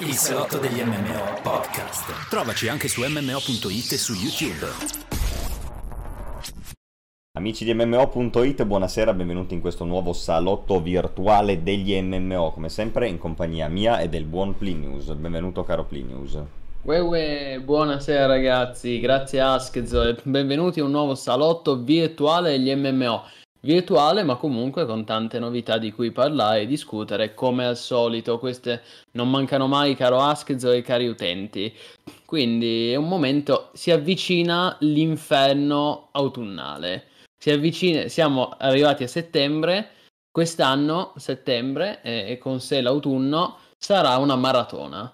Il salotto degli MMO podcast. Trovaci anche su MMO.it e su YouTube. Amici di MMO.it, buonasera, benvenuti in questo nuovo salotto virtuale degli MMO, come sempre in compagnia mia e del buon Plinius. Benvenuto caro Plinius. Uè, uè, buonasera ragazzi, grazie Askez, benvenuti a un nuovo salotto virtuale degli MMO virtuale, ma comunque con tante novità di cui parlare e discutere, come al solito. Queste non mancano mai, caro Askez e cari utenti. Quindi è un momento, si avvicina l'inferno autunnale. Si avvicina, siamo arrivati a settembre, quest'anno, settembre, e, e con sé l'autunno, sarà una maratona.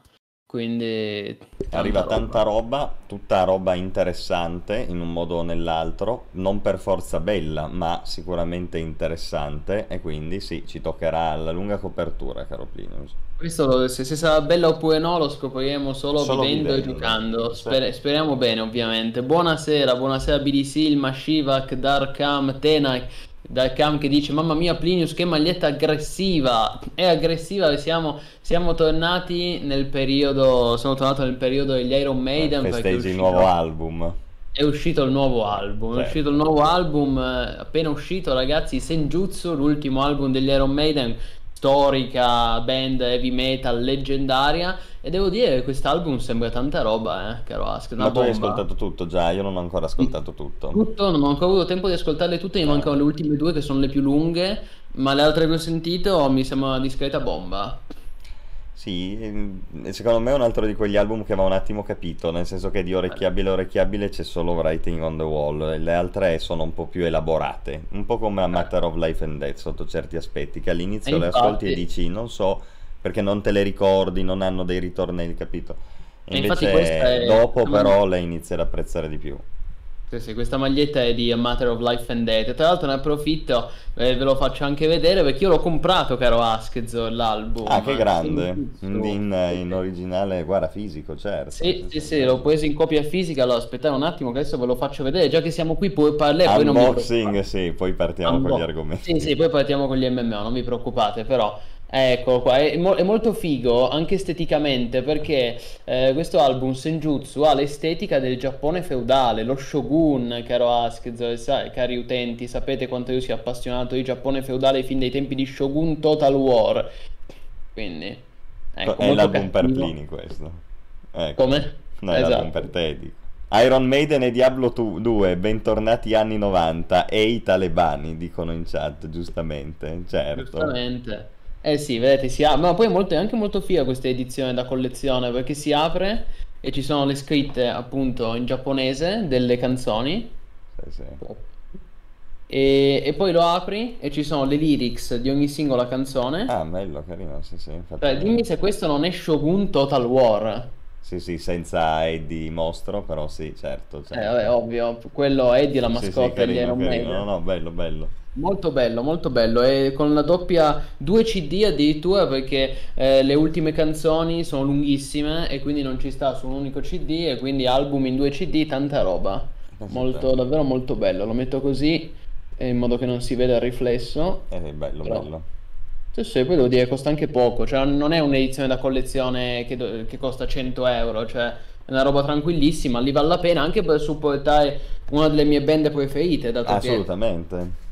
Quindi arriva roba. tanta roba, tutta roba interessante in un modo o nell'altro, non per forza bella, ma sicuramente interessante e quindi sì, ci toccherà la lunga copertura, caro Plinius. Questo se, se, sarà bella oppure no lo scopriremo solo, solo vivendo, vivendo, e giocando. Sper- speriamo bene, ovviamente. Buonasera, buonasera BDC, il Mashivak, Darkam, Tenak dal cam che dice mamma mia Plinius che maglietta aggressiva è aggressiva siamo, siamo tornati nel periodo sono tornato nel periodo degli Iron Maiden eh, festeggi il nuovo album è uscito il nuovo album sì. è uscito il nuovo album eh, appena uscito ragazzi Senjutsu l'ultimo album degli Iron Maiden storica band heavy metal leggendaria e devo dire che quest'album sembra tanta roba, eh, caro Ask. Ma tu hai ascoltato tutto già, io non ho ancora ascoltato tutto. Tutto, non ho ancora avuto tempo di ascoltarle tutte, mi eh. mancano le ultime due che sono le più lunghe, ma le altre che ho sentito mi sembra una discreta bomba. Sì, ehm, secondo me è un altro di quegli album che va un attimo capito, nel senso che di orecchiabile a orecchiabile c'è solo Writing on the Wall, le altre sono un po' più elaborate, un po' come A Matter of Life and Death sotto certi aspetti, che all'inizio le ascolti e dici non so perché non te le ricordi, non hanno dei ritornelli, capito? E invece è... dopo però le inizi ad apprezzare di più. Sì, sì, questa maglietta è di A Matter of Life and Death. Tra l'altro ne approfitto e ve lo faccio anche vedere perché io l'ho comprato, caro Askezo, l'album. Ah, che grande! In, in, in, originale, guarda, fisico, certo. Sì, sì, sì, l'ho preso in copia fisica. Allora, aspettate un attimo che adesso ve lo faccio vedere. Già che siamo qui, poi parliamo. Unboxing, sì, poi partiamo Unbo- con gli argomenti. Sì, sì, poi partiamo con gli MMO, non vi preoccupate, però Ecco qua, è, mo- è, molto figo anche esteticamente perché eh, questo album Senjutsu ha l'estetica del Giappone feudale, lo shogun, caro Askez, cari utenti, sapete quanto io sia appassionato di Giappone feudale fin dai tempi di Shogun Total War. Quindi, ecco, è l'album cattivo. per Plini questo. Ecco. Come? No, è esatto. l'album per Teddy. Iron Maiden e Diablo 2, bentornati anni 90 e i talebani, dicono in chat, giustamente, certo. Giustamente. Eh sì, vedete, si apre, ma poi è, molto, è anche molto figa questa edizione da collezione perché si apre e ci sono le scritte appunto in giapponese delle canzoni. Sì, sì. E, e, poi lo apri e ci sono le lyrics di ogni singola canzone. Ah, bello, carino, sì, sì. Infatti... Cioè, dimmi se questo non è Shogun Total War. Sì, sì, senza Eddie mostro, però sì, certo. certo. Eh, vabbè, ovvio, quello Eddie la mascotte sì, sì, carino, Iron No, no, bello, bello. Molto bello, molto bello. E con la doppia 2 CD addirittura perché eh, le ultime canzoni sono lunghissime e quindi non ci sta su un unico CD e quindi album in 2 CD, tanta roba. Molto, davvero molto bello. Lo metto così in modo che non si veda il riflesso. Eh, bello, Però... bello. Sì, sì, poi devo dire costa anche poco, cioè non è un'edizione da collezione che, do- che costa 100 euro, cioè è una roba tranquillissima, lì vale la pena anche per supportare una delle mie band preferite. Dato Assolutamente. Che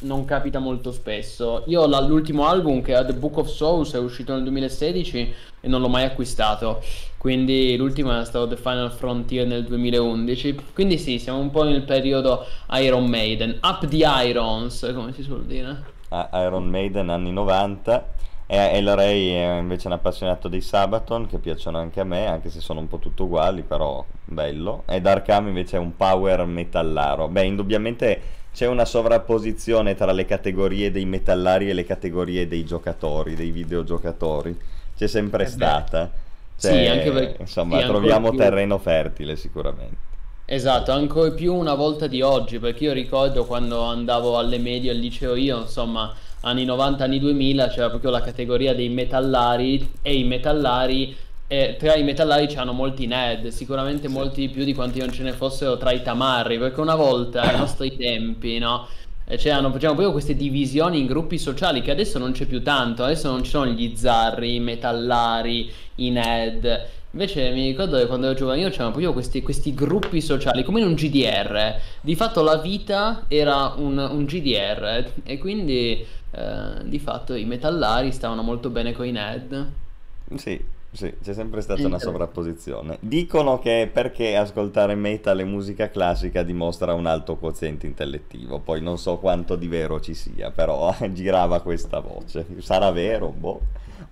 non capita molto spesso. Io l'ultimo album che è The Book of Souls è uscito nel 2016 e non l'ho mai acquistato. Quindi l'ultimo è stato The Final Frontier nel 2011. Quindi sì, siamo un po' nel periodo Iron Maiden. Up the Irons, come si suol dire. Iron Maiden anni 90. E El Rey è invece un appassionato dei Sabaton che piacciono anche a me, anche se sono un po' tutto uguali, però bello. E Darkham invece è un power metallaro. Beh, indubbiamente c'è una sovrapposizione tra le categorie dei metallari e le categorie dei giocatori, dei videogiocatori. C'è sempre eh stata. Cioè, sì, anche perché insomma, sì, troviamo terreno fertile sicuramente. Esatto, ancora più una volta di oggi, perché io ricordo quando andavo alle medie al liceo io, insomma, anni 90, anni 2000, c'era proprio la categoria dei metallari e i metallari e tra i metallari c'hanno molti nerd, sicuramente sì. molti più di quanti non ce ne fossero tra i tamarri, perché una volta ai nostri tempi, no? E c'erano, facevano proprio queste divisioni in gruppi sociali che adesso non c'è più tanto, adesso non ci sono gli zarri, i metallari, i ned. Invece mi ricordo che quando ero giovane c'erano proprio questi, questi, gruppi sociali, come in un GDR. Di fatto la vita era un, un GDR e quindi eh, di fatto i metallari stavano molto bene con i ned. Sì, sì, c'è sempre stata una sovrapposizione. Dicono che perché ascoltare metal e musica classica dimostra un alto quoziente intellettivo, poi non so quanto di vero ci sia, però girava questa voce. Sarà vero? Boh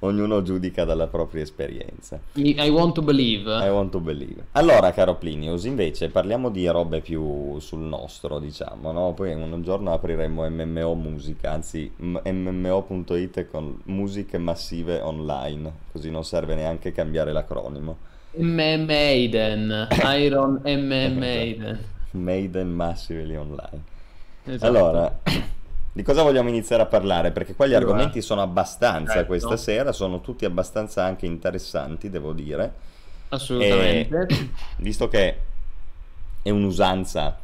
ognuno giudica dalla propria esperienza. I want to believe. I want to believe. Allora, caro Plinius, invece parliamo di robe più sul nostro, diciamo, no? Poi un giorno apriremo MMO Musica, anzi MMO.it con musiche massive online, così non serve neanche cambiare l'acronimo. M Maiden, Iron M Maiden. Maiden Massively Online. Esatto. Allora, di cosa vogliamo iniziare a parlare? Perché qua gli allora, argomenti sono abbastanza certo. questa sera, sono tutti abbastanza anche interessanti, devo dire. Assolutamente. E, visto che è un'usanza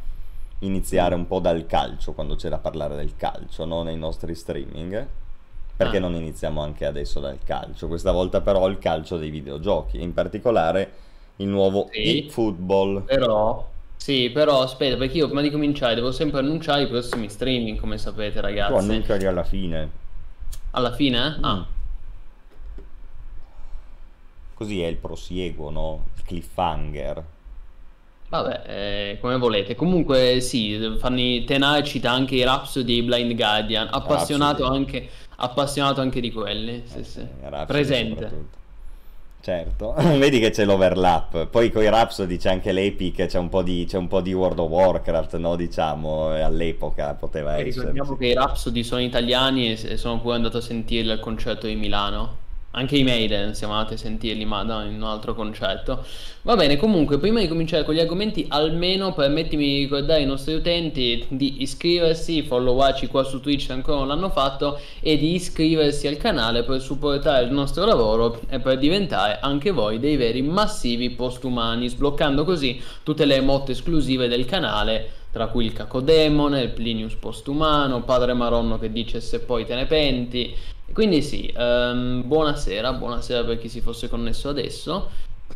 iniziare un po' dal calcio, quando c'è da parlare del calcio, no? nei nostri streaming, perché ah. non iniziamo anche adesso dal calcio? Questa volta però il calcio dei videogiochi, in particolare il nuovo sì, eFootball. Però sì, però aspetta, perché io prima di cominciare devo sempre annunciare i prossimi streaming, come sapete, ragazzi. Tu annunciali alla fine. Alla fine? Mm. Ah. Così è il prosieguo, no? Il cliffhanger. Vabbè, eh, come volete. Comunque, sì, Fanny Tenai cita anche i Rhapsody e Blind Guardian. Appassionato anche, appassionato anche di quelli. Sì, eh, sì. Presente. Certo, vedi che c'è l'overlap. Poi con i Rhapsody c'è anche l'Epic, c'è un po' di, c'è un po di World of Warcraft, no? Diciamo, all'epoca poteva essere. Ricordiamo che i Rhapsody sono italiani e sono pure andato a sentire il concerto di Milano. Anche i Maiden siamo andati a sentirli, ma no, in un altro concetto. Va bene, comunque, prima di cominciare con gli argomenti, almeno permettimi di ricordare ai nostri utenti di iscriversi, followarci qua su Twitch se ancora non l'hanno fatto, e di iscriversi al canale per supportare il nostro lavoro e per diventare anche voi dei veri massivi postumani, sbloccando così tutte le emote esclusive del canale tra cui il Cacodemone, il Plinius postumano, Padre Maronno che dice se poi te ne penti, quindi sì, um, buonasera, buonasera per chi si fosse connesso adesso.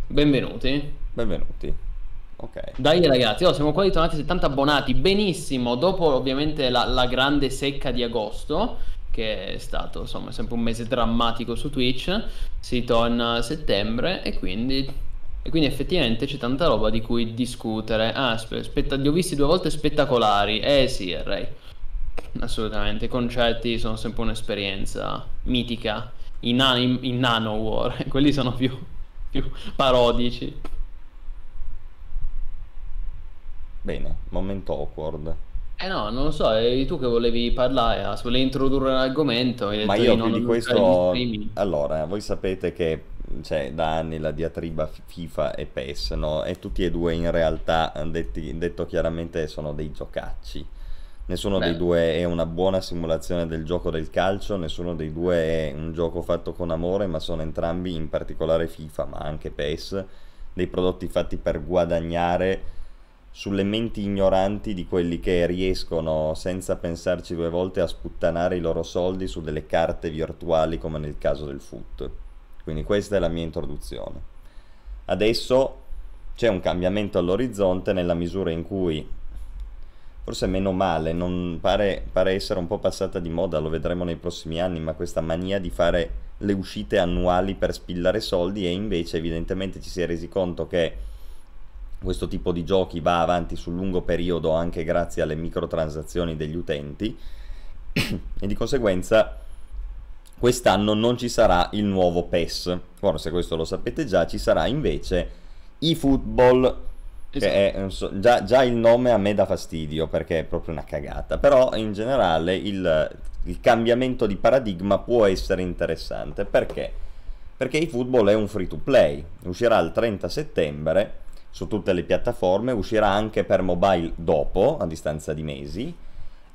Benvenuti. Benvenuti. Ok. Dai ragazzi, oh, siamo quasi tornati a 70 abbonati, benissimo, dopo ovviamente la, la, grande secca di agosto, che è stato insomma sempre un mese drammatico su Twitch, si torna a settembre e quindi, e quindi effettivamente c'è tanta roba di cui discutere. Ah, aspetta, li ho visti due volte spettacolari, eh sì, Ray. Assolutamente, i concerti sono sempre un'esperienza mitica. I, nan- in, in Nano War, quelli sono più, più parodici. Bene, momento awkward. Eh no, non lo so, eri tu che volevi parlare, ah, volevi introdurre l'argomento. Ma io più di questo... Allora, voi sapete che c'è da anni la diatriba FIFA e PES, no? E tutti e due in realtà, detti, detto chiaramente, sono dei giocacci. Nessuno Beh. dei due è una buona simulazione del gioco del calcio, nessuno dei due è un gioco fatto con amore, ma sono entrambi, in particolare FIFA, ma anche PES, dei prodotti fatti per guadagnare sulle menti ignoranti di quelli che riescono senza pensarci due volte a sputtanare i loro soldi su delle carte virtuali come nel caso del foot. Quindi questa è la mia introduzione. Adesso c'è un cambiamento all'orizzonte nella misura in cui forse meno male, non pare, pare, essere un po' passata di moda, lo vedremo nei prossimi anni, ma questa mania di fare le uscite annuali per spillare soldi e invece evidentemente ci si è resi conto che questo tipo di giochi va avanti sul lungo periodo anche grazie alle microtransazioni degli utenti. E di conseguenza quest'anno non ci sarà il nuovo PES, forse questo lo sapete già, ci sarà invece eFootball Esatto. È, so, già, già, il nome a me dà fastidio perché è proprio una cagata, però in generale il, il cambiamento di paradigma può essere interessante perché? Perché il football è un free to play, uscirà il 30 settembre su tutte le piattaforme, uscirà anche per mobile dopo, a distanza di mesi,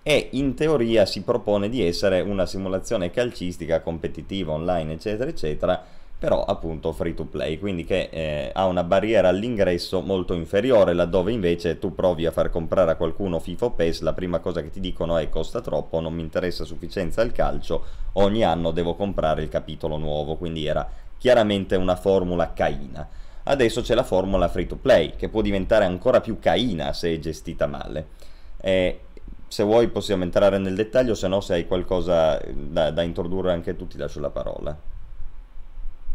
e in teoria si propone di essere una simulazione calcistica competitiva online, eccetera, eccetera, però appunto free to play, quindi che eh, ha una barriera all'ingresso molto inferiore, laddove invece tu provi a far comprare a qualcuno FIFA o PES, la prima cosa che ti dicono è costa troppo, non mi interessa sufficienza il calcio, ogni anno devo comprare il capitolo nuovo, quindi era chiaramente una formula caina. Adesso c'è la formula free to play, che può diventare ancora più caina se è gestita male. E se vuoi possiamo entrare nel dettaglio, se no se hai qualcosa da, da introdurre anche tu ti lascio la parola.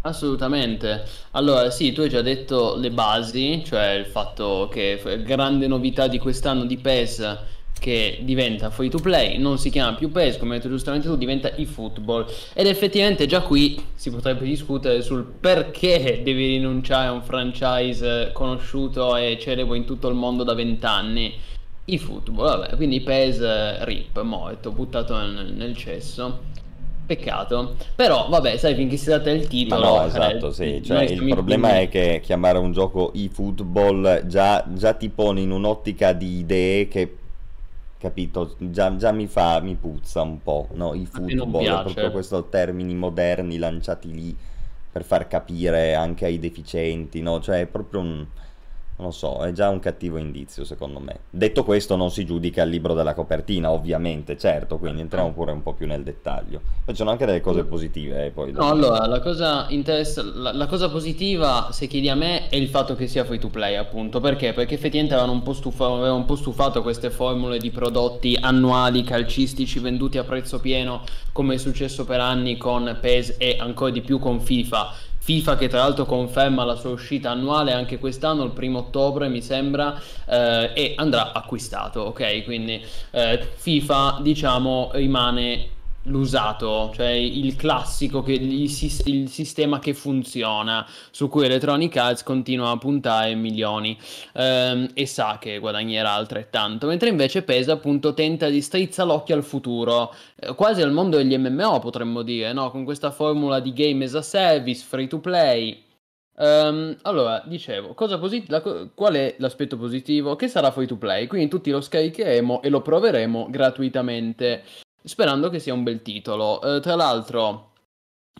Assolutamente. Allora, sì, tu hai già detto le basi, cioè il fatto che grande novità di quest'anno di PES che diventa free to play, non si chiama più PES, come hai detto giustamente tu, diventa eFootball. Ed effettivamente già qui si potrebbe discutere sul perché devi rinunciare a un franchise conosciuto e celebre in tutto il mondo da vent'anni. eFootball, vabbè, quindi PES RIP, morto, buttato nel, nel cesso. Peccato, però vabbè, sai, finché si tratta del titolo. Ma no, esatto, sì. Cioè, il problema è che chiamare un gioco eFootball già, già ti pone in un'ottica di idee che, capito, già, già mi fa, mi puzza un po', no? eFootball, proprio questi termini moderni lanciati lì per far capire anche ai deficienti, no? Cioè, è proprio un non lo so, è già un cattivo indizio secondo me. Detto questo non si giudica il libro della copertina, ovviamente, certo, quindi entriamo pure un po' più nel dettaglio. Poi ci sono anche delle cose positive. Eh, poi no, allora, la cosa, interessa- la, la cosa, positiva, se chiedi a me, è il fatto che sia free to play, appunto. Perché? Perché effettivamente avevano un po', stufa- avevano un po stufato queste formule di prodotti annuali calcistici venduti a prezzo pieno, come è successo per anni con PES e ancora di più con FIFA FIFA che tra l'altro conferma la sua uscita annuale anche quest'anno, il primo ottobre mi sembra, eh, e andrà acquistato, ok? Quindi eh, FIFA diciamo rimane l'usato, cioè il classico, che, il, il, sistema che funziona, su cui Electronic Arts continua a puntare milioni ehm, e sa che guadagnerà altrettanto, mentre invece PES appunto tenta di strizza l'occhio al futuro, eh, quasi al mondo degli MMO potremmo dire, no? con questa formula di game as a service, free to play. Um, allora, dicevo, posit- la, qual è l'aspetto positivo? Che sarà free to play, quindi tutti lo scaricheremo e lo proveremo gratuitamente sperando che sia un bel titolo. Eh, tra l'altro,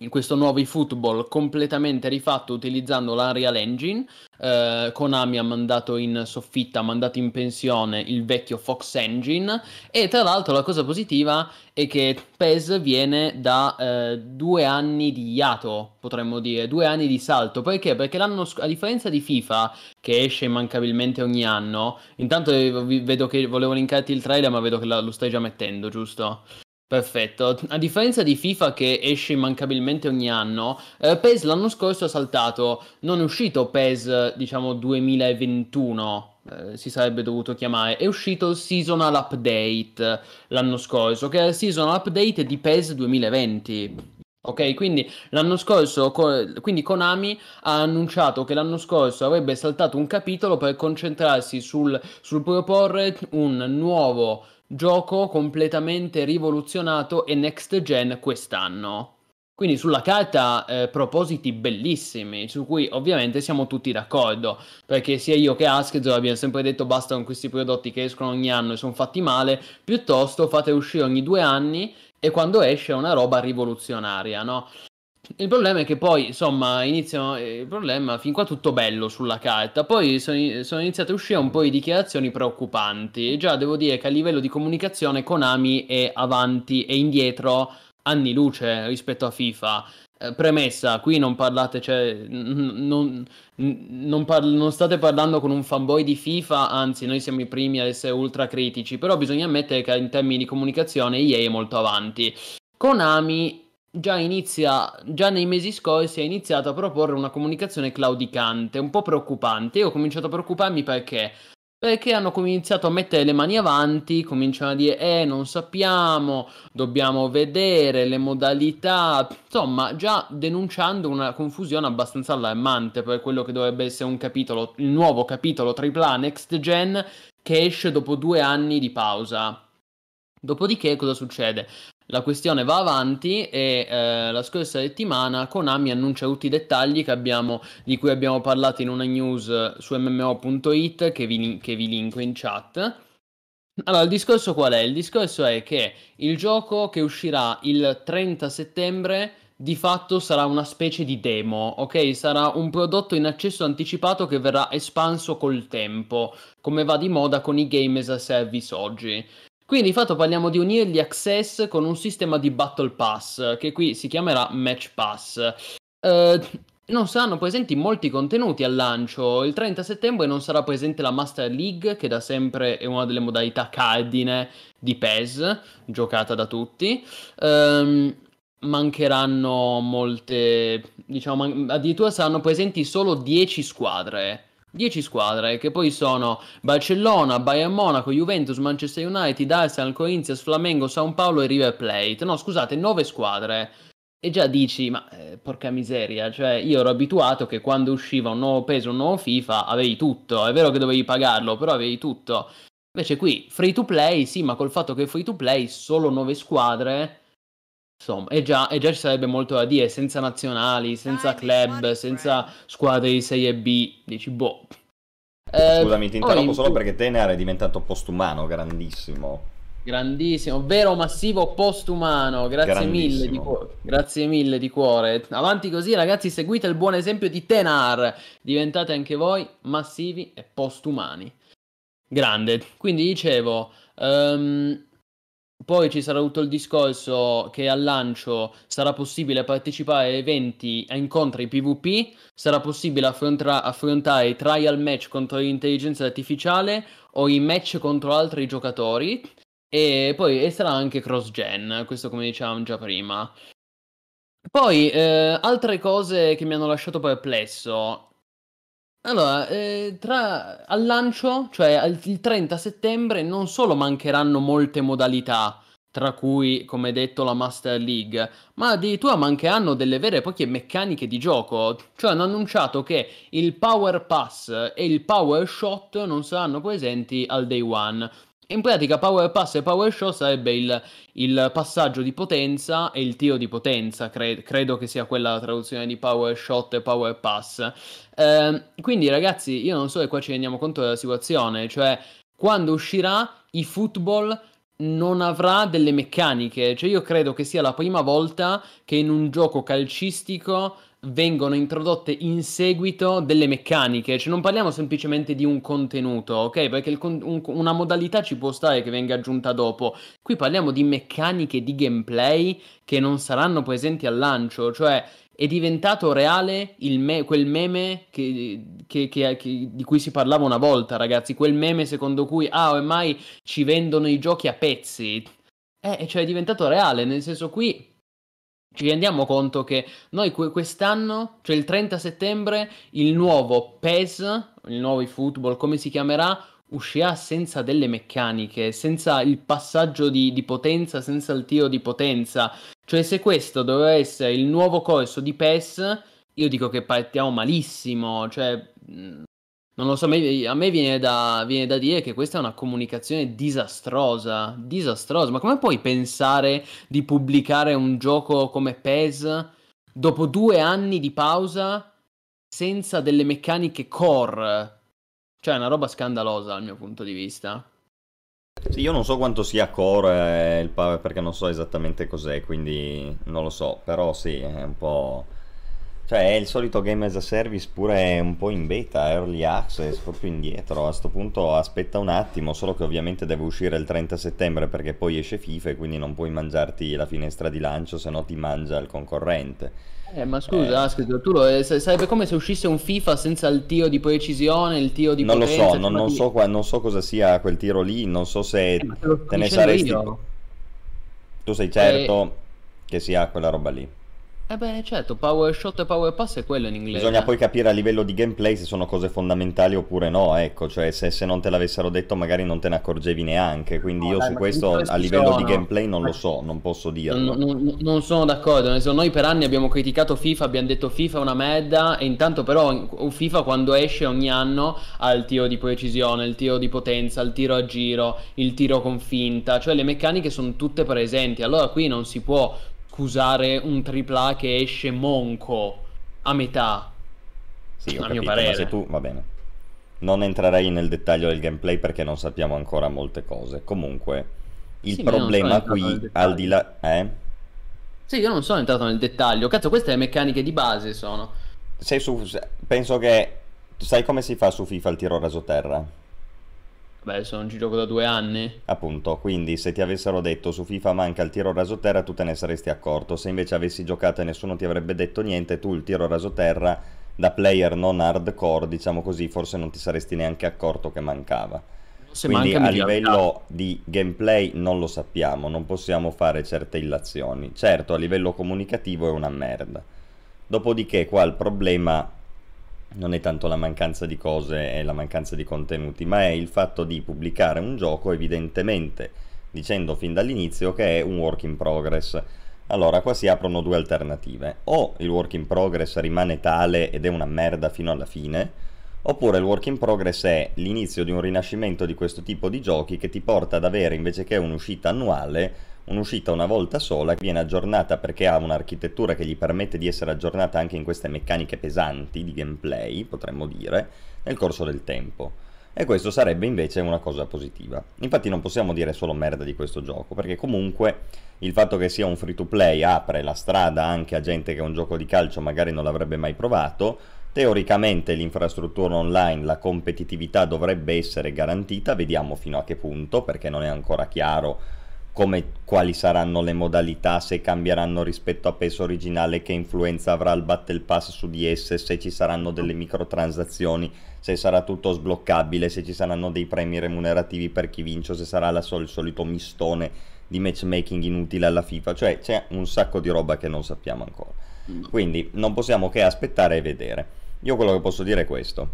in questo nuovo eFootball completamente rifatto utilizzando l'Unreal Engine. Eh, Konami ha mandato in soffitta, ha mandato in pensione il vecchio Fox Engine. E tra l'altro la cosa positiva è che PES viene da eh, due anni di iato, potremmo dire, due anni di salto. Perché? Perché l'anno sc- a differenza di FIFA, che esce immancabilmente ogni anno, intanto vedo che volevo linkarti il trailer, ma vedo che lo stai già mettendo, giusto? Perfetto, a differenza di FIFA che esce immancabilmente ogni anno, eh, PES l'anno scorso ha saltato, non è uscito PES diciamo 2021, eh, si sarebbe dovuto chiamare, è uscito il Seasonal Update l'anno scorso, che è il Seasonal Update di PES 2020. Ok, quindi l'anno scorso, quindi Konami ha annunciato che l'anno scorso avrebbe saltato un capitolo per concentrarsi sul, sul proporre un nuovo gioco completamente rivoluzionato e next gen quest'anno. Quindi sulla carta eh, propositi bellissimi, su cui ovviamente siamo tutti d'accordo, perché sia io che Asked abbiamo sempre detto basta con questi prodotti che escono ogni anno e sono fatti male, piuttosto fate uscire ogni due anni e quando esce è una roba rivoluzionaria, no? Il problema è che poi, insomma, iniziano. Eh, il problema, fin qua tutto bello sulla carta. Poi sono, sono, iniziate a uscire un po' di dichiarazioni preoccupanti. Già devo dire che a livello di comunicazione Konami è avanti e indietro anni luce rispetto a FIFA. Eh, premessa, qui non parlate, cioè, non, non, par- non, state parlando con un fanboy di FIFA, anzi noi siamo i primi ad essere ultra critici, però bisogna ammettere che in termini di comunicazione EA è molto avanti. Konami già inizia, già nei mesi scorsi ha iniziato a proporre una comunicazione claudicante, un po' preoccupante. Io ho cominciato a preoccuparmi perché? Perché hanno cominciato a mettere le mani avanti, cominciano a dire, eh, non sappiamo, dobbiamo vedere le modalità, insomma, già denunciando una confusione abbastanza allarmante per quello che dovrebbe essere un capitolo, il nuovo capitolo AAA Next Gen che esce dopo due anni di pausa. Dopodiché cosa succede? La questione va avanti e eh, la scorsa settimana Konami annuncia tutti i dettagli abbiamo, di cui abbiamo parlato in una news su mmo.it che vi, che vi linko in chat. Allora, il discorso qual è? Il discorso è che il gioco che uscirà il 30 settembre di fatto sarà una specie di demo, ok? Sarà un prodotto in accesso anticipato che verrà espanso col tempo, come va di moda con i game as a service oggi. Quindi di fatto parliamo di un early access con un sistema di Battle Pass, che qui si chiamerà Match Pass. Uh, non saranno presenti molti contenuti al lancio. Il 30 settembre non sarà presente la Master League, che da sempre è una delle modalità cardine di PES, giocata da tutti. Um, mancheranno molte, diciamo, addirittura saranno presenti solo 10 squadre. 10 squadre che poi sono Barcellona, Bayern Monaco, Juventus, Manchester United, Arsenal, Corinthians, Flamengo, San Paolo e River Plate. No, scusate, 9 squadre. E già dici, ma eh, porca miseria, cioè io ero abituato che quando usciva un nuovo peso, un nuovo FIFA, avevi tutto. È vero che dovevi pagarlo, però avevi tutto. Invece qui, free to play, sì, ma col fatto che free to play, solo 9 squadre Insomma, e già, e già, ci sarebbe molto da dire, senza nazionali, senza club, senza squadre di Serie B, dici boh. Eh, Scusami, ti interrompo solo perché Tener è diventato postumano, grandissimo. Grandissimo, vero massivo postumano, grazie mille, di cuore. grazie mille di cuore. Avanti così ragazzi, seguite il buon esempio di Tenar, diventate anche voi massivi e postumani. Grande, quindi dicevo, um, poi ci sarà tutto il discorso che al lancio sarà possibile partecipare a eventi, a incontri PvP, sarà possibile affrontra- affrontare i trial match contro l'intelligenza artificiale o i match contro altri giocatori e poi e sarà anche cross-gen, questo come dicevamo già prima. Poi, eh, altre cose che mi hanno lasciato perplesso. Allora, eh, tra, al lancio, cioè il 30 settembre, non solo mancheranno molte modalità, tra cui, come detto, la Master League, ma addirittura mancheranno delle vere e proprie meccaniche di gioco. Cioè hanno annunciato che il Power Pass e il Power Shot non saranno presenti al day one. In pratica Power Pass e Power Shot sarebbe il, il passaggio di potenza e il tiro di potenza, cre- credo che sia quella la traduzione di Power Shot e Power Pass. Eh, quindi ragazzi, io non so se qua ci rendiamo conto della situazione, cioè quando uscirà i football non avrà delle meccaniche, cioè io credo che sia la prima volta che in un gioco calcistico vengono introdotte in seguito delle meccaniche, cioè non parliamo semplicemente di un contenuto, ok? Perché con- un- una modalità ci può stare che venga aggiunta dopo. Qui parliamo di meccaniche di gameplay che non saranno presenti al lancio, cioè è diventato reale me- quel meme che, che, che, di cui si parlava una volta, ragazzi, quel meme secondo cui ah, ormai ci vendono i giochi a pezzi. Eh, cioè è diventato reale, nel senso qui ci rendiamo conto che noi quest'anno, cioè il 30 settembre, il nuovo PES, il nuovo eFootball, come si chiamerà, uscirà senza delle meccaniche, senza il passaggio di, di, potenza, senza il tiro di potenza. Cioè se questo doveva essere il nuovo corso di PES, io dico che partiamo malissimo, cioè non lo so, a me viene da, viene da, dire che questa è una comunicazione disastrosa, disastrosa. Ma come puoi pensare di pubblicare un gioco come PES dopo due anni di pausa senza delle meccaniche core? Cioè è una roba scandalosa dal mio punto di vista. Sì, io non so quanto sia core il power perché non so esattamente cos'è, quindi non lo so, però sì, è un po' Cioè è il solito game as a service pure un po' in beta, early access, proprio indietro. A questo punto aspetta un attimo, solo che ovviamente deve uscire il 30 settembre perché poi esce FIFA e quindi non puoi mangiarti la finestra di lancio, se no ti mangia il concorrente. Eh, ma scusa, eh. tu lo, sarebbe come se uscisse un FIFA senza il tiro di precisione, il tiro di non potenza. Lo so, non, non, so, non so cosa sia quel tiro lì, non so se eh, te, te ne saresti... Io. Tu sei certo eh... che sia quella roba lì. Eh beh, certo, power shot e power pass è quello in inglese. Bisogna poi capire a livello di gameplay se sono cose fondamentali oppure no, ecco, cioè se, se non te l'avessero detto magari non te ne accorgevi neanche, quindi no, io dai, su questo a livello sono. di gameplay non lo so, non posso dirlo. Non, non, non sono d'accordo, noi per anni abbiamo criticato FIFA, abbiamo detto FIFA è una merda e intanto però FIFA quando esce ogni anno ha il tiro di precisione, il tiro di potenza, il tiro a giro, il tiro con finta, cioè le meccaniche sono tutte presenti, allora qui non si può scusare un AAA che esce monco a metà. Sì, a capito, mio parere. Se tu, va bene. Non entrerei nel dettaglio del gameplay perché non sappiamo ancora molte cose. Comunque, il sì, problema qui, al di là... Eh? Sì, io non sono entrato nel dettaglio. Cazzo, queste le meccaniche di base sono. Sei su, penso che sai come si fa su FIFA il tiro rasoterra? Beh, sono un gioco da due anni. Appunto, quindi se ti avessero detto su FIFA manca il tiro rasoterra, tu te ne saresti accorto. Se invece avessi giocato e nessuno ti avrebbe detto niente, tu il tiro rasoterra da player non hardcore, diciamo così, forse non ti saresti neanche accorto che mancava. Se Quindi manca a livello di gameplay non lo sappiamo, non possiamo fare certe illazioni. Certo, a livello comunicativo è una merda. Dopodiché qua il problema non è tanto la mancanza di cose e la mancanza di contenuti, ma è il fatto di pubblicare un gioco evidentemente dicendo fin dall'inizio che è un work in progress. Allora, qua si aprono due alternative. O il work in progress rimane tale ed è una merda fino alla fine, Oppure il work in progress è l'inizio di un rinascimento di questo tipo di giochi che ti porta ad avere invece che un'uscita annuale, un'uscita una volta sola che viene aggiornata perché ha un'architettura che gli permette di essere aggiornata anche in queste meccaniche pesanti di gameplay, potremmo dire, nel corso del tempo. E questo sarebbe invece una cosa positiva. Infatti non possiamo dire solo merda di questo gioco, perché comunque il fatto che sia un free to play apre la strada anche a gente che un gioco di calcio magari non l'avrebbe mai provato, Teoricamente l'infrastruttura online, la competitività dovrebbe essere garantita, vediamo fino a che punto, perché non è ancora chiaro come, quali saranno le modalità, se cambieranno rispetto a PES originale, che influenza avrà il Battle Pass su di esse, se ci saranno delle microtransazioni, se sarà tutto sbloccabile, se ci saranno dei premi remunerativi per chi vince, se sarà sol- il solito mistone di matchmaking inutile alla FIFA, cioè c'è un sacco di roba che non sappiamo ancora. Mm. Quindi non possiamo che aspettare e vedere. Io quello che posso dire è questo.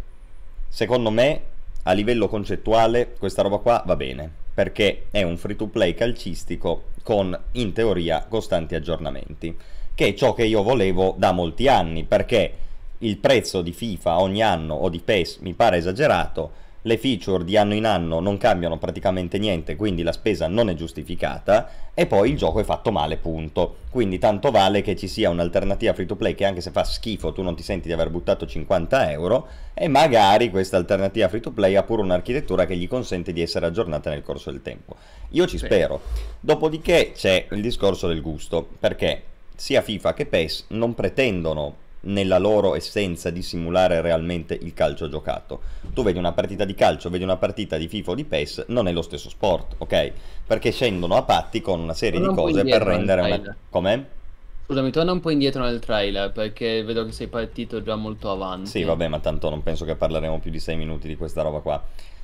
Secondo me, a livello concettuale, questa roba qua va bene, perché è un free to play calcistico con, in teoria, costanti aggiornamenti, che è ciò che io volevo da molti anni, perché il prezzo di FIFA ogni anno o di PES mi pare esagerato, le feature di anno in anno non cambiano praticamente niente, quindi la spesa non è giustificata e poi il gioco è fatto male, punto. Quindi tanto vale che ci sia un'alternativa free to play che anche se fa schifo tu non ti senti di aver buttato 50 euro e magari questa alternativa free to play ha pure un'architettura che gli consente di essere aggiornata nel corso del tempo. Io ci spero. Dopodiché c'è il discorso del gusto, perché sia FIFA che PES non pretendono nella loro essenza di simulare realmente il calcio giocato. Tu vedi una partita di calcio, vedi una partita di FIFA o di PES, non è lo stesso sport, ok? Perché scendono a patti con una serie di cose per rendere una... Com'è? Scusami, torna un po' indietro nel trailer perché vedo che sei partito già molto avanti. Sì, vabbè, ma tanto non penso che parleremo più di 6 minuti di questa roba qua.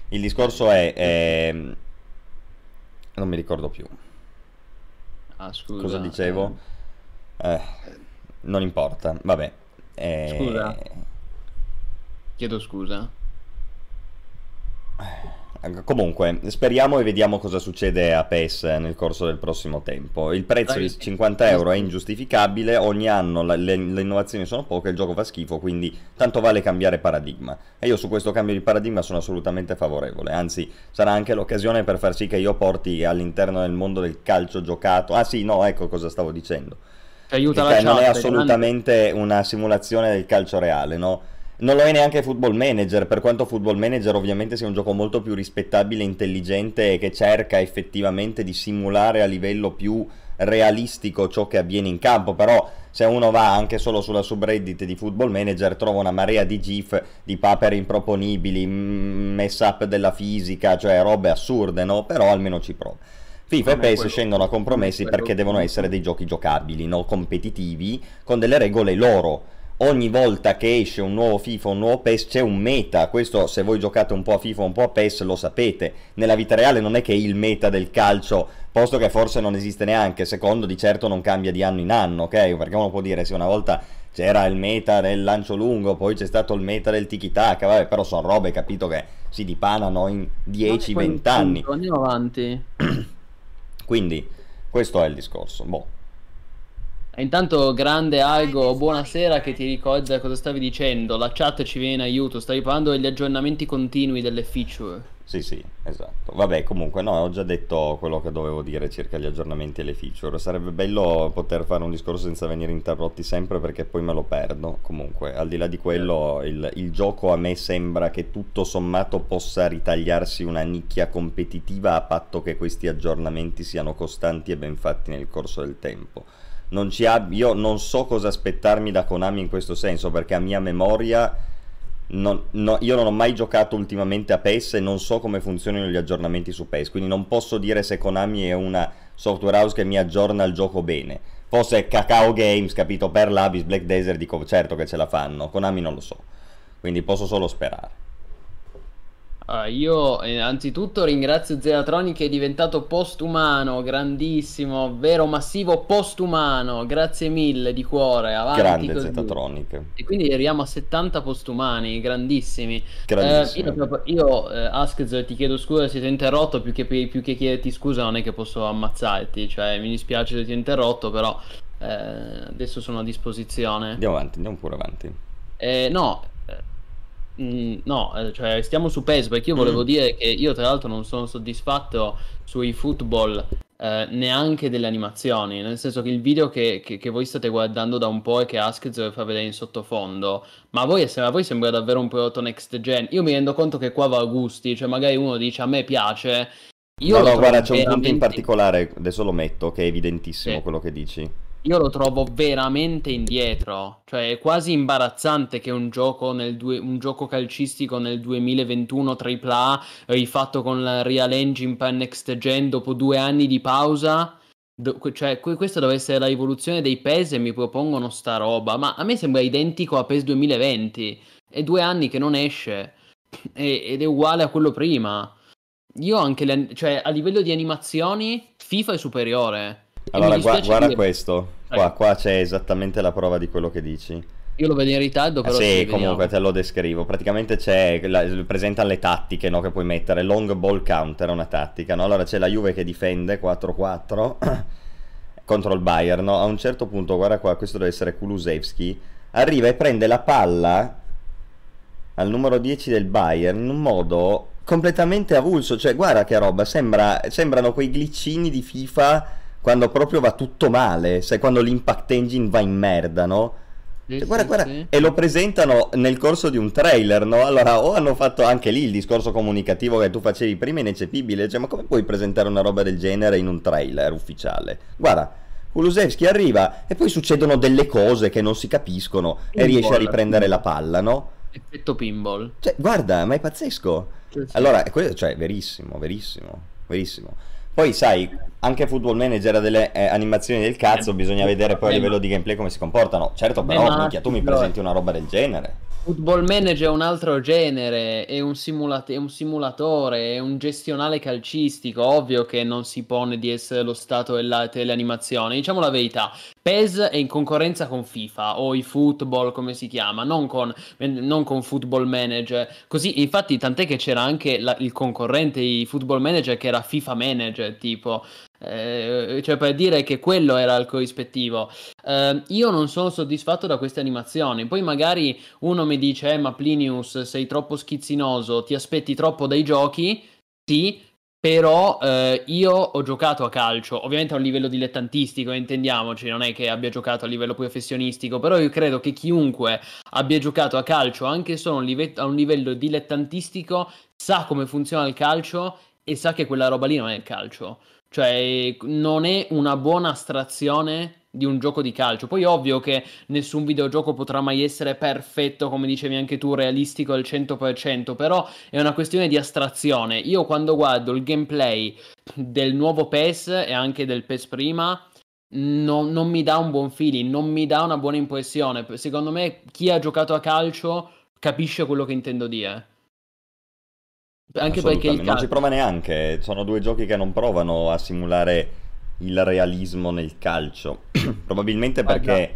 Il discorso è... è... Non mi ricordo più. Ah, scusa. Cosa dicevo? Eh, non importa, vabbè. Eh... Scusa. Chiedo scusa. Comunque, speriamo e vediamo cosa succede a PES nel corso del prossimo tempo. Il prezzo di 50 euro è ingiustificabile, ogni anno le, le, le, innovazioni sono poche, il gioco fa schifo, quindi tanto vale cambiare paradigma. E io su questo cambio di paradigma sono assolutamente favorevole, anzi sarà anche l'occasione per far sì che io porti all'interno del mondo del calcio giocato... Ah sì, no, ecco cosa stavo dicendo aiuta la chat, non è assolutamente una simulazione del calcio reale, no? Non lo è neanche Football Manager, per quanto Football Manager ovviamente sia un gioco molto più rispettabile, intelligente che cerca effettivamente di simulare a livello più realistico ciò che avviene in campo, però se uno va anche solo sulla subreddit di Football Manager trova una marea di gif di papere improponibili, mess up della fisica, cioè robe assurde, no? Però almeno ci prova. FIFA e PES scendono a compromessi perché devono essere dei giochi giocabili, no? competitivi, con delle regole loro. Ogni volta che esce un nuovo FIFA, un nuovo PES, c'è un meta. Questo, se voi giocate un po' a FIFA, un po' a PES, lo sapete. Nella vita reale non è che il meta del calcio, posto che forse non esiste neanche, secondo di certo non cambia di anno in anno, ok? Perché uno può dire, se una volta c'era il meta del lancio lungo, poi c'è stato il meta del tiki-taka, vabbè, però sono robe, capito, che si dipanano in 10-20 anni. Andiamo avanti. Quindi questo è il discorso. Boh. Intanto grande Aigo, buonasera che ti ricorda cosa stavi dicendo, la chat ci viene in aiuto, stavi parlando degli aggiornamenti continui delle feature. Sì, sì, esatto. Vabbè, comunque, no, ho già detto quello che dovevo dire circa gli aggiornamenti e le feature. Sarebbe bello poter fare un discorso senza venire interrotti sempre perché poi me lo perdo. Comunque, al di là di quello, il, il gioco a me sembra che tutto sommato possa ritagliarsi una nicchia competitiva a patto che questi aggiornamenti siano costanti e ben fatti nel corso del tempo non ci ha... io non so cosa aspettarmi da Konami in questo senso, perché a mia memoria non, no, io non ho mai giocato ultimamente a PES e non so come funzionano gli aggiornamenti su PES, quindi non posso dire se Konami è una software house che mi aggiorna il gioco bene. Fosse Cacao Games, capito, per l'Abyss, Black Desert, dico certo che ce la fanno, Konami non lo so, quindi posso solo sperare. Uh, io eh, anzitutto ringrazio Zeratronic che è diventato postumano, grandissimo, vero massivo postumano, grazie mille di cuore, avanti Grande così. Zetatronic. E quindi arriviamo a 70 postumani, grandissimi. Grandissimi. Eh, io, io eh, Askez, ti chiedo scusa se ti ho interrotto, più che, più che chiederti scusa non è che posso ammazzarti, cioè mi dispiace se ti ho interrotto, però eh, adesso sono a disposizione. Andiamo avanti, andiamo pure avanti. Eh, no, Mm, no, eh, cioè stiamo su PES perché io volevo mm. dire che io tra l'altro non sono soddisfatto sui football eh, neanche delle animazioni, nel senso che il video che, che, che voi state guardando da un po' e che Askez fa vedere in sottofondo, ma a voi, a voi sembra davvero un prodotto next gen. Io mi rendo conto che qua va a gusti, cioè magari uno dice a me piace. Io no, no, guarda, c'è un punto in particolare, adesso lo metto, che è evidentissimo sì. quello che dici io lo trovo veramente indietro. Cioè, è quasi imbarazzante che un gioco, due, un gioco calcistico nel 2021 AAA, rifatto con la Real Engine per Next Gen dopo due anni di pausa. Do, cioè, questa deve essere la rivoluzione dei PES e mi propongono sta roba. Ma a me sembra identico a PES 2020. È due anni che non esce. E, ed è uguale a quello prima. Io anche, le, cioè, a livello di animazioni, FIFA è superiore. Allora, gu- guarda dire... questo. Qua, qua, c'è esattamente la prova di quello che dici. Io lo vedo in ritardo, però. Ah, sì, comunque te lo descrivo. Praticamente c'è. La, presentano le tattiche no, che puoi mettere. Long ball counter è una tattica. No? Allora c'è la Juve che difende 4-4 contro il Bayern. No? A un certo punto, guarda qua, questo deve essere Kulusevski. Arriva e prende la palla al numero 10 del Bayern in un modo completamente avulso. Cioè, guarda che roba. Sembra, sembrano quei glicini di FIFA quando proprio va tutto male, sai quando l'impact engine va in merda, no? Sì, cioè, guarda, sì, guarda, sì. e lo presentano nel corso di un trailer, no? Allora, o hanno fatto anche lì il discorso comunicativo che tu facevi prima ineccepibile, cioè, ma come puoi presentare una roba del genere in un trailer ufficiale? Guarda, Kulusevski arriva e poi succedono delle cose che non si capiscono pinball, e riesce a riprendere pinball. la palla, no? Effetto pinball. Cioè, guarda, ma è pazzesco. Allora, questo, cioè, verissimo, verissimo, verissimo. Poi sai, anche Football Manager ha delle eh, animazioni del cazzo, bisogna vedere poi a livello di gameplay come si comportano. Certo, però, minchia, tu mi presenti una roba del genere. Football Manager è un altro genere, è un, simulat- è un, simulatore, è un gestionale calcistico, ovvio che non si pone di essere lo stato della teleanimazione, diciamo la verità. PES è in concorrenza con FIFA o i football come si chiama, non con, non con Football Manager. Così, infatti, tant'è che c'era anche la, il concorrente di Football Manager che era FIFA Manager, tipo. Eh, cioè per dire che quello era il corrispettivo. Eh, io non sono soddisfatto da queste animazioni. Poi magari uno mi dice: eh, Ma Plinius, sei troppo schizzinoso, ti aspetti troppo dai giochi. Sì, però eh, io ho giocato a calcio, ovviamente a un livello dilettantistico, intendiamoci, non è che abbia giocato a livello professionistico, però io credo che chiunque abbia giocato a calcio anche solo a un, live- a un livello dilettantistico sa come funziona il calcio e sa che quella roba lì non è il calcio. Cioè, non è una buona astrazione di un gioco di calcio. Poi ovvio che nessun videogioco potrà mai essere perfetto, come dicevi anche tu, realistico al 100%, però è una questione di astrazione. Io quando guardo il gameplay del nuovo PES e anche del PES prima, non, non mi dà un buon feeling, non mi dà una buona impressione. Secondo me chi ha giocato a calcio capisce quello che intendo dire. Anche perché il non ci prova neanche, sono due giochi che non provano a simulare il realismo nel calcio. Probabilmente perché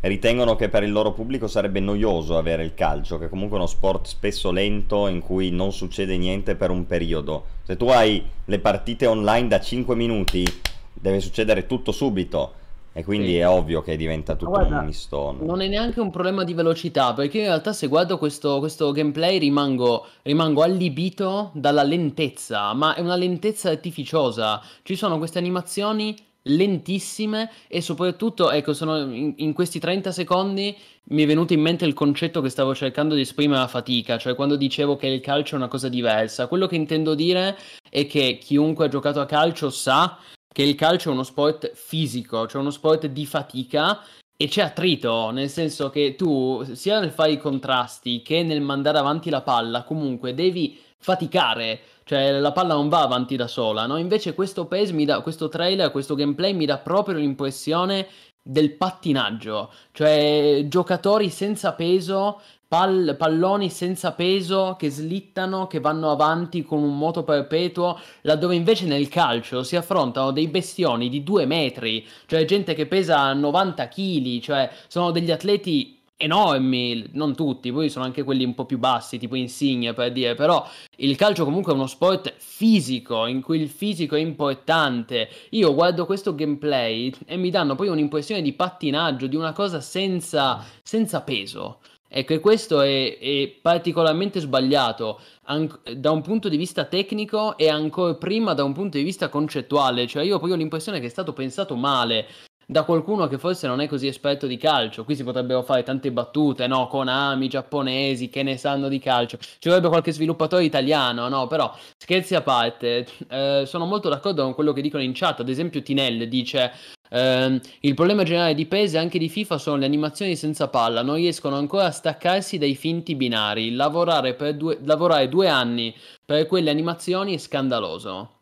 ritengono che per il loro pubblico sarebbe noioso avere il calcio, che è comunque uno sport spesso lento in cui non succede niente per un periodo. Se tu hai le partite online da 5 minuti, deve succedere tutto subito. E quindi sì. è ovvio che diventa tutto guarda, un mistone. Non è neanche un problema di velocità, perché in realtà se guardo questo, questo gameplay rimango, rimango, allibito dalla lentezza, ma è una lentezza artificiosa. Ci sono queste animazioni lentissime e soprattutto, ecco, sono in, in questi 30 secondi mi è venuto in mente il concetto che stavo cercando di esprimere a fatica, cioè quando dicevo che il calcio è una cosa diversa. Quello che intendo dire è che chiunque ha giocato a calcio sa che il calcio è uno sport fisico, cioè uno sport di fatica e c'è attrito, nel senso che tu sia nel fare i contrasti che nel mandare avanti la palla, comunque devi faticare, cioè la palla non va avanti da sola, no? Invece questo PES mi dà, questo trailer, questo gameplay mi dà proprio l'impressione del pattinaggio, cioè giocatori senza peso Pal- palloni senza peso che slittano, che vanno avanti con un moto perpetuo, laddove invece nel calcio si affrontano dei bestioni di due metri, cioè gente che pesa 90 kg, cioè sono degli atleti enormi, non tutti, poi sono anche quelli un po' più bassi, tipo Insigne per dire, però il calcio comunque è uno sport fisico, in cui il fisico è importante. Io guardo questo gameplay e mi danno poi un'impressione di pattinaggio, di una cosa senza, senza peso. Ecco, e questo è, è particolarmente sbagliato an- da un punto di vista tecnico e ancora prima da un punto di vista concettuale. Cioè, io poi ho l'impressione che è stato pensato male da qualcuno che forse non è così esperto di calcio. Qui si potrebbero fare tante battute, no? Konami, giapponesi, che ne sanno di calcio. Ci vorrebbe qualche sviluppatore italiano, no? Però, scherzi a parte, eh, sono molto d'accordo con quello che dicono in chat. Ad esempio, Tinel dice: Uh, il problema generale di PES e anche di FIFA sono le animazioni senza palla, non riescono ancora a staccarsi dai finti binari. Lavorare, due, lavorare due anni per quelle animazioni è scandaloso.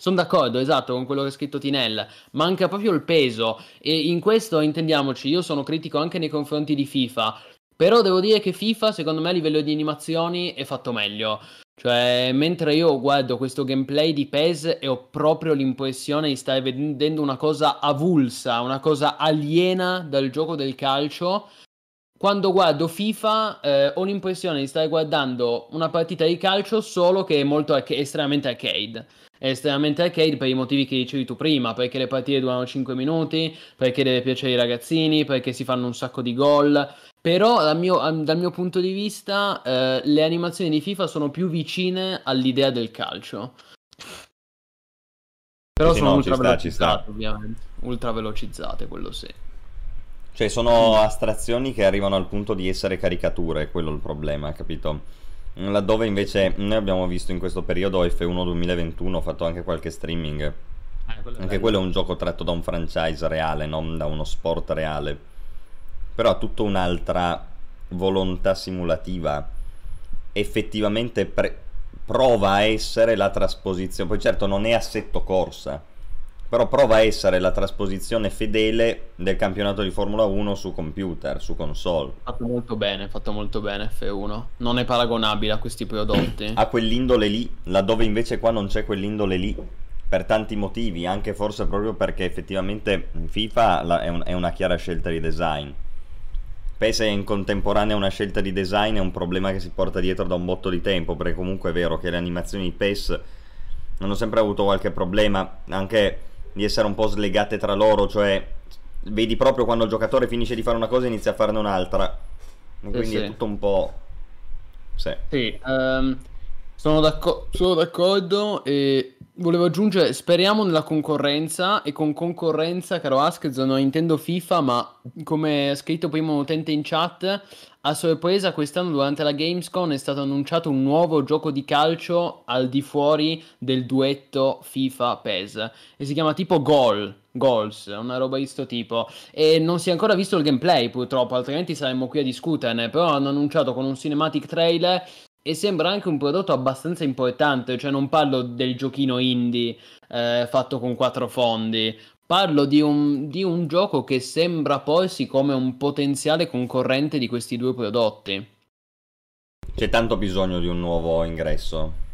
Sono d'accordo, esatto, con quello che ha scritto Tinella. Manca proprio il peso. E in questo intendiamoci, io sono critico anche nei confronti di FIFA. Però devo dire che FIFA, secondo me, a livello di animazioni è fatto meglio. Cioè, mentre io guardo questo gameplay di PES e ho proprio l'impressione di stare vedendo una cosa avulsa, una cosa aliena dal gioco del calcio, quando guardo FIFA eh, ho l'impressione di stare guardando una partita di calcio solo che è molto arca- estremamente arcade. È estremamente arcade per i motivi che dicevi tu prima, perché le partite durano 5 minuti, perché deve piacere ai ragazzini, perché si fanno un sacco di gol. Però dal mio, dal mio punto di vista eh, le animazioni di FIFA sono più vicine all'idea del calcio. Però Sì, sono no, ultra sta, velocizzate, ovviamente. Ultra velocizzate, quello sì. Cioè, sono astrazioni che arrivano al punto di essere caricature, è quello il problema, capito? Laddove invece noi abbiamo visto in questo periodo F1 2021, ho fatto anche qualche streaming. Eh, quello è Anche bello. quello è un gioco tratto da un franchise reale, non da uno sport reale. Però ha tutta un'altra volontà simulativa. Effettivamente pre- prova a essere la trasposizione. Poi certo non è assetto corsa. Però prova a essere la trasposizione fedele del campionato di Formula 1 su computer, su console. Fatto molto bene, fatto molto bene F1. Non è paragonabile a questi prodotti. ha quell'indole lì, laddove invece qua non c'è quell'indole lì, per tanti motivi, anche forse proprio perché effettivamente FIFA è, un- è una chiara scelta di design. PES è in contemporanea una scelta di design, è un problema che si porta dietro da un botto di tempo, perché comunque è vero che le animazioni di PES hanno sempre avuto qualche problema, anche di essere un po' slegate tra loro, cioè vedi proprio quando il giocatore finisce di fare una cosa e inizia a farne un'altra. Quindi sì. è tutto un po'... Sì. Sì, ehm, sono, d'acco- sono d'accordo e volevo aggiungere, speriamo nella concorrenza e con concorrenza, caro Askez, non intendo FIFA, ma come ha scritto prima un utente in chat, a sorpresa quest'anno durante la Gamescom è stato annunciato un nuovo gioco di calcio al di fuori del duetto FIFA-PES e si chiama tipo Goal, Goals, una roba di sto tipo e non si è ancora visto il gameplay purtroppo, altrimenti saremmo qui a discuterne, però hanno annunciato con un cinematic trailer e sembra anche un prodotto abbastanza importante, cioè non parlo del giochino indie eh, fatto con quattro fondi, parlo di un, di un gioco che sembra porsi come un potenziale concorrente di questi due prodotti. C'è tanto bisogno di un nuovo ingresso.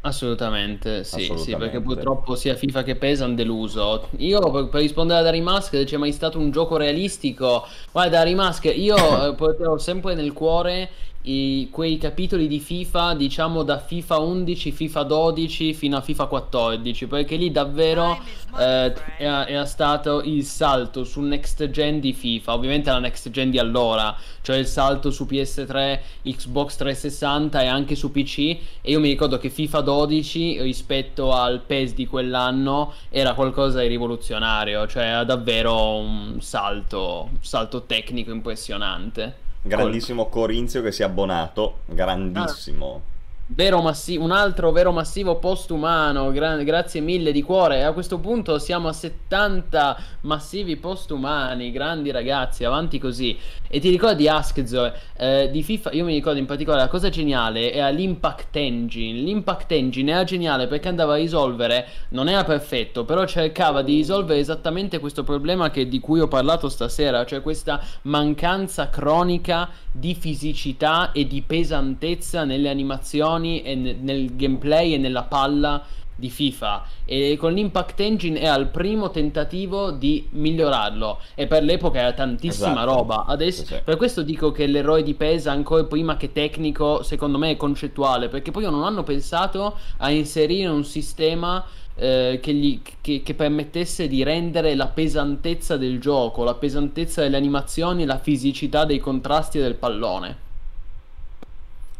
Assolutamente, sì, sì, Assolutamente. perché purtroppo sia FIFA che PES hanno deluso. Io per, per rispondere ad Arimask, c'è mai stato un gioco realistico? Guarda, Arimask, io eh, porterò sempre nel cuore i- quei capitoli di FIFA, diciamo da FIFA 11, FIFA 12 fino a FIFA 14, perché lì davvero eh, era, stato il salto sul next gen di FIFA, ovviamente la next gen di allora, cioè il salto su PS3, Xbox 360 e anche su PC e io mi ricordo che FIFA 12 rispetto al PES di quell'anno era qualcosa di rivoluzionario, cioè era davvero un salto, un salto tecnico impressionante. Grandissimo Corinzio che si è abbonato, grandissimo. Vero massi- un altro vero massivo postumano, gra- grazie mille di cuore. A questo punto siamo a 70 massivi postumani, grandi ragazzi, avanti così. E ti ricordi Askzo eh, di FIFA? Io mi ricordo in particolare la cosa geniale era l'Impact Engine. L'Impact Engine era geniale perché andava a risolvere, non era perfetto, però cercava di risolvere esattamente questo problema che, di cui ho parlato stasera, cioè questa mancanza cronica di fisicità e di pesantezza nelle animazioni e nel gameplay e nella palla di FIFA e con l'Impact Engine è al primo tentativo di migliorarlo e per l'epoca era tantissima esatto. roba adesso sì, sì. per questo dico che l'eroe di PESA ancora prima che tecnico secondo me è concettuale perché poi non hanno pensato a inserire un sistema eh, che, gli, che, che, permettesse di rendere la pesantezza del gioco, la pesantezza delle animazioni, la fisicità dei contrasti del pallone.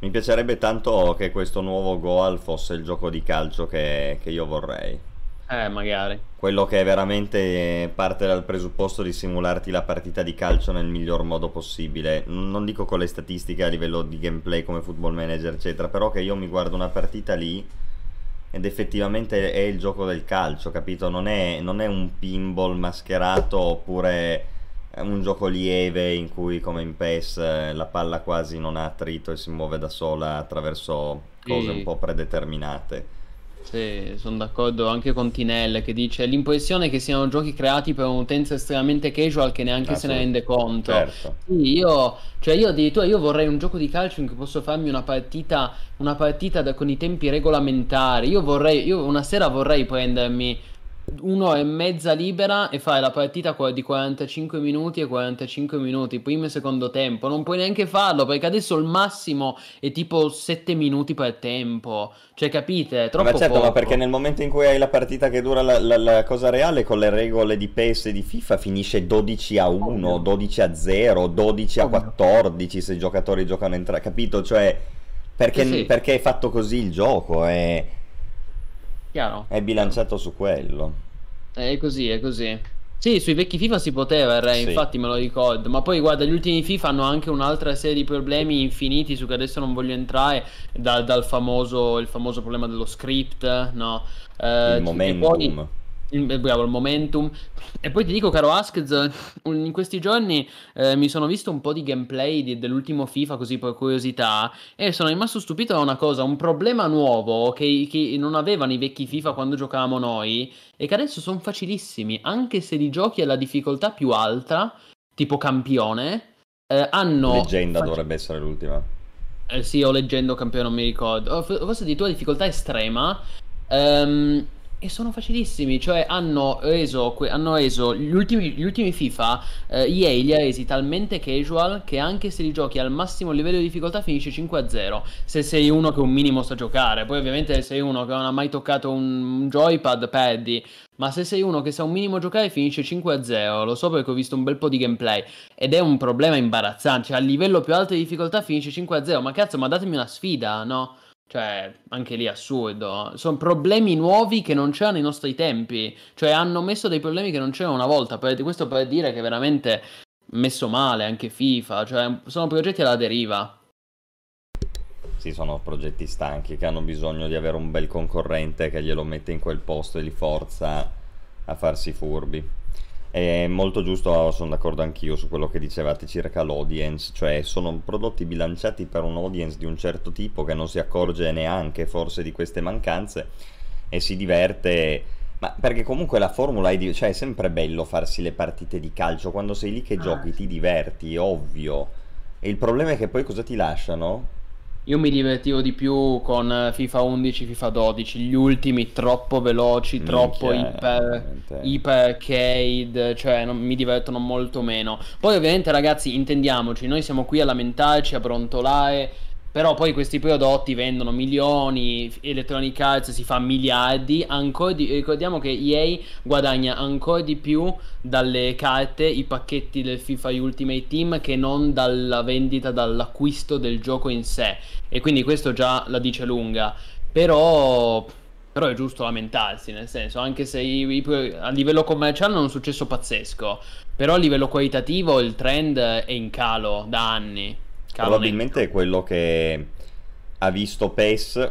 Mi piacerebbe tanto che questo nuovo Goal fosse il gioco di calcio che, che io vorrei. Eh, magari. Quello che veramente parte dal presupposto di simularti la partita di calcio nel miglior modo possibile. Non dico con le statistiche a livello di gameplay come Football Manager, eccetera, però che io mi guardo una partita lì ed effettivamente è il gioco del calcio, capito? Non è, non è un pinball mascherato oppure un gioco lieve in cui come in PES la palla quasi non ha attrito e si muove da sola attraverso cose sì. un po' predeterminate. Sì, sono d'accordo anche con Tinelle che dice l'impressione che siano giochi creati per un'utenza estremamente casual che neanche ah, se ne rende conto. Certo. Sì, io, cioè io addirittura io vorrei un gioco di calcio in cui posso farmi una partita, una partita da, con i tempi regolamentari. Io vorrei, io una sera vorrei prendermi uno e mezza libera e fai la partita di 45 minuti e 45 minuti, primo e secondo tempo. Non puoi neanche farlo perché adesso il massimo è tipo 7 minuti per tempo. Cioè, capite? È troppo ma certo, poco. ma perché nel momento in cui hai la partita che dura la, la, la, cosa reale con le regole di PES e di FIFA finisce 12 a 1, Ovvio. 12 a 0, 12 a 14 se i giocatori giocano entrambi, capito? Cioè, perché, sì, sì. perché è fatto così il gioco? È Chiaro. È bilanciato su quello. È così, è così. Sì, sui vecchi FIFA si poteva, Re, sì. infatti me lo ricordo. Ma poi guarda, gli ultimi FIFA hanno anche un'altra serie di problemi infiniti su cui adesso non voglio entrare, da, dal famoso, il famoso problema dello script, no? Eh, il momentum. Poi, il, eh, bravo, il momentum. E poi ti dico, caro Askez, in questi giorni eh, mi sono visto un po' di gameplay di, dell'ultimo FIFA, così per curiosità, e sono rimasto stupito da una cosa, un problema nuovo che, che non avevano i vecchi FIFA quando giocavamo noi, e che adesso sono facilissimi, anche se li giochi alla difficoltà più alta, tipo campione, eh, hanno... Leggenda fac... dovrebbe essere l'ultima. Eh, sì, o leggendo campione, non mi ricordo. Forse di tua difficoltà estrema. Ehm e sono facilissimi, cioè hanno reso, hanno reso gli, ultimi, gli ultimi FIFA, eh, EA li ha resi talmente casual che anche se li giochi al massimo livello di difficoltà finisce 5-0, se sei uno che un minimo sa giocare, poi ovviamente se sei uno che non ha mai toccato un joypad, perdi, ma se sei uno che sa un minimo giocare finisce 5-0, lo so perché ho visto un bel po' di gameplay. Ed è un problema imbarazzante, cioè a livello più alto di difficoltà finisce 5-0, ma cazzo ma datemi una sfida, no? Cioè, anche lì assurdo. Sono problemi nuovi che non c'erano nei nostri tempi. Cioè, hanno messo dei problemi che non c'erano una volta. Questo per dire che veramente messo male anche FIFA. Cioè, sono progetti alla deriva. Sì, sono progetti stanchi che hanno bisogno di avere un bel concorrente che glielo mette in quel posto e li forza a farsi furbi. È molto giusto, sono d'accordo anch'io su quello che dicevate circa l'audience, cioè sono prodotti bilanciati per un audience di un certo tipo che non si accorge neanche forse di queste mancanze e si diverte, ma perché comunque la formula è, di... cioè, è sempre bello farsi le partite di calcio, quando sei lì che ah. giochi ti diverti, ovvio. E il problema è che poi cosa ti lasciano? Io mi divertivo di più con FIFA 11, FIFA 12, gli ultimi troppo veloci, troppo iper, iper arcade, cioè non, mi divertono molto meno. Poi ovviamente ragazzi intendiamoci, noi siamo qui a lamentarci, a brontolare però poi questi prodotti vendono milioni, Electronic Arts si fa miliardi, di, ricordiamo che EA guadagna ancora di più dalle carte, i pacchetti del FIFA Ultimate Team che non dalla vendita, dall'acquisto del gioco in sé. E quindi questo già la dice lunga. Però però è giusto lamentarsi, nel senso, anche se i, i, a livello commerciale è un successo pazzesco, però a livello qualitativo il trend è in calo da anni. Probabilmente è quello che ha visto PES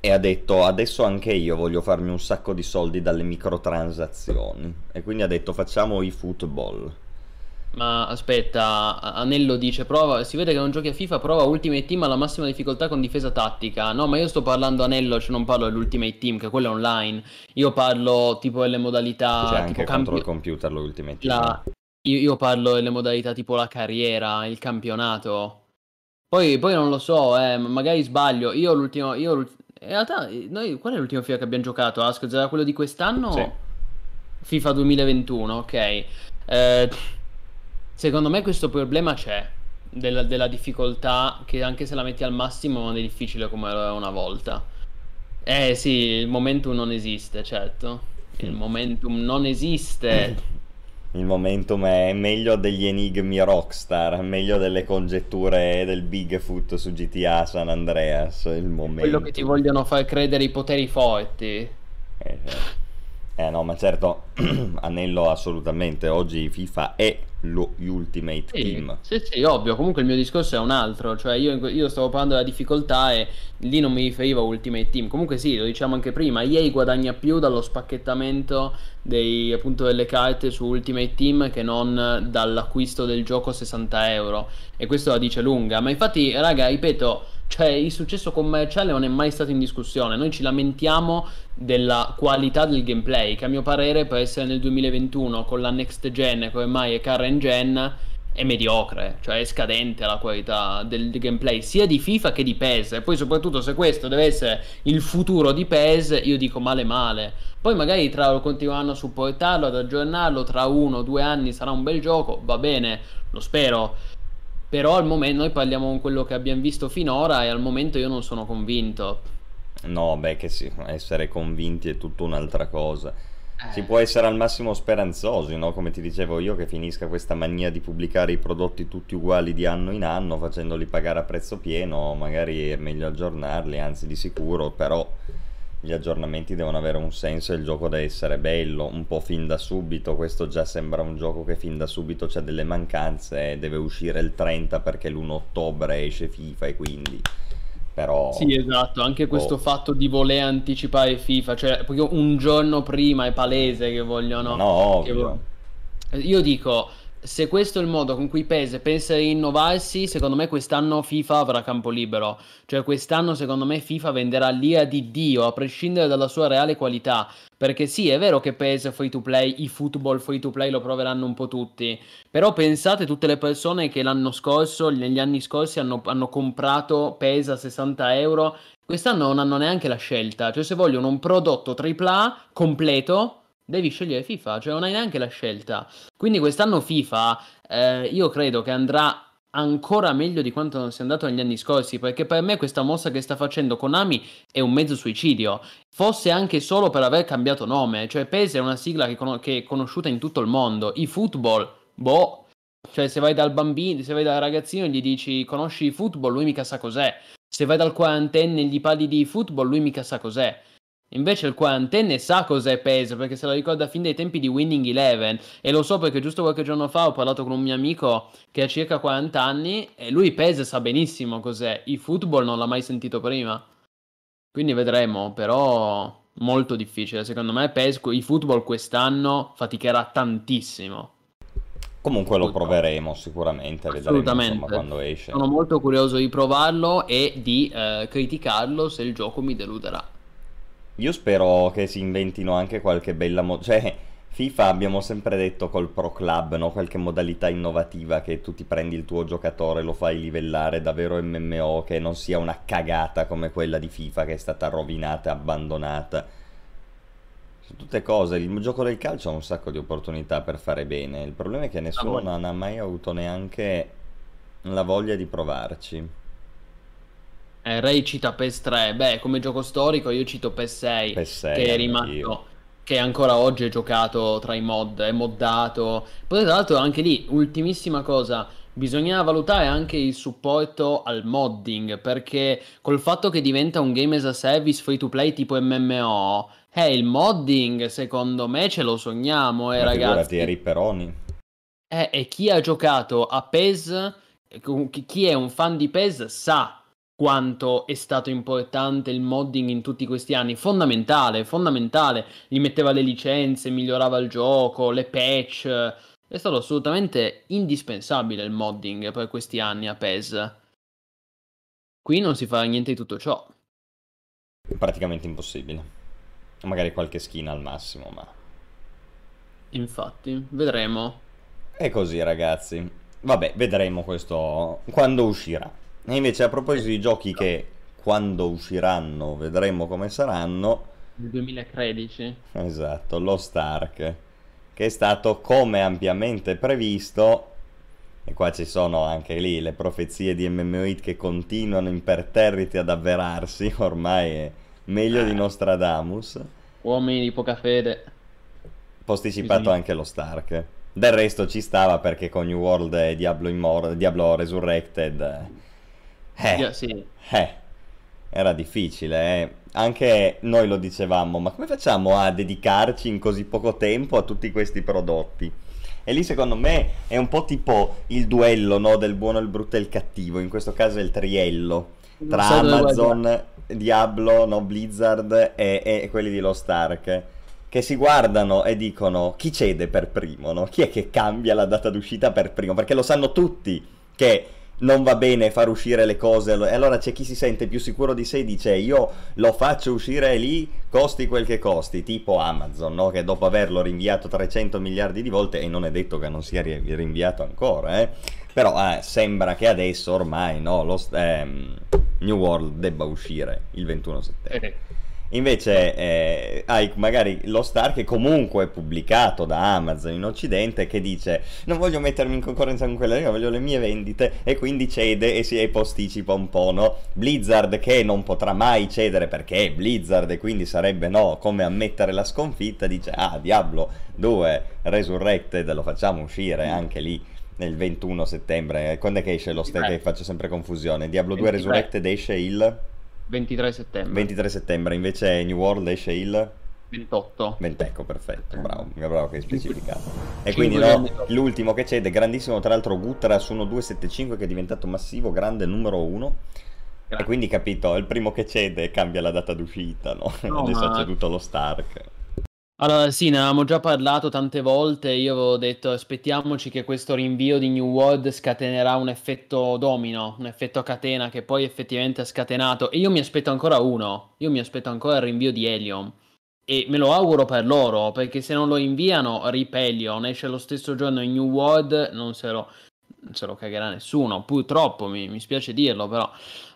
e ha detto adesso anche io voglio farmi un sacco di soldi dalle microtransazioni e quindi ha detto facciamo i football. Ma aspetta, Anello dice prova, si vede che non giochi a FIFA, prova Ultimate Team alla massima difficoltà con difesa tattica. No, ma io sto parlando Anello, cioè non parlo dell'Ultimate Team, che quello è online. Io parlo tipo delle modalità... C'è anche tipo contro campi- il computer l'Ultimate Team. la- io, io parlo delle modalità tipo la carriera, il campionato. Poi, poi non lo so, eh, magari sbaglio. Io l'ultimo... Io l'ult- in realtà, noi, qual è l'ultimo FIFA che abbiamo giocato? Ask, era quello di quest'anno? Sì. FIFA 2021, ok. Eh, secondo me questo problema c'è. Della, della difficoltà che anche se la metti al massimo non è difficile come lo era una volta. Eh sì, il momentum non esiste, certo. Il momentum non esiste. Il momentum è meglio degli enigmi Rockstar, meglio delle congetture del Bigfoot su GTA San Andreas. Il momento. Quello che ti vogliono far credere i poteri forti. Eh, certo. Eh, no, ma certo, Anello assolutamente. Oggi FIFA è lo Ultimate Sì, Team. sì, sì, ovvio. Comunque il mio discorso è un altro. Cioè, io, io stavo parlando della difficoltà e lì non mi riferivo a Ultimate Team. Comunque, sì, lo diciamo anche prima. EA guadagna più dallo spacchettamento dei, appunto, delle carte su Ultimate Team che non dall'acquisto del gioco a 60 euro. E questo la dice lunga. Ma infatti, raga, ripeto, cioè, il successo commerciale non è mai stato in discussione. Noi ci lamentiamo della qualità del gameplay, che a mio parere per essere nel 2021 con la next gen, che ormai è current gen, è mediocre, cioè è scadente la qualità del gameplay sia di FIFA che di PES. E poi soprattutto se questo deve essere il futuro di PES, io dico male male. Poi magari tra continueranno a supportarlo, ad aggiornarlo, tra uno o due anni sarà un bel gioco, va bene, lo spero. Però al momento noi parliamo con quello che abbiamo visto finora e al momento io non sono convinto. No, beh, che sì, essere convinti è tutta un'altra cosa. Si Eh. può essere al massimo speranzosi, no? Come ti dicevo io, che finisca questa mania di pubblicare i prodotti tutti uguali di anno in anno, facendoli pagare a prezzo pieno, magari è meglio aggiornarli, anzi di sicuro, però gli aggiornamenti devono avere un senso e il gioco deve essere bello, un po' fin da subito. Questo già sembra un gioco che fin da subito c'ha delle mancanze, deve uscire il 30 perché l'1 ottobre esce FIFA e quindi... Però... Sì, esatto, anche questo Oh. fatto di voler anticipare FIFA, cioè proprio un giorno prima è palese che vogliono... No, che ovvio. vo- Io dico, se questo è il modo con cui PES pensa di innovarsi, secondo me quest'anno FIFA avrà campo libero. Cioè quest'anno secondo me FIFA venderà l'ira di Dio, a prescindere dalla sua reale qualità. Perché sì, è vero che PES è free to play, i football free to play lo proveranno un po' tutti. Però pensate tutte le persone che l'anno scorso, negli anni scorsi, hanno, hanno comprato PES a 60 euro. Quest'anno non hanno neanche la scelta. Cioè, se vogliono un prodotto AAA completo, devi scegliere FIFA. Cioè, non hai neanche la scelta. Quindi quest'anno FIFA, eh, io credo che andrà ancora meglio di quanto non sia andato negli anni scorsi. Perché per me questa mossa che sta facendo Konami è un mezzo suicidio. Fosse anche solo per aver cambiato nome. Cioè, PES è una sigla che, cono- che è conosciuta in tutto il mondo. I football, boh. Cioè, se vai dal bambino, se vai dal ragazzino e gli dici conosci il football, lui mica sa cos'è. Se vai dal quarantenne e gli parli di football, lui mica sa cos'è. Invece il quarantenne sa cos'è PES perché se lo ricorda fin dai tempi di Winning Eleven e lo so perché giusto qualche giorno fa ho parlato con un mio amico che ha circa 40 anni e lui PES sa benissimo cos'è, il football non l'ha mai sentito prima. Quindi vedremo, però molto difficile. Secondo me PES, il football quest'anno faticherà tantissimo. Comunque lo proveremo sicuramente, vedremo insomma quando esce. Sono molto curioso di provarlo e di eh, criticarlo se il gioco mi deluderà. Io spero che si inventino anche qualche bella mo- cioè FIFA abbiamo sempre detto col Pro Club, no? Qualche modalità innovativa che tu ti prendi il tuo giocatore, lo fai livellare davvero MMO, che non sia una cagata come quella di FIFA che è stata rovinata e abbandonata. Sono tutte cose, il gioco del calcio ha un sacco di opportunità per fare bene. Il problema è che nessuno non ha mai avuto neanche la voglia di provarci. Eh, Ray cita PES 3, beh, come gioco storico io cito PES 6, PES 6 che è rimasto, che ancora oggi è giocato tra i mod, è moddato. Poi tra l'altro anche lì, ultimissima cosa, bisogna valutare anche il supporto al modding, perché col fatto che diventa un game as a service free to play tipo MMO, eh, il modding secondo me ce lo sogniamo, eh Ma ragazzi. eri Peroni. Eh, e chi ha giocato a PES, chi è un fan di PES sa quanto è stato importante il modding in tutti questi anni. Fondamentale, fondamentale. Gli metteva le licenze, migliorava il gioco, le patch. È stato assolutamente indispensabile il modding per questi anni a PES. Qui non si fa niente di tutto ciò. Praticamente impossibile. Magari qualche skin al massimo, ma... Infatti, vedremo. È così ragazzi. Vabbè, vedremo questo quando uscirà. E invece a proposito di giochi che quando usciranno vedremo come saranno... Nel 2013. Esatto, lo Stark, che è stato come ampiamente previsto e qua ci sono anche lì le profezie di MMOIT che continuano imperterriti ad avverarsi, ormai è meglio di eh. Nostradamus. Uomini di poca fede. Posticipato Bisogna... anche lo Stark. Del resto ci stava perché con New World e Diablo, Immor- Diablo Resurrected... Eh, yeah, sì. eh, era difficile, eh. Anche noi lo dicevamo, ma come facciamo a dedicarci in così poco tempo a tutti questi prodotti? E lì secondo me è un po' tipo il duello no? del buono, il brutto e il cattivo, in questo caso è il triello tra Amazon, Diablo, no? Blizzard e, e, quelli di Lost Ark che si guardano e dicono chi cede per primo, no? chi è che cambia la data d'uscita per primo, perché lo sanno tutti che non va bene far uscire le cose e allora c'è chi si sente più sicuro di sé e dice io lo faccio uscire lì costi quel che costi tipo Amazon no? che dopo averlo rinviato 300 miliardi di volte e non è detto che non sia rinviato ancora eh? però eh, sembra che adesso ormai no, lo, ehm, New World debba uscire il 21 settembre eh, Invece eh, hai magari lo Star che comunque è pubblicato da Amazon in Occidente che dice non voglio mettermi in concorrenza con quella io voglio le mie vendite e quindi cede e si posticipa un po', no? Blizzard che non potrà mai cedere perché è Blizzard e quindi sarebbe no, come ammettere la sconfitta, dice ah Diablo 2 Resurrected lo facciamo uscire anche lì nel 21 settembre. Quando è che esce lo Star? Che faccio sempre confusione. Diablo 2 Resurrected esce il 23 settembre. 23 settembre, invece New World esce il 28. 20, ecco, perfetto, bravo, bravo che hai specificato. E quindi no, l'ultimo che c'è, grandissimo tra l'altro Gutras 1275 che è diventato massivo, grande numero 1. E quindi capito, il primo che cede cambia la data d'uscita, no? no Adesso ma... ha ceduto lo Stark. Allora, sì, ne avevamo già parlato tante volte. Io avevo detto aspettiamoci che questo rinvio di New World scatenerà un effetto domino, un effetto catena che poi effettivamente ha scatenato. E io mi aspetto ancora uno. Io mi aspetto ancora il rinvio di Helion. E me lo auguro per loro, perché se non lo inviano, Rip Helion esce lo stesso giorno in New World, non se lo, non se lo cagherà nessuno. Purtroppo, mi, mi spiace dirlo, però.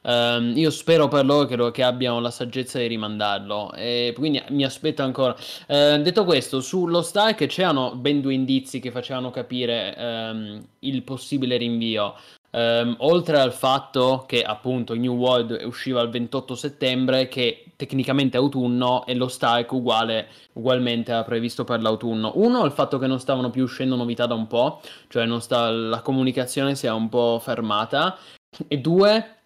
Um, io spero per loro che, che, abbiano la saggezza di rimandarlo. E quindi mi aspetto ancora. Uh, detto questo, sullo Stark c'erano ben due indizi che facevano capire um, il possibile rinvio. Um, oltre al fatto che appunto New World usciva il 28 settembre, che tecnicamente è autunno, e lo Stark uguale, ugualmente era previsto per l'autunno. Uno, il fatto che non stavano più uscendo novità da un po', cioè sta, la comunicazione si è un po' fermata. E due,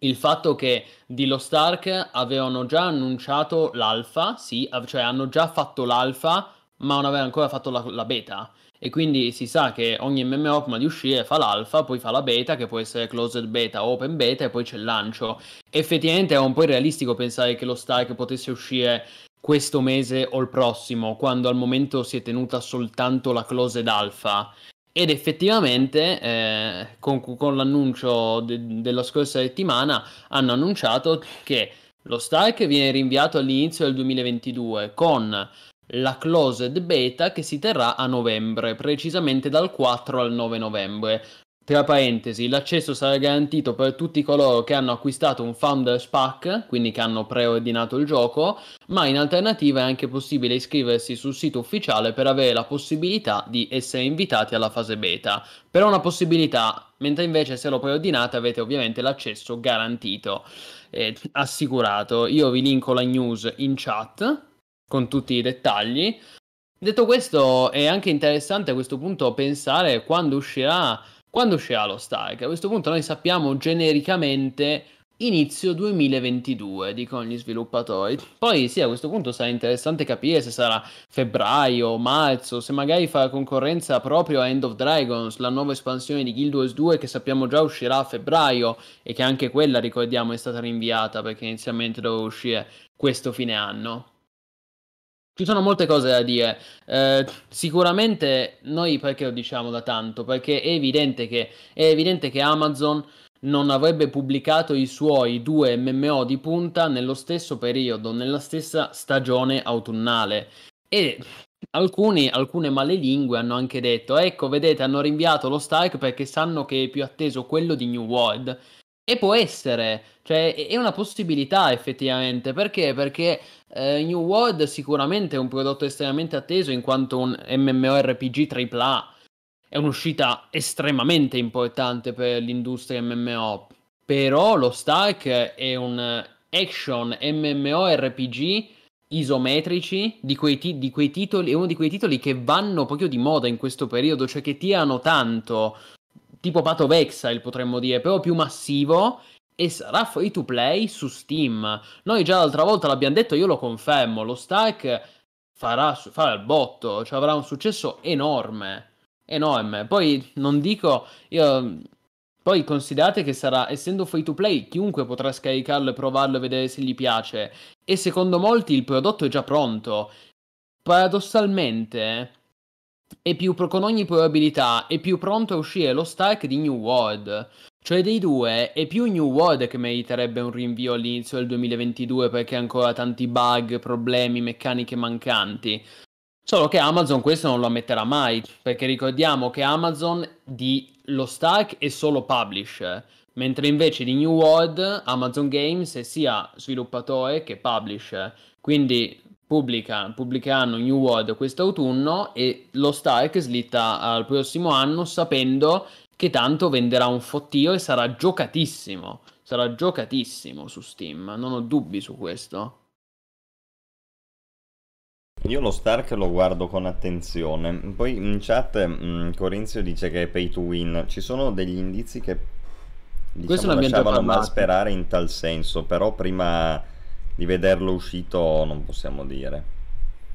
il fatto che di Lost Ark avevano già annunciato l'alfa, sì, cioè hanno già fatto l'alfa, ma non avevano ancora fatto la, la, beta. E quindi si sa che ogni MMO prima di uscire fa l'alfa, poi fa la beta, che può essere closed beta open beta, e poi c'è il lancio. Effettivamente è un po' irrealistico pensare che lo Stark potesse uscire questo mese o il prossimo, quando al momento si è tenuta soltanto la closed alfa. Ed effettivamente, eh, con, con, l'annuncio de- della scorsa settimana, hanno annunciato che lo Stark viene rinviato all'inizio del 2022 con la closed beta che si terrà a novembre, precisamente dal 4 al 9 novembre. Tra parentesi, l'accesso sarà garantito per tutti coloro che hanno acquistato un Founders Pack, quindi che hanno preordinato il gioco, ma in alternativa è anche possibile iscriversi sul sito ufficiale per avere la possibilità di essere invitati alla fase beta. Però una possibilità, mentre invece se lo preordinate avete ovviamente l'accesso garantito, eh, assicurato. Io vi linko la news in chat con tutti i dettagli. Detto questo, è anche interessante a questo punto pensare quando uscirà quando uscirà lo Stark? A questo punto noi sappiamo genericamente inizio 2022, dicono gli sviluppatori. Poi sì, a questo punto sarà interessante capire se sarà febbraio, marzo, se magari fa concorrenza proprio a End of Dragons, la nuova espansione di Guild Wars 2 che sappiamo già uscirà a febbraio e che anche quella, ricordiamo, è stata rinviata perché inizialmente doveva uscire questo fine anno. Ci sono molte cose da dire. Eh, sicuramente noi perché lo diciamo da tanto? Perché è evidente che, è evidente che Amazon non avrebbe pubblicato i suoi due MMO di punta nello stesso periodo, nella stessa stagione autunnale. E alcuni, alcune malelingue hanno anche detto: Ecco, vedete, hanno rinviato lo Stark perché sanno che è più atteso quello di New World. E può essere, cioè è una possibilità effettivamente, perché? Perché eh, New World sicuramente è un prodotto estremamente atteso in quanto un MMORPG AAA, è un'uscita estremamente importante per l'industria MMO, però lo Stark è un action MMORPG isometrici di quei, ti- di quei titoli, è uno di quei titoli che vanno proprio di moda in questo periodo, cioè che tirano tanto tipo Path Exile potremmo dire, però più massivo e sarà free to play su Steam. Noi già l'altra volta l'abbiamo detto, io lo confermo, lo Stark farà, farà il botto, cioè avrà un successo enorme, enorme. Poi non dico, io... Poi considerate che sarà, essendo free to play, chiunque potrà scaricarlo e provarlo e vedere se gli piace. E secondo molti il prodotto è già pronto. Paradossalmente, è più, con ogni probabilità è più pronto a uscire lo Stark di New World. Cioè dei due è più New World che meriterebbe un rinvio all'inizio del 2022 perché ha ancora tanti bug, problemi, meccaniche mancanti. Solo che Amazon questo non lo ammetterà mai, perché ricordiamo che Amazon di lo Stark è solo publisher, mentre invece di New World Amazon Games è sia sviluppatore che publisher. Quindi pubblica, pubblicheranno New World quest'autunno e lo Stark slitta al prossimo anno sapendo che tanto venderà un fottio e sarà giocatissimo. Sarà giocatissimo su Steam, non ho dubbi su questo. Io lo Stark lo guardo con attenzione. Poi in chat mh, mm, Corinzio dice che è pay to win. Ci sono degli indizi che diciamo, lasciavano mal sperare in tal senso, però prima di vederlo uscito non possiamo dire.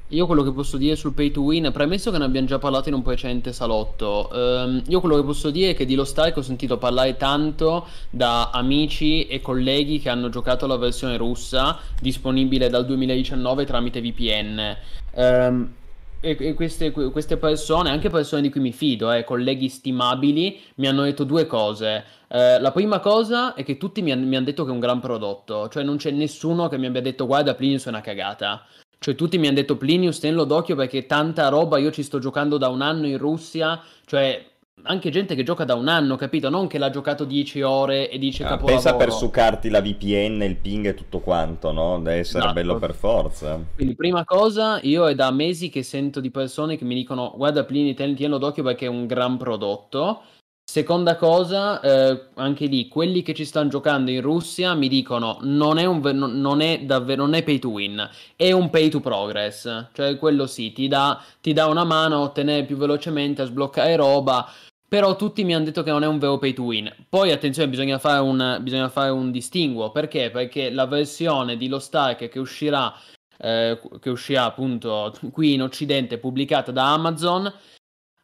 Io quello che posso dire sul pay to win, premesso che ne abbiamo già parlato in un precedente salotto, ehm, io quello che posso dire è che di Lost Ark ho sentito parlare tanto da amici e colleghi che hanno giocato la versione russa disponibile dal 2019 tramite VPN. Ehm, e, queste, queste, persone, anche persone di cui mi fido, eh, colleghi stimabili, mi hanno detto due cose. Eh, la prima cosa è che tutti mi, han, mi hanno detto che è un gran prodotto, cioè non c'è nessuno che mi abbia detto guarda Plinius è una cagata. Cioè tutti mi hanno detto Plinius tenlo d'occhio perché tanta roba, io ci sto giocando da un anno in Russia, cioè anche gente che gioca da un anno, capito? Non che l'ha giocato 10 ore e dice ah, capolavoro. Pensa per succarti la VPN, il ping e tutto quanto, no? Deve essere esatto. bello per forza. Quindi prima cosa, io è da mesi che sento di persone che mi dicono guarda Plini, tienilo d'occhio perché è un gran prodotto. Seconda cosa, eh, anche lì, quelli che ci stanno giocando in Russia mi dicono non è, un, non è davvero non è pay to win, è un pay to progress, cioè quello sì, ti dà, ti dà una mano a ottenere più velocemente, a sbloccare roba, però tutti mi hanno detto che non è un vero pay to win. Poi attenzione, bisogna fare un, bisogna fare un distinguo, perché? Perché la versione di Lost Ark che uscirà, eh, che uscirà appunto qui in Occidente, pubblicata da Amazon,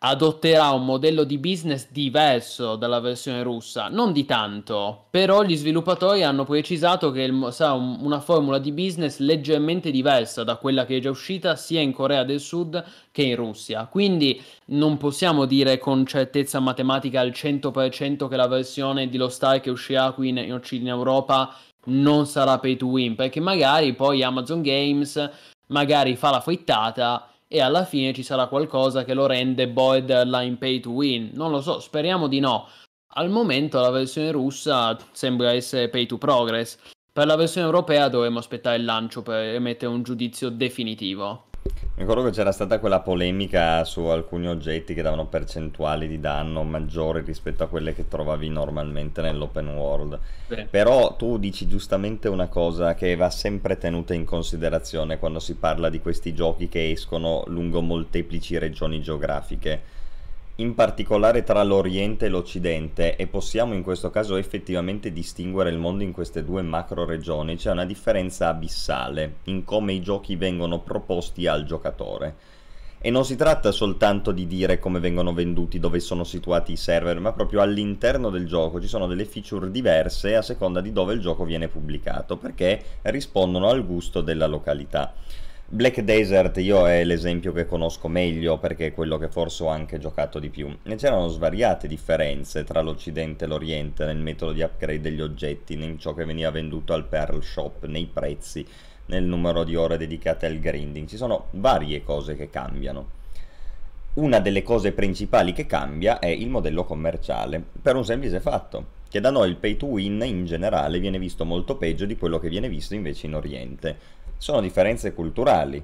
adotterà un modello di business diverso dalla versione russa, non di tanto, però gli sviluppatori hanno precisato che il, sarà un, una formula di business leggermente diversa da quella che è già uscita sia in Corea del Sud che in Russia. Quindi non possiamo dire con certezza matematica al 100% che la versione di Lost Ark che uscirà qui in, in, in Europa non sarà pay to win, perché magari poi Amazon Games magari fa la frittata e alla fine ci sarà qualcosa che lo rende borderline pay to win. Non lo so, speriamo di no. Al momento la versione russa sembra essere pay to progress. Per la versione europea dovremo aspettare il lancio per emettere un giudizio definitivo. Mi ricordo che c'era stata quella polemica su alcuni oggetti che davano percentuali di danno maggiori rispetto a quelle che trovavi normalmente nell'open world. Beh. Però tu dici giustamente una cosa che va sempre tenuta in considerazione quando si parla di questi giochi che escono lungo molteplici regioni geografiche. In particolare tra l'Oriente e l'Occidente, e possiamo in questo caso effettivamente distinguere il mondo in queste due macro regioni, c'è una differenza abissale in come i giochi vengono proposti al giocatore. E non si tratta soltanto di dire come vengono venduti, dove sono situati i server, ma proprio all'interno del gioco ci sono delle feature diverse a seconda di dove il gioco viene pubblicato, perché rispondono al gusto della località. Black Desert io è l'esempio che conosco meglio perché è quello che forse ho anche giocato di più. E c'erano svariate differenze tra l'Occidente e l'Oriente nel metodo di upgrade degli oggetti, in ciò che veniva venduto al Pearl Shop, nei prezzi, nel numero di ore dedicate al grinding. Ci sono varie cose che cambiano. Una delle cose principali che cambia è il modello commerciale, per un semplice fatto, che da noi il pay to win in generale viene visto molto peggio di quello che viene visto invece in Oriente sono differenze culturali.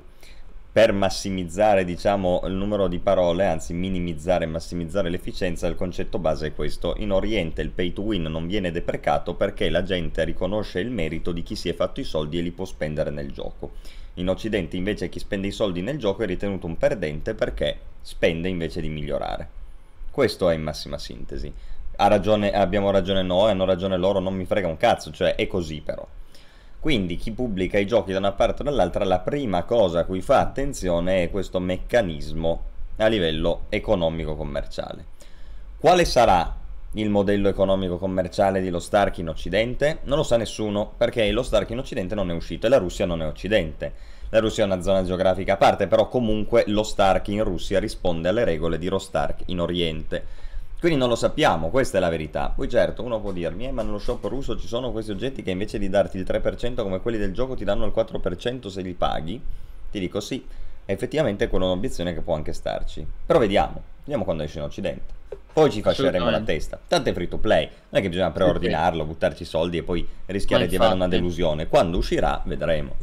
Per massimizzare diciamo, il numero di parole, anzi minimizzare e massimizzare l'efficienza, il concetto base è questo. In Oriente il pay to win non viene deprecato perché la gente riconosce il merito di chi si è fatto i soldi e li può spendere nel gioco. In Occidente invece chi spende i soldi nel gioco è ritenuto un perdente perché spende invece di migliorare. Questo è in massima sintesi. Ha ragione, abbiamo ragione noi, hanno ragione loro, non mi frega un cazzo, cioè è così però. Quindi chi pubblica i giochi da una parte o dall'altra, la prima cosa a cui fa attenzione è questo meccanismo a livello economico-commerciale. Quale sarà il modello economico-commerciale di Lost Ark in Occidente? Non lo sa nessuno, perché Lost Ark in Occidente non è uscito e la Russia non è Occidente. La Russia è una zona geografica a parte, però comunque Lost Ark in Russia risponde alle regole di Lost Ark in Oriente. Quindi non lo sappiamo, questa è la verità. Poi certo, uno può dirmi, eh, ma nello shop russo ci sono questi oggetti che invece di darti il 3% come quelli del gioco ti danno il 4% se li paghi? Ti dico sì, effettivamente quella è un'obiezione che può anche starci. Però vediamo, vediamo quando esce in Occidente. Poi ci fasceremo la testa. Tanto è free to play, non è che bisogna preordinarlo, buttarci soldi e poi rischiare infatti, di avere una delusione. Quando uscirà, vedremo.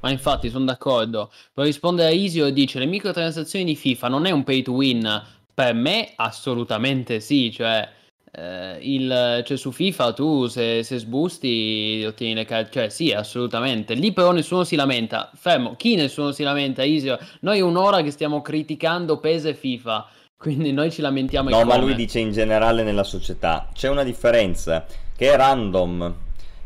Ma infatti sono d'accordo. Per rispondere a Isio dice le microtransazioni di FIFA non è un pay to win, per me assolutamente sì, cioè, eh, il, cioè su FIFA tu se, se sbusti ottieni le carte, cioè sì assolutamente, lì però nessuno si lamenta, fermo, chi nessuno si lamenta? Isio? Noi un'ora che stiamo criticando PES e FIFA, quindi noi ci lamentiamo No, ma lui dice in generale nella società, c'è una differenza che è random,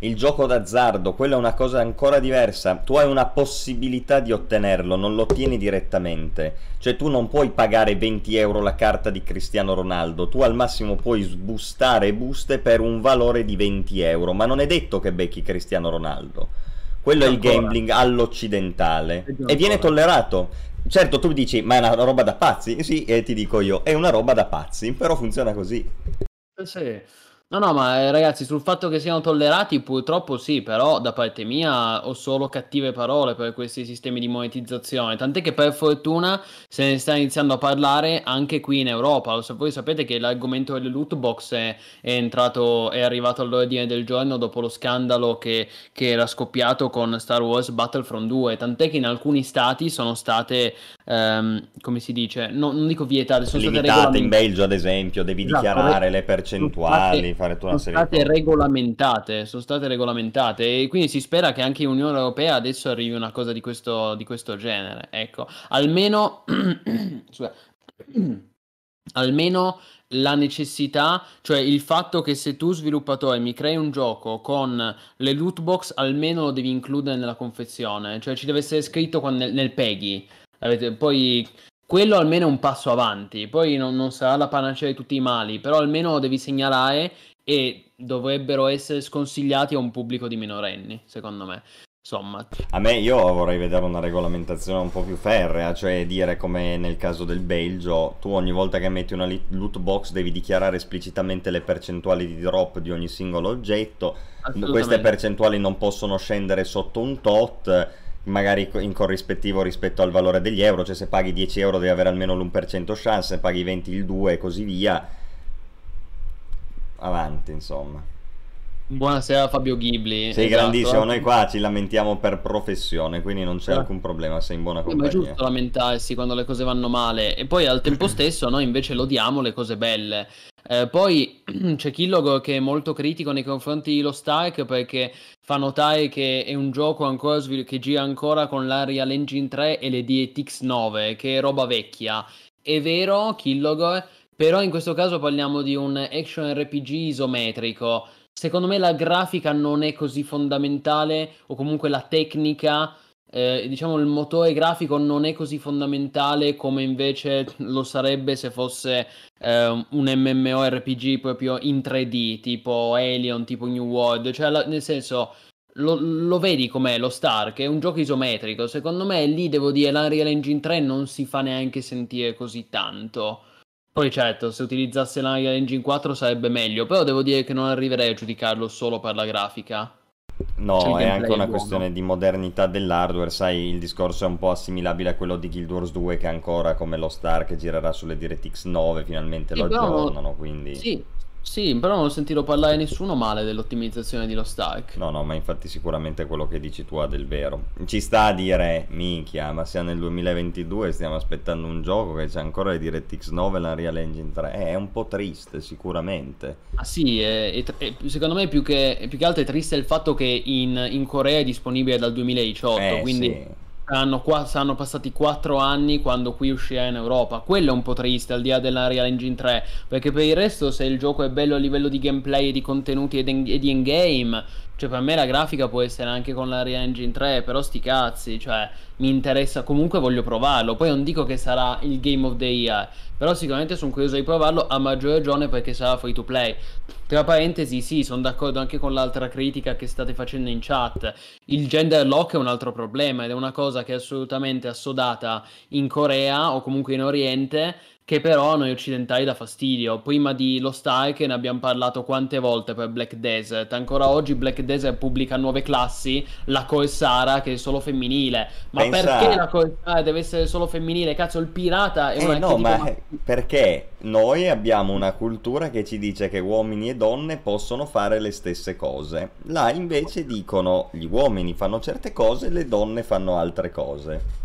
il gioco d'azzardo, quella è una cosa ancora diversa. Tu hai una possibilità di ottenerlo, non lo ottieni direttamente. Cioè tu non puoi pagare 20 euro la carta di Cristiano Ronaldo, tu al massimo puoi sbustare buste per un valore di 20 euro, ma non è detto che becchi Cristiano Ronaldo. Quello è il gambling all'occidentale e viene tollerato. Certo, tu dici, ma è una roba da pazzi? Sì, e ti dico io, è una roba da pazzi, però funziona così. Sì. No, no, ma eh, ragazzi, sul fatto che siano tollerati, purtroppo sì, però da parte mia ho solo cattive parole per questi sistemi di monetizzazione. Tant'è che per fortuna se ne sta iniziando a parlare anche qui in Europa. Voi sapete che l'argomento delle loot box è, è entrato, è arrivato all'ordine del giorno dopo lo scandalo che, che, era scoppiato con Star Wars Battlefront 2. Tant'è che in alcuni stati sono state, um, come si dice, no, non dico vietate, sono Limitate state regolamentate. in Belgio, ad esempio, devi esatto, dichiarare le percentuali fare tutta una serie sono state regolamentate, sono state regolamentate e quindi si spera che anche in Unione Europea adesso arrivi una cosa di questo, di questo genere. Ecco, almeno, almeno la necessità, cioè il fatto che se tu sviluppatore mi crei un gioco con le loot box, almeno lo devi includere nella confezione, cioè ci deve essere scritto nel, nel PEGI. Poi quello almeno è un passo avanti. Poi non, non, sarà la panacea di tutti i mali, però almeno lo devi segnalare e dovrebbero essere sconsigliati a un pubblico di minorenni, secondo me. Insomma. A me io vorrei vedere una regolamentazione un po' più ferrea, cioè dire come nel caso del Belgio, tu ogni volta che metti una loot box devi dichiarare esplicitamente le percentuali di drop di ogni singolo oggetto. Queste percentuali non possono scendere sotto un tot magari in corrispettivo rispetto al valore degli euro, cioè se paghi 10 euro devi avere almeno l'1% chance, se paghi 20 il 2 e così via. Avanti, insomma. Buonasera Fabio Ghibli. Sei esatto. grandissimo, noi qua ci lamentiamo per professione, quindi non c'è eh. alcun problema, sei in buona compagnia. Ma è giusto lamentarsi quando le cose vanno male e poi al tempo stesso noi invece lodiamo le cose belle. Eh, poi c'è Killogo che è molto critico nei confronti di Lost Ark perché fa notare che è un gioco ancora svil- che gira ancora con l'Arial Engine 3 e le DTX 9, che è roba vecchia. È vero, Killogo, però in questo caso parliamo di un action RPG isometrico. Secondo me la grafica non è così fondamentale, o comunque la tecnica, eh, diciamo il motore grafico non è così fondamentale come invece lo sarebbe se fosse eh, un MMORPG proprio in 3D, tipo Alien, tipo New World, cioè la, nel senso lo, lo, vedi com'è lo Stark, è un gioco isometrico. Secondo me lì devo dire l'Unreal Engine 3 non si fa neanche sentire così tanto. Poi certo, se utilizzasse l'Unreal Engine 4 sarebbe meglio, però devo dire che non arriverei a giudicarlo solo per la grafica. No, cioè, è anche una questione di modernità dell'hardware, sai, il discorso è un po' assimilabile a quello di Guild Wars 2 che ancora come lo Stark girerà sulle DirectX 9, finalmente sì, lo aggiornano, quindi... Sì, sì, però non ho sentito parlare nessuno male dell'ottimizzazione di Lost Ark. No, no, ma infatti sicuramente quello che dici tu ha del vero. Ci sta a dire, minchia, ma siamo nel 2022 e stiamo aspettando un gioco che c'è ancora le DirectX 9 e la Real Engine 3. Eh, è un po' triste, sicuramente. Ah sì, è, è, secondo me più che, più che, altro è triste il fatto che in, in Corea è disponibile dal 2018, eh, quindi... Sì saranno, qua, saranno passati 4 anni quando qui uscirà in Europa. Quello è un po' triste al di là della Real Engine 3, perché per il resto se il gioco è bello a livello di gameplay e di contenuti e di endgame, cioè per me la grafica può essere anche con la Engine 3, però sti cazzi, cioè mi interessa, comunque voglio provarlo. Poi non dico che sarà il Game of the Year, però sicuramente sono curioso di provarlo a maggior ragione perché sarà free to play. Tra parentesi, sì, sono d'accordo anche con l'altra critica che state facendo in chat. Il gender lock è un altro problema ed è una cosa che è assolutamente assodata in Corea o comunque in Oriente che però a noi occidentali dà fastidio. Prima di Lost Ark ne abbiamo parlato quante volte per Black Desert. Ancora oggi Black Desert pubblica nuove classi, la Corsara che è solo femminile. Ma Pensa... perché la Corsara deve essere solo femminile? Cazzo, il pirata è eh, no, ma, ma perché noi abbiamo una cultura che ci dice che uomini e donne possono fare le stesse cose. Là invece dicono gli uomini fanno certe cose, le donne fanno altre cose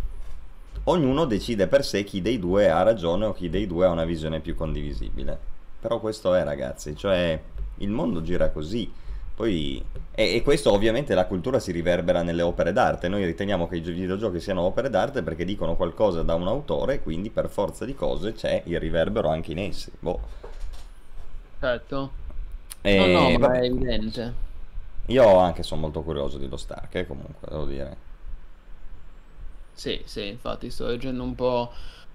ognuno decide per sé chi dei due ha ragione o chi dei due ha una visione più condivisibile. Però questo è, ragazzi, cioè il mondo gira così. Poi, e, e, questo ovviamente la cultura si riverbera nelle opere d'arte. Noi riteniamo che i videogiochi siano opere d'arte perché dicono qualcosa da un autore, quindi per forza di cose c'è il riverbero anche in essi. Boh. Certo. E, no, no, ma vabbè. è evidente. Io anche sono molto curioso di Lost Ark, eh, comunque, devo dire. Sì, sì, infatti sto leggendo un po',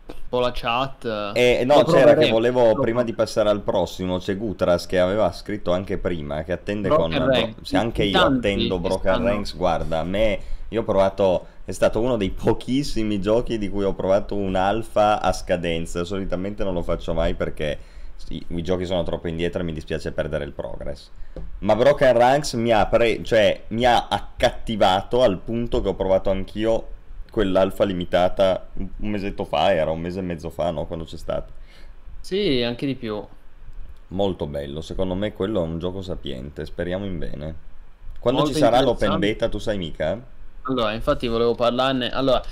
un po la chat. Eh, no, c'era che volevo, prima di passare al prossimo, c'è Gutras che aveva scritto anche prima, che attende Broken con... Ranks. Se anche io attendo Broken stanno... Ranks, guarda, a me... Io ho provato, è stato uno dei pochissimi giochi di cui ho provato un alfa a scadenza. Solitamente non lo faccio mai perché i, i giochi sono troppo indietro e mi dispiace perdere il progress. Ma Broken Ranks mi ha, pre- cioè, mi ha accattivato al punto che ho provato anch'io quell'alfa limitata un mesetto fa, era un mese e mezzo fa, no? Quando c'è stato. Sì, anche di più. Molto bello, secondo me quello è un gioco sapiente, speriamo in bene. Quando Molto ci sarà l'open beta, tu sai mica? Allora, infatti volevo parlarne. Allora,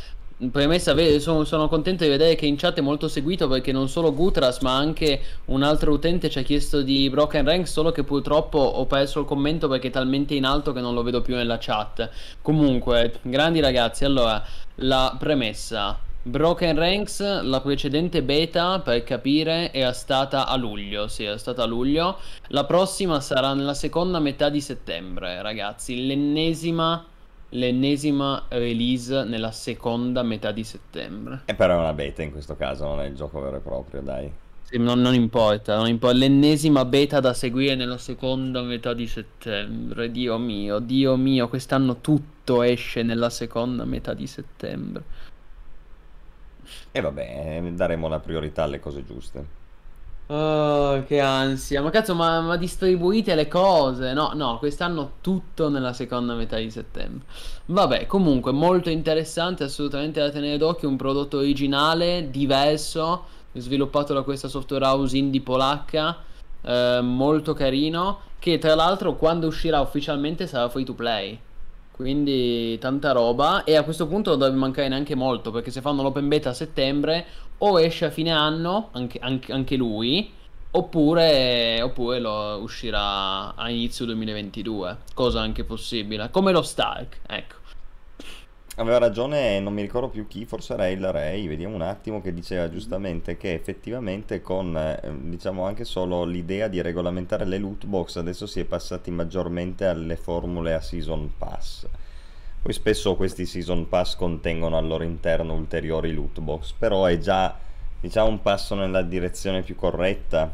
premessa, sono, sono, contento di vedere che in chat è molto seguito perché non solo Gutras ma anche un altro utente ci ha chiesto di Broken Rank solo che purtroppo ho perso il commento perché è talmente in alto che non lo vedo più nella chat comunque grandi ragazzi allora la premessa Broken Ranks, la precedente beta, per capire, era stata a luglio, sì, era stata a luglio. La prossima sarà nella seconda metà di settembre, ragazzi. L'ennesima l'ennesima release nella seconda metà di settembre. E però è una beta in questo caso, non è il gioco vero e proprio, dai. Sì, non, non, importa, non importa, l'ennesima beta da seguire nella seconda metà di settembre. Dio mio, Dio mio, quest'anno tutto esce nella seconda metà di settembre. E vabbè, daremo la priorità alle cose giuste. Oh, che ansia. Ma cazzo, ma, ma, distribuite le cose? No, no, quest'anno tutto nella seconda metà di settembre. Vabbè, comunque, molto interessante, assolutamente da tenere d'occhio. Un prodotto originale, diverso, sviluppato da questa software house indie polacca. Eh, molto carino. Che tra l'altro, quando uscirà ufficialmente, sarà free to play. Quindi tanta roba. E a questo punto non deve mancare neanche molto. Perché se fanno l'open beta a settembre, o esce a fine anno, anche, anche, anche lui, oppure, oppure lo uscirà a inizio 2022, cosa anche possibile, come lo Stark, ecco. Aveva ragione, non mi ricordo più chi, forse era il Ray, vediamo un attimo, che diceva giustamente che effettivamente con, eh, diciamo, anche solo l'idea di regolamentare le loot box, adesso si è passati maggiormente alle formule a season pass. Poi spesso questi season pass contengono al loro interno ulteriori loot box, però è già, diciamo, un passo nella direzione più corretta.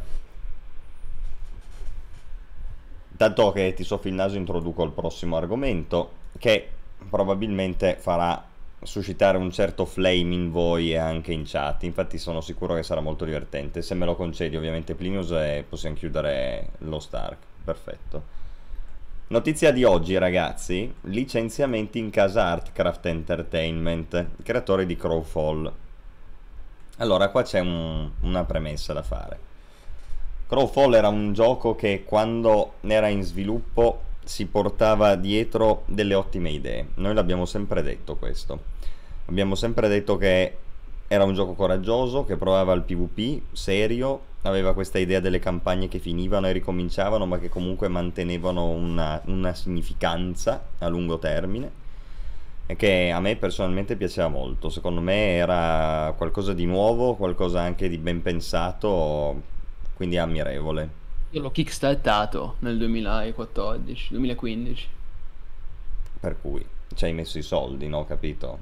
Tanto che ti soffi il naso introduco il prossimo argomento, che probabilmente farà suscitare un certo flame in voi e anche in chat. Infatti sono sicuro che sarà molto divertente. Se me lo concedi ovviamente Plinius e possiamo chiudere lo Stark. Perfetto. Notizia di oggi ragazzi, licenziamenti in casa Artcraft Entertainment, creatore di Crowfall. Allora qua c'è un, una premessa da fare. Crowfall era un gioco che quando era in sviluppo si portava dietro delle ottime idee. Noi l'abbiamo sempre detto questo. Abbiamo sempre detto che era un gioco coraggioso, che provava il PvP serio, aveva questa idea delle campagne che finivano e ricominciavano, ma che comunque mantenevano una, una significanza a lungo termine e che a me personalmente piaceva molto. Secondo me era qualcosa di nuovo, qualcosa anche di ben pensato, quindi ammirevole. Io l'ho kickstartato nel 2014, 2015. Per cui ci hai messo i soldi, no? Capito?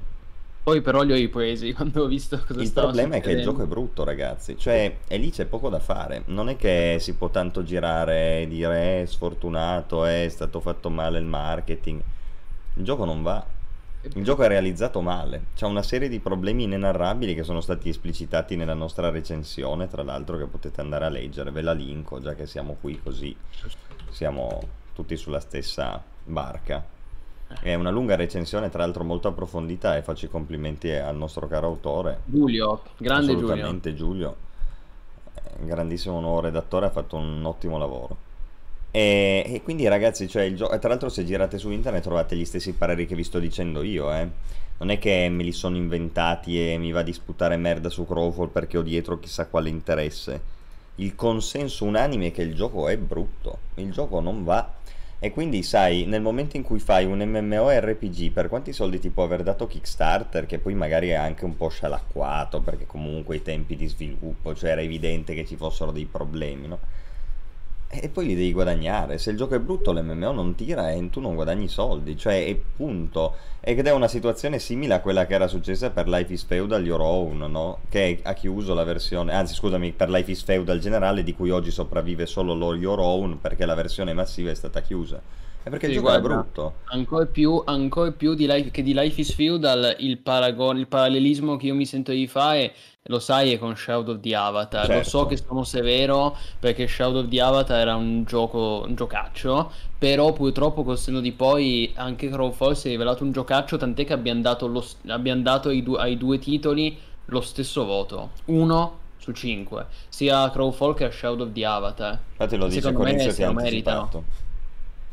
Poi però li ho ripresi quando ho visto cosa Il problema è che il gioco è brutto, ragazzi. Cioè, e lì c'è poco da fare. Non è che si può tanto girare e dire eh, sfortunato, eh, è stato fatto male il marketing. Il gioco non va. Il gioco è realizzato male. C'ha una serie di problemi inenarrabili che sono stati esplicitati nella nostra recensione, tra l'altro, che potete andare a leggere. Ve la linko, già che siamo qui così siamo tutti sulla stessa barca. È una lunga recensione, tra l'altro molto approfondita e faccio i complimenti al nostro caro autore. Giulio, grande Giulio. Assolutamente Giulio. Eh, Grandissimo nuovo redattore, ha fatto un ottimo lavoro. E, e quindi ragazzi, cioè gioco, tra l'altro se girate su internet trovate gli stessi pareri che vi sto dicendo io, eh. Non è che me li sono inventati e mi va di sputare merda su Crowfall perché ho dietro chissà quale interesse. Il consenso unanime è che il gioco è brutto, il gioco non va. E quindi sai, nel momento in cui fai un MMORPG, per quanti soldi ti può aver dato Kickstarter, che poi magari è anche un po' scialacquato, perché comunque i tempi di sviluppo, cioè era evidente che ci fossero dei problemi, no? E poi li devi guadagnare. Se il gioco è brutto, l'MMO non tira e tu non guadagni soldi. Cioè, e punto. Ed è una situazione simile a quella che era successa per Life is Feudal Your Own, no? Che ha chiuso la versione. Anzi, scusami, per Life is Feudal generale, di cui oggi sopravvive solo lo Your Own, perché la versione massiva è stata chiusa. È perché il Sì, gioco era guarda, brutto. Ancora più, ancora più di Life, che di Life is Feudal, il paragon, il parallelismo che io mi sento di fare, lo sai, è con Shadow of the Avatar. Lo so Certo. che sono severo perché Shadow of the Avatar era un gioco, un giocaccio, però purtroppo col senno di poi anche Crowfall si è rivelato un giocaccio, tant'è che abbiamo dato, lo abbiamo dato ai, du- ai due titoli lo stesso voto, uno su cinque, sia a Crowfall che a Shadow of the Avatar. Infatti lo dice Secondo me se lo meritano.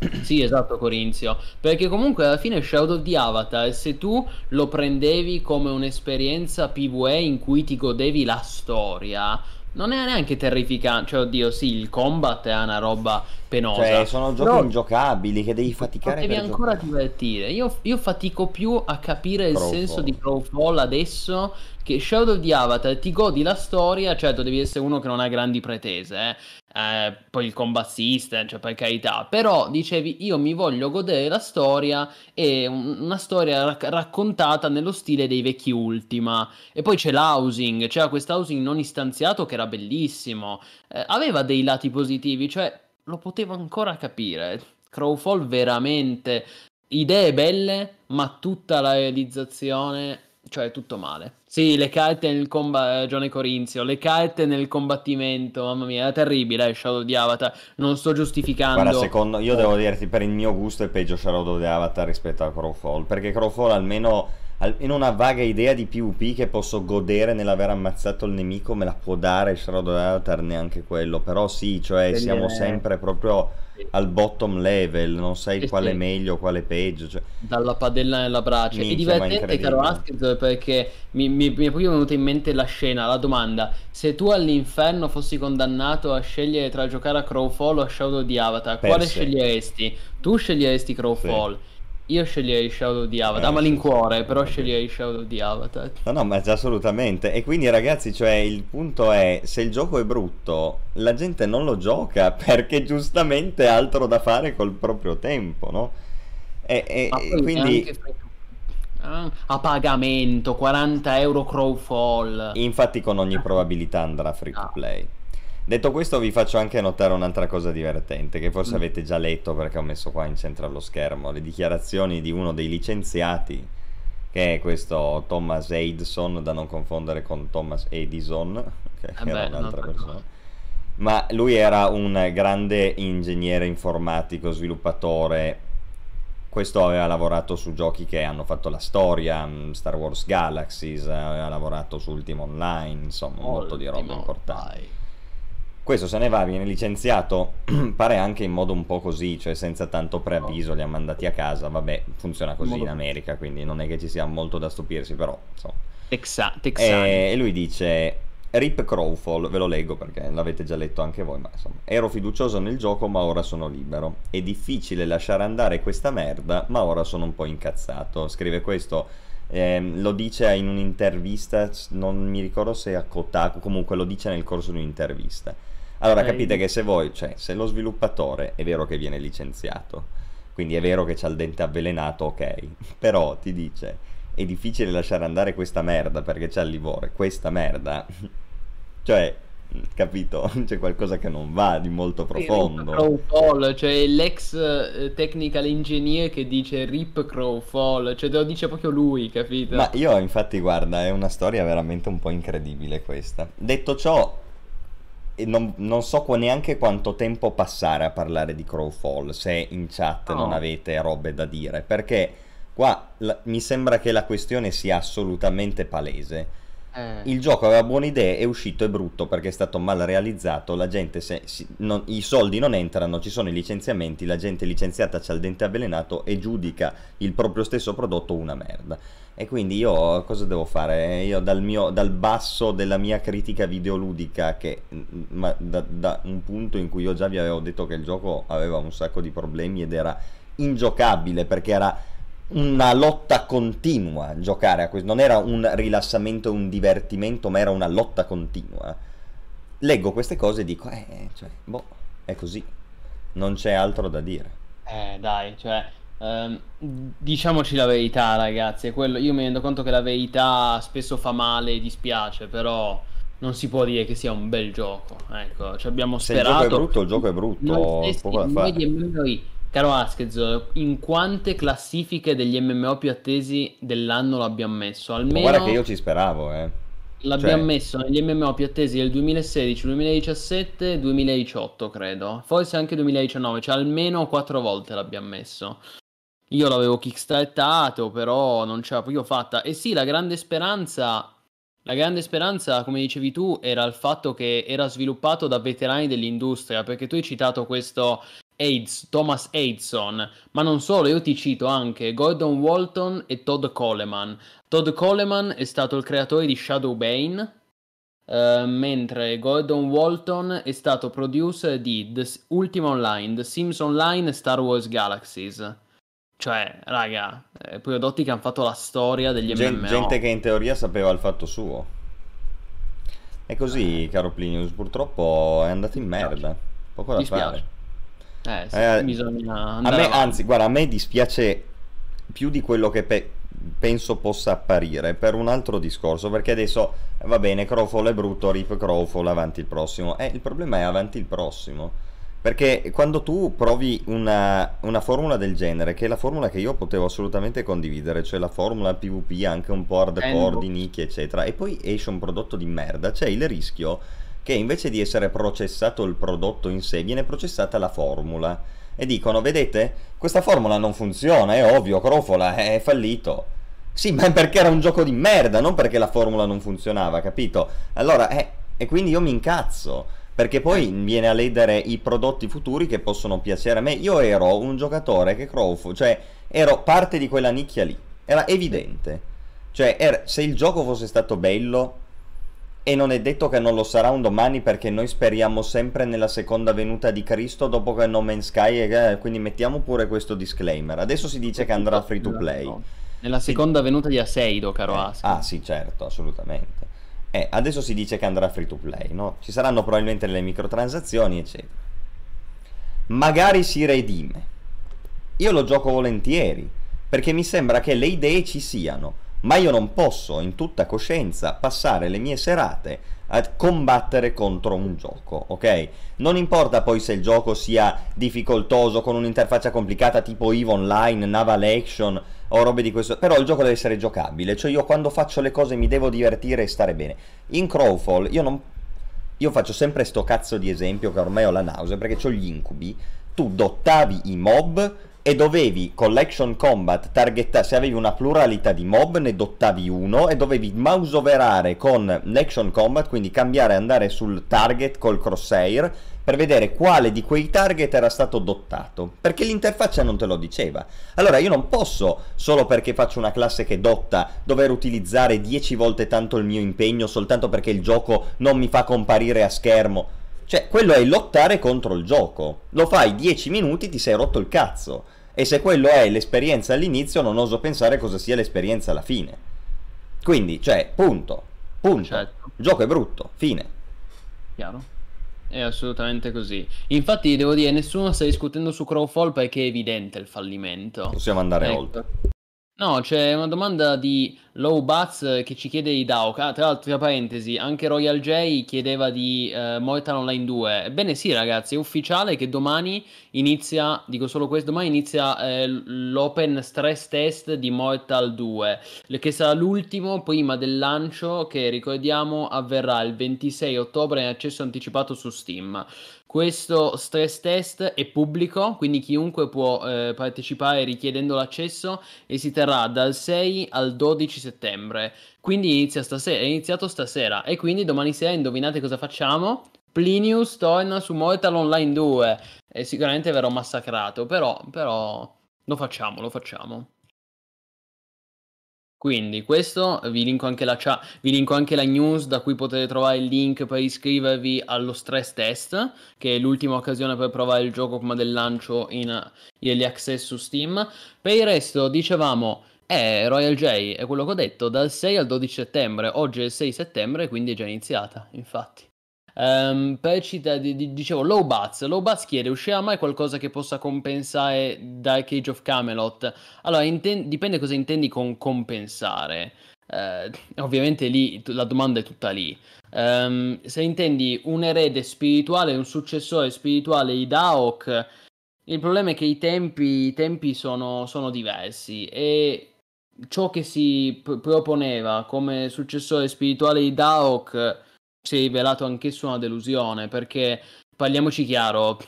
Sì, esatto, Corinzio. Perché comunque alla fine Shadow of the Avatar, se tu lo prendevi come un'esperienza PvE in cui ti godevi la storia, non è neanche terrificante. Cioè, oddio, sì, il combat è una roba penosa. Cioè, sono giochi Però ingiocabili che devi faticare Devi ancora giocare. divertire. Io, io fatico più a capire il Crowfall. senso di Crowfall adesso che Shadow of the Avatar ti godi la storia, certo devi essere uno che non ha grandi pretese, eh. Eh, poi il combat system, cioè per carità, però dicevi io mi voglio godere la storia e un- una storia rac- raccontata nello stile dei vecchi Ultima. E poi c'è l'housing, c'era quest'housing non istanziato che era bellissimo, Eh, aveva dei lati positivi, cioè lo potevo ancora capire. Crowfall veramente idee belle, ma tutta la realizzazione, cioè tutto male. Sì, le carte nel combattimento, Gione Corinzio, le carte nel combattimento, mamma mia, è terribile, eh, Shadow di Avatar, non sto giustificando. Guarda, secondo io devo dirti, per il mio gusto è peggio Shadow the Avatar rispetto a Crowfall, perché Crowfall almeno, almeno una vaga idea di PvP che posso godere nell'aver ammazzato il nemico me la può dare Shadow of the Avatar, neanche quello, però sì, cioè siamo sempre proprio. Al bottom level, non sai Sì, quale è sì. meglio, quale peggio, cioè, dalla padella nella brace. Minchia, è divertente, caro. Asked, perché mi, mi- mi è proprio venuta in mente la scena, la domanda. Se tu all'inferno fossi condannato a scegliere tra giocare a Crowfall o a Shadow di Avatar, Per quale sceglieresti? Tu sceglieresti Crowfall. Io sceglierei Shadow di Avatar, a Eh, malincuore, però sceglierei Shadow di Avatar. No, no, ma assolutamente. E quindi ragazzi, cioè, il punto è, se il gioco è brutto, la gente non lo gioca perché giustamente ha altro da fare col proprio tempo, no? E, e- e quindi, Ah, a pagamento, 40 euro Crowfall. infatti con ogni probabilità andrà free to Ah. play. Detto questo, vi faccio anche notare un'altra cosa divertente, che forse Mm. avete già letto perché ho messo qua in centro allo schermo, le dichiarazioni di uno dei licenziati, che è questo Thomas Edison, da non confondere con Thomas Edison, che Eh era beh, un'altra no, persona. Ma lui era un grande ingegnere informatico, sviluppatore. Questo aveva lavorato su giochi che hanno fatto la storia, mm, Star Wars Galaxies, aveva lavorato su Ultima Online, insomma, un botto di roba importante. vai. Questo se ne va, viene licenziato, pare anche in modo un po' così, cioè senza tanto preavviso, li ha mandati a casa, vabbè, funziona così in America, quindi non è che ci sia molto da stupirsi, però, insomma. Texa-. E, e lui dice: Rip Crowfall, ve lo leggo perché l'avete già letto anche voi, ma insomma, ero fiducioso nel gioco, ma ora sono libero. È difficile lasciare andare questa merda, ma ora sono un po' incazzato. Scrive questo. ehm, lo dice in un'intervista, non mi ricordo se a Kotaku, comunque lo dice nel corso di un'intervista. Allora capite che se voi, cioè, se lo sviluppatore è vero che viene licenziato, quindi è vero che c'ha il dente avvelenato, ok, però ti dice è difficile lasciare andare questa merda perché c'è il livore, questa merda, cioè, capito, c'è qualcosa che non va di molto profondo. Rip Crowfall, cioè l'ex eh, technical engineer che dice Rip Crowfall, cioè te lo dice proprio lui, capito? Ma io infatti guarda, è una storia veramente un po' incredibile questa. Detto ciò, e non, non so qua neanche quanto tempo passare a parlare di Crowfall, se in chat No. non avete robe da dire, perché qua la- mi sembra che la questione sia assolutamente palese. Eh, Il gioco aveva buone idee, è uscito, è brutto perché è stato mal realizzato, la gente se, si- non- i soldi non entrano, ci sono i licenziamenti, la gente licenziata c'ha il dente avvelenato e giudica il proprio stesso prodotto una merda. E quindi io cosa devo fare? Io dal, mio, dal basso della mia critica videoludica, che mm, ma da, da un punto in cui io già vi avevo detto che il gioco aveva un sacco di problemi ed era ingiocabile perché era una lotta continua giocare a questo, non era un rilassamento, un divertimento, ma era una lotta continua. Leggo queste cose e dico, eh, cioè, boh, è così, non c'è altro da dire. eh, dai, cioè, ehm, diciamoci la verità, ragazzi, quello, io mi rendo conto che la verità spesso fa male e dispiace, però non si può dire che sia un bel gioco, ecco, ci abbiamo Se il sperato. gioco è brutto, il gioco è brutto, Noi stessi, noi caro Askez, in quante classifiche degli MMO più attesi dell'anno l'abbiamo messo? Ma Almeno guarda che io ci speravo, eh. l'abbiamo cioè- messo negli MMO più attesi del 2016, 2017 2018, credo. Forse anche 2019, cioè almeno quattro volte l'abbiamo messo. Io l'avevo kickstartato, però non ce l'ha proprio fatta. E sì, la grande speranza, la grande speranza, come dicevi tu, era il fatto che era sviluppato da veterani dell'industria, perché tu hai citato questo AIDS, Thomas Edison, ma non solo, io ti cito anche Gordon Walton e Todd Coleman. Todd Coleman è stato il creatore di Shadow Bane, eh, mentre Gordon Walton è stato producer di The Ultima Online, The Sims Online e Star Wars Galaxies. Cioè, raga, eh, prodotti che hanno fatto la storia degli Gen- MMO. gente che in teoria sapeva il fatto suo. È così, caro Plinius, purtroppo è andato in merda. Poco da Dispiace. fare. Eh, sì, Eh, bisogna A me, anzi, guarda, a me dispiace più di quello che pe- penso possa apparire per un altro discorso. Perché adesso eh, va bene, Crowfall è brutto, rip Crowfall, avanti il prossimo. Eh, il problema è avanti il prossimo. Perché quando tu provi una, una formula del genere, che è la formula che io potevo assolutamente condividere, cioè la formula PvP anche un po' hardcore di nicchie, eccetera, e poi esce un prodotto di merda, c'è il rischio che invece di essere processato il prodotto in sé, viene processata la formula. E dicono, vedete, questa formula non funziona, è ovvio, Crofola è fallito. Sì, ma perché era un gioco di merda, non perché la formula non funzionava, capito? Allora, eh, e quindi io mi incazzo. Perché poi viene a ledere i prodotti futuri che possono piacere a me. Io ero un giocatore che Crowfall, cioè ero parte di quella nicchia lì. Era evidente. Cioè, era- se il gioco fosse stato bello, E non è detto che non lo sarà un domani perché noi speriamo sempre nella seconda venuta di Cristo dopo che No Man's Sky, eh, quindi mettiamo pure questo disclaimer. Adesso si dice che andrà free to play. Nella seconda venuta di Aseido, caro Eh, Aska. ah sì, certo, assolutamente. Eh, adesso si dice che andrà free to play, no? Ci saranno probabilmente le microtransazioni, eccetera. Magari si redime. Io lo gioco volentieri, perché mi sembra che le idee ci siano, ma io non posso in tutta coscienza passare le mie serate a combattere contro un gioco, ok? Non importa poi se il gioco sia difficoltoso, con un'interfaccia complicata tipo EVE Online, Naval Action o robe di questo, però il gioco deve essere giocabile, cioè io quando faccio le cose mi devo divertire e stare bene. In Crowfall io non io faccio sempre sto cazzo di esempio che ormai ho la nausea perché ho gli incubi. Tu dottavi i mob e dovevi collection combat targettare se avevi una pluralità di mob ne dottavi uno e dovevi mausoverare con l'action combat quindi cambiare andare sul target col crosshair per vedere quale di quei target era stato dottato. Perché l'interfaccia non te lo diceva. Allora io non posso solo perché faccio una classe che dotta dover utilizzare 10 volte tanto il mio impegno soltanto perché il gioco non mi fa comparire a schermo cioè, quello è lottare contro il gioco. Lo fai 10 minuti, ti sei rotto il cazzo. E se quello è l'esperienza all'inizio, non oso pensare cosa sia l'esperienza alla fine. Quindi, cioè, punto. Punto. Certo. Il gioco è brutto. Fine. Chiaro? È assolutamente così. Infatti, devo dire, nessuno sta discutendo su Crowfall perché è evidente il fallimento. Possiamo andare Ecco. oltre. No, c'è una domanda di Low Bats eh, che ci chiede di Daok. Ah, tra l'altro, tra parentesi, anche Royal J chiedeva di eh, Mortal Online 2. Ebbene sì, ragazzi, è ufficiale che domani inizia, dico solo questo, domani inizia eh, l'open stress test di Mortal 2, le- che sarà l'ultimo prima del lancio che, ricordiamo, avverrà il 26 ottobre in accesso anticipato su Steam. Questo stress test è pubblico, quindi chiunque può eh, partecipare richiedendo l'accesso e si terrà dal 6 al 12 settembre. Quindi inizia stasera, è iniziato stasera e quindi domani sera indovinate cosa facciamo? Plinius torna su Mortal Online 2 e sicuramente verrò massacrato, però, però lo facciamo, lo facciamo. Quindi questo vi linko anche la chat, vi linko anche la news da cui potete trovare il link per iscrivervi allo stress test, che è l'ultima occasione per provare il gioco prima del lancio in early access su Steam. Per il resto dicevamo eh, Royal J è quello che ho detto, dal 6 al 12 settembre, oggi è il 6 settembre, quindi è già iniziata, infatti. Ehm, per cita- di- di- dicevo, Low Bats. Low Bats chiede: uscirà mai qualcosa che possa compensare Dark Age of Camelot? Allora, inten- dipende cosa intendi con compensare. Eh, ovviamente lì la domanda è tutta lì. Ehm, se intendi un erede spirituale, un successore spirituale di Daok, il problema è che i tempi, i tempi sono, sono diversi e ciò che si pr- proponeva come successore spirituale di Daok si è rivelato anch'esso una delusione perché parliamoci chiaro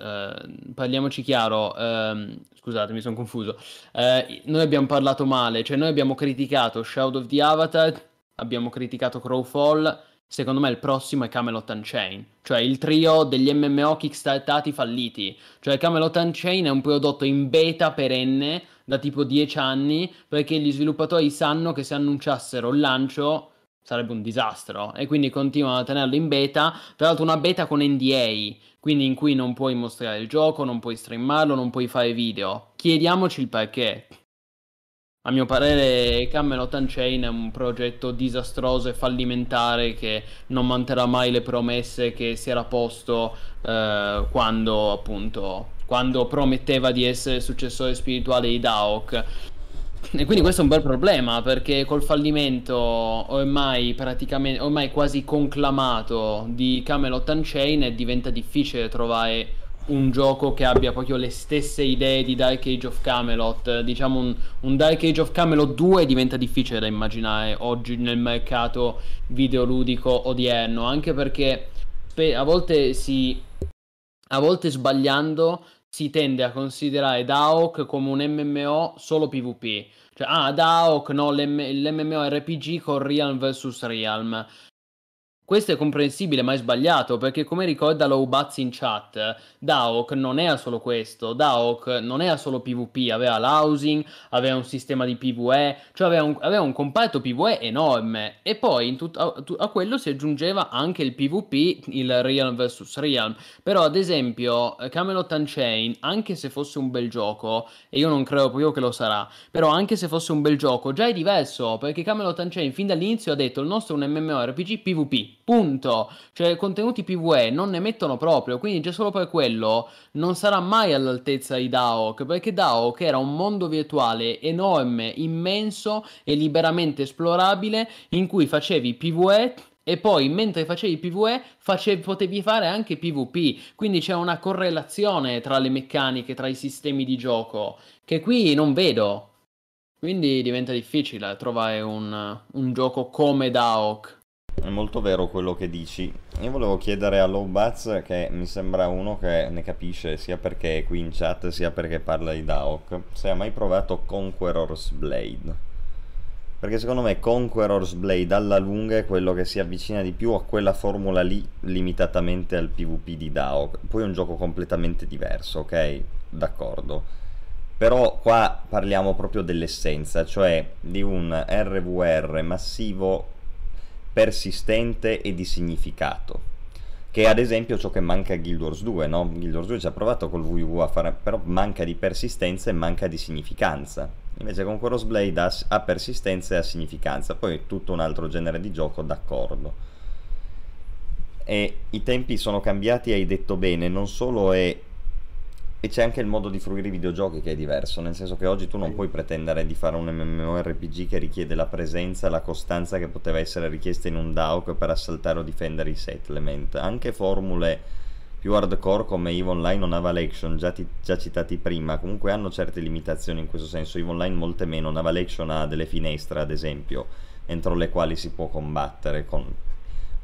eh, parliamoci chiaro ehm, scusate mi sono confuso. Eh, noi abbiamo parlato male cioè noi abbiamo criticato Shadow of the Avatar abbiamo criticato Crowfall secondo me il prossimo è Camelot Unchained cioè il trio degli MMO kickstartati falliti cioè Camelot Unchained è un prodotto in beta perenne da tipo 10 anni perché gli sviluppatori sanno che se annunciassero il lancio sarebbe un disastro e quindi continuano a tenerlo in beta, tra l'altro una beta con NDA, quindi in cui non puoi mostrare il gioco, non puoi streamarlo, non puoi fare video. Chiediamoci il perché. A mio parere Camelot Unchained è un progetto disastroso e fallimentare che non manterrà mai le promesse che si era posto eh, quando appunto quando prometteva di essere successore spirituale di Daok. E quindi questo è un bel problema perché col fallimento ormai ormai quasi conclamato di Camelot Unchained diventa difficile trovare un gioco che abbia proprio le stesse idee di Dark Age of Camelot. Diciamo un, un Dark Age of Camelot 2 diventa difficile da immaginare oggi nel mercato videoludico odierno, anche perché a volte si a volte sbagliando si tende a considerare Daok come un MMO solo PvP. Cioè, ah, Daok, no, l'M- l'MMO RPG con Realm vs Realm. Questo è comprensibile, ma è sbagliato perché, come ricorda Lowbats in chat, Daok non era solo questo. Daok non era solo PvP, aveva l'housing, aveva un sistema di PvE, cioè aveva un, aveva un comparto PvE enorme. E poi tut- a, a, quello si aggiungeva anche il PvP, il Realm vs Realm. Però, ad esempio, Camelot Unchained, anche se fosse un bel gioco, e io non credo proprio che lo sarà, però anche se fosse un bel gioco, già è diverso perché Camelot Unchained fin dall'inizio ha detto il nostro è un MMORPG PvP Punto. Cioè, contenuti PvE non ne mettono proprio, quindi già solo per quello non sarà mai all'altezza di DAOK, perché DAOK era un mondo virtuale enorme, immenso e liberamente esplorabile in cui facevi PvE e poi mentre facevi PvE facevi, potevi fare anche PvP, quindi c'è una correlazione tra le meccaniche, tra i sistemi di gioco, che qui non vedo. Quindi diventa difficile trovare un, un gioco come DAOK. È molto vero quello che dici. Io volevo chiedere a Lowbats, che mi sembra uno che ne capisce sia perché è qui in chat sia perché parla di Daok, se ha mai provato Conqueror's Blade. Perché secondo me Conqueror's Blade alla lunga è quello che si avvicina di più a quella formula lì limitatamente al PvP di Daok. Poi è un gioco completamente diverso, ok? D'accordo. Però qua parliamo proprio dell'essenza, cioè di un RVR massivo persistente e di significato che è ad esempio ciò che manca a Guild Wars 2, no? Guild Wars 2 ci ha provato col VV a fare, però manca di persistenza e manca di significanza. Invece con Crossblade ha, ha persistenza e ha significanza, poi è tutto un altro genere di gioco, d'accordo. E i tempi sono cambiati, hai detto bene, non solo è e c'è anche il modo di fruire i videogiochi che è diverso, nel senso che oggi tu non puoi pretendere di fare un MMORPG che richiede la presenza e la costanza che poteva essere richiesta in un DAOC per assaltare o difendere i settlement. Anche formule più hardcore come EVE Online o Naval Action, già, ti, già citati prima, comunque hanno certe limitazioni in questo senso. EVE Online molte meno, Naval Action ha delle finestre ad esempio, entro le quali si può combattere con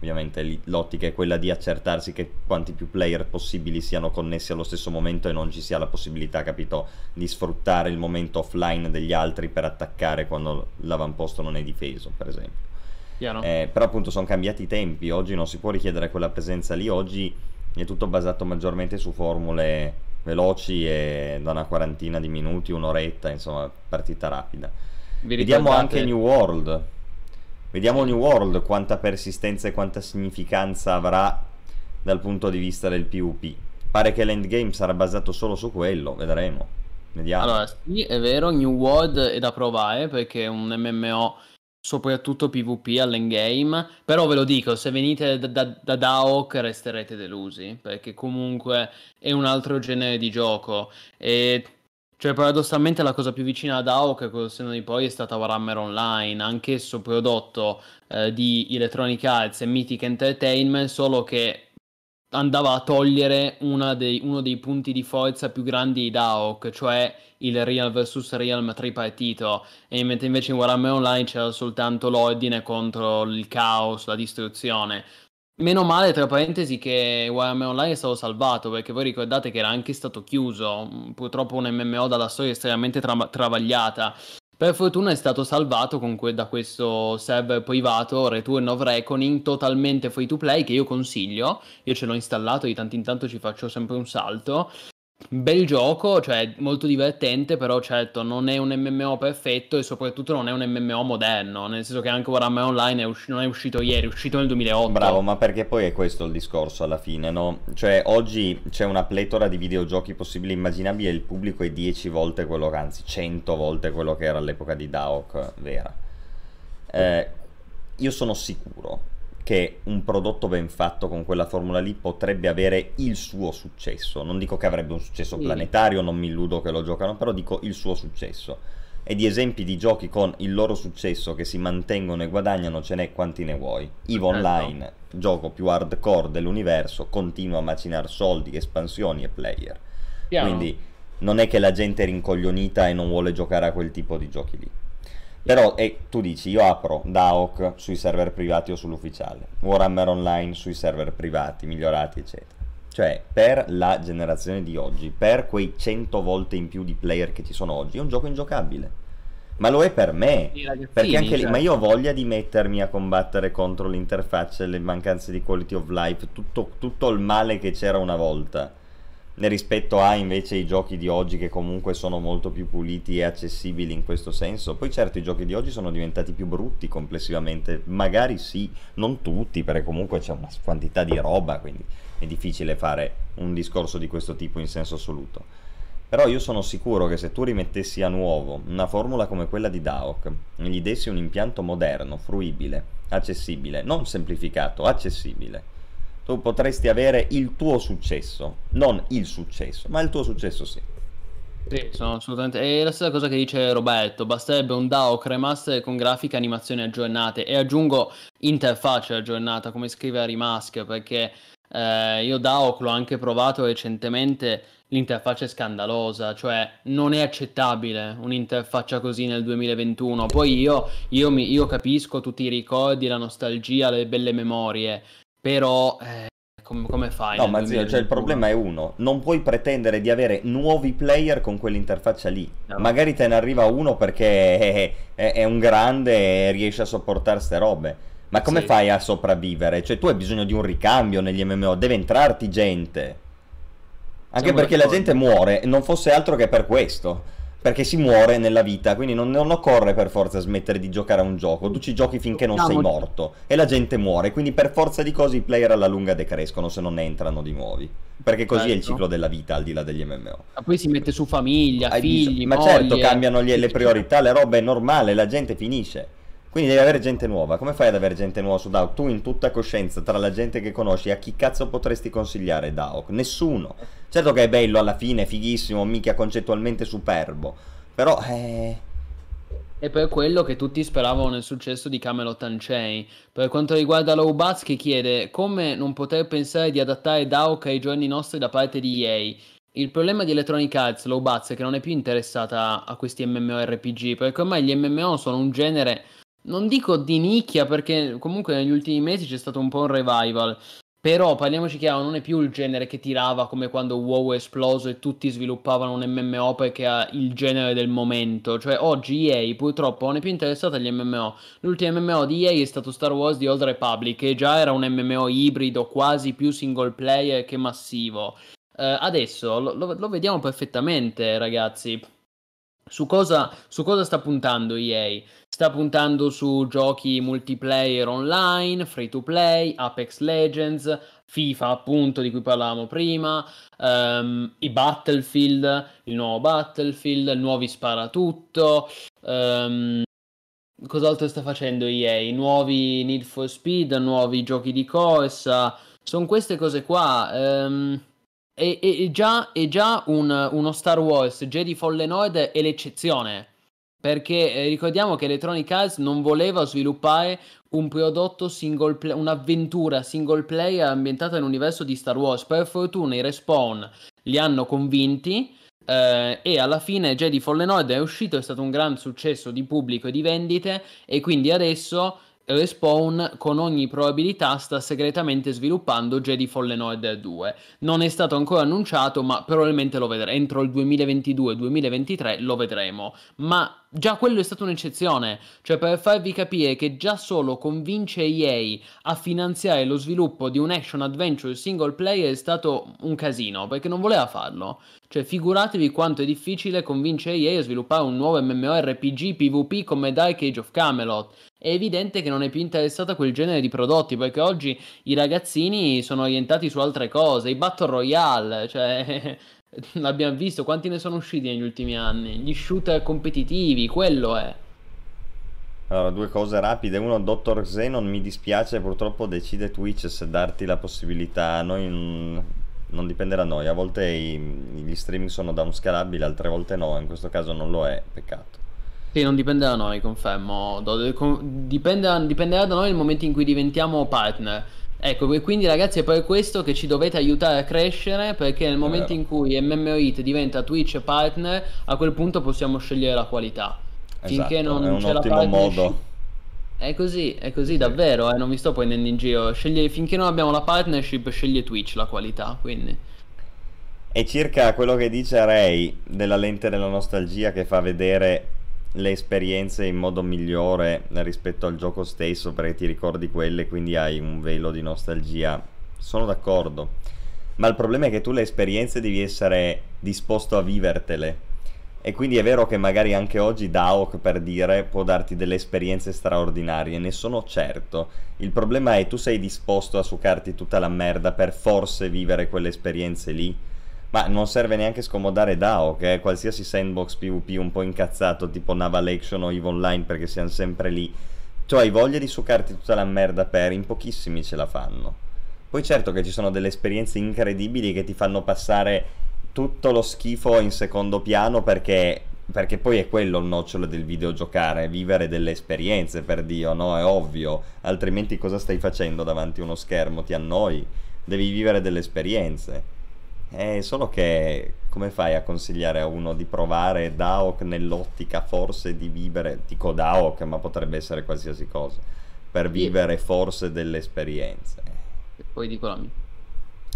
Ovviamente l'ottica è quella di accertarsi che quanti più player possibili siano connessi allo stesso momento e non ci sia la possibilità, capito, di sfruttare il momento offline degli altri per attaccare quando l'avamposto non è difeso, per esempio. Eh, però appunto sono cambiati i tempi, oggi non si può richiedere quella presenza lì, oggi è tutto basato maggiormente su formule veloci e da una quarantina di minuti, un'oretta, insomma, partita rapida. Vi Vediamo anche New World Vediamo New World quanta persistenza e quanta significanza avrà dal punto di vista del PvP. Pare che l'endgame sarà basato solo su quello, vedremo. Vediamo. Allora, sì, è vero, New World è da provare perché è un MMO soprattutto PvP all'endgame, però ve lo dico, se venite da, da, da Daok resterete delusi, perché comunque è un altro genere di gioco e cioè, paradossalmente la cosa più vicina ad AOK col senno di poi è stata Warhammer Online, anch'esso prodotto eh, di Electronic Arts e Mythic Entertainment, solo che andava a togliere dei, uno dei punti di forza più grandi di Daok, cioè il Real vs Realm tripartito, e mentre invece in Warhammer Online c'era soltanto l'ordine contro il caos, la distruzione. Meno male, tra parentesi, che Warhammer Online è stato salvato, perché voi ricordate che era anche stato chiuso, purtroppo un MMO dalla storia estremamente tra- travagliata. Per fortuna è stato salvato que- da questo server privato Return of Reckoning totalmente free to play che io consiglio, io ce l'ho installato, di tanto in tanto ci faccio sempre un salto Bel gioco, cioè molto divertente, però certo non è un MMO perfetto e soprattutto non è un MMO moderno, nel senso che anche Warhammer Online è usci- non è uscito ieri, è uscito nel 2008. Bravo, ma perché poi è questo il discorso alla fine, no? Cioè oggi c'è una pletora di videogiochi possibili e immaginabili e il pubblico è 10 volte quello, anzi 100 volte quello che era all'epoca di Daok, vera. Eh, io sono sicuro che un prodotto ben fatto con quella formula lì potrebbe avere il suo successo. Non dico che avrebbe un successo planetario, non mi illudo che lo giocano, però dico il suo successo. E di esempi di giochi con il loro successo che si mantengono e guadagnano ce n'è quanti ne vuoi. EVE Online, gioco più hardcore dell'universo, continua a macinare soldi, espansioni e player. Piano. Quindi non è che la gente è rincoglionita e non vuole giocare a quel tipo di giochi lì. Però e, tu dici, io apro DAOC sui server privati o sull'ufficiale, Warhammer Online sui server privati, migliorati, eccetera. Cioè, per la generazione di oggi, per quei 100 volte in più di player che ci sono oggi, è un gioco ingiocabile. ma lo è per me. Perché anche lì, cioè. ma io ho voglia di mettermi a combattere contro l'interfaccia, le mancanze di quality of life, tutto, tutto il male che c'era una volta. Rispetto a invece i giochi di oggi che comunque sono molto più puliti e accessibili in questo senso. Poi certo i giochi di oggi sono diventati più brutti complessivamente, magari sì, non tutti, perché comunque c'è una quantità di roba, quindi è difficile fare un discorso di questo tipo in senso assoluto. Però io sono sicuro che se tu rimettessi a nuovo una formula come quella di DAOC e gli dessi un impianto moderno, fruibile, accessibile, non semplificato, accessibile, tu potresti avere il tuo successo, non il successo, ma il tuo successo sì. Sì, sono assolutamente. È la stessa cosa che dice Roberto. Basterebbe un DAO remaster con grafiche e animazioni aggiornate. E aggiungo interfaccia aggiornata, come scrive Arimask, perché eh, io DAO l'ho anche provato recentemente. L'interfaccia è scandalosa, cioè non è accettabile un'interfaccia così nel 2021. Poi io, io, mi- io capisco tutti i ricordi, la nostalgia, le belle memorie, però eh, com- come fai? No, ma zio, cioè il 2021? problema è uno, non puoi pretendere di avere nuovi player con quell'interfaccia lì. No. Magari te ne arriva uno perché è, è- è un grande e riesce a sopportare ste robe. Ma come Sì. fai a sopravvivere? Cioè tu hai bisogno di un ricambio negli MMO, deve entrarti gente. Anche Siamo perché la gente muore, non fosse altro che per questo. Perché si muore nella vita, quindi non, non occorre per forza smettere di giocare a un gioco. Tu ci giochi finché non sei Diciamo- morto e la gente muore, quindi per forza di cose i player alla lunga decrescono se non ne entrano di nuovi. Perché così è il Certo. ciclo della vita al di là degli MMO. Ma poi si mette su famiglia, Hai figli, bisogno- ma moglie, certo, cambiano le priorità, le robe è normale, la gente finisce. Quindi devi avere gente nuova. Come fai ad avere gente nuova su DAO? Tu in tutta coscienza, tra la gente che conosci, a chi cazzo potresti consigliare DAO? Nessuno. Certo che è bello alla fine, fighissimo, mica concettualmente superbo. Però, eh... È per quello che tutti speravano nel successo di Camelot Unchained. Per quanto riguarda Low Buzz che chiede come non poter pensare di adattare DAOK ai giorni nostri da parte di EA. Il problema di Electronic Arts, Low Buzz, è che non è più interessata a questi MMORPG, perché ormai gli MMO sono un genere, non dico di nicchia, perché comunque negli ultimi mesi c'è stato un po' un revival. Però parliamoci chiaro, non è più il genere che tirava come quando WoW è esploso e tutti sviluppavano un MMO perché ha il genere del momento. Cioè oggi EA purtroppo non è più interessata agli MMO. L'ultimo MMO di EA è stato Star Wars The Old Republic, che già era un MMO ibrido, quasi più single player che massivo. Eh, adesso lo, lo- lo vediamo perfettamente, ragazzi. Su cosa, su cosa sta puntando EA? Sta puntando su giochi multiplayer online, free to play, Apex Legends, FIFA appunto di cui parlavamo prima, ehm, i Battlefield, il nuovo Battlefield, nuovi sparatutto, ehm, cos'altro sta facendo EA? Nuovi Need for Speed, nuovi giochi di corsa, sono queste cose qua. ehm, e- e già, e già un- uno Star Wars Jedi Fallen Order è l'eccezione. Perché eh, ricordiamo che Electronic Arts non voleva sviluppare un prodotto single play, un'avventura single player ambientata nell'universo di Star Wars. Per fortuna i Respawn li hanno convinti eh, e alla fine Jedi Fallen Order è uscito, è stato un gran successo di pubblico e di vendite e quindi adesso Respawn con ogni probabilità sta segretamente sviluppando Jedi Fallen Order 2. Non è stato ancora annunciato, ma probabilmente lo vedremo. Entro il 2022-2023 lo vedremo. Ma già quello è stata un'eccezione. Cioè, per farvi capire che già solo convince EA a finanziare lo sviluppo di un action adventure single player è stato un casino, perché non voleva farlo. Cioè, figuratevi quanto è difficile convincere EA a sviluppare un nuovo MMORPG PvP come Dark Age of Camelot. È evidente che non è più interessata a quel genere di prodotti, perché oggi i ragazzini sono orientati su altre cose, i Battle Royale, cioè l'abbiamo visto, quanti ne sono usciti negli ultimi anni? Gli shooter competitivi, quello è. Allora, due cose rapide. Uno, Dottor Xenon, mi dispiace, purtroppo decide Twitch se darti la possibilità. A Noi non dipende da noi. A volte i- gli streaming sono downscalabili, altre volte no. In questo caso non lo è, peccato. Sì, non dipende da noi, confermo. Dipende- dipenderà da noi nel momento in cui diventiamo partner. Ecco, e quindi ragazzi è per questo che ci dovete aiutare a crescere, perché nel momento in cui MMOIT diventa Twitch partner, a quel punto possiamo scegliere la qualità. Finché Esatto, non è un c'è la ottimo partnership- modo. È così, è così davvero, eh, non mi sto prendendo in giro. Sceglie- finché non abbiamo la partnership, sceglie Twitch la qualità, quindi. E circa quello che dice Ray della lente della nostalgia che fa vedere le esperienze in modo migliore rispetto al gioco stesso perché ti ricordi quelle, quindi hai un velo di nostalgia. Sono d'accordo. Ma il problema è che tu le esperienze devi essere disposto a vivertele. E quindi è vero che magari anche oggi Daok, per dire, può darti delle esperienze straordinarie, ne sono certo. Il problema è tu sei disposto a succarti tutta la merda per forse vivere quelle esperienze lì? Ma non serve neanche scomodare DAO, che è qualsiasi sandbox PvP un po' incazzato, tipo Naval Action o EVE Online, perché siamo sempre lì. Tu hai voglia di succarti tutta la merda per, in pochissimi ce la fanno. Poi certo che ci sono delle esperienze incredibili che ti fanno passare tutto lo schifo in secondo piano perché, perché poi è quello il nocciolo del videogiocare, vivere delle esperienze per Dio, no? È ovvio, altrimenti cosa stai facendo davanti a uno schermo? Ti annoi, devi vivere delle esperienze. È solo che come fai a consigliare a uno di provare Daok nell'ottica forse di vivere, dico Daok, ma potrebbe essere qualsiasi cosa, per vivere forse delle esperienze. Poi dico la mia.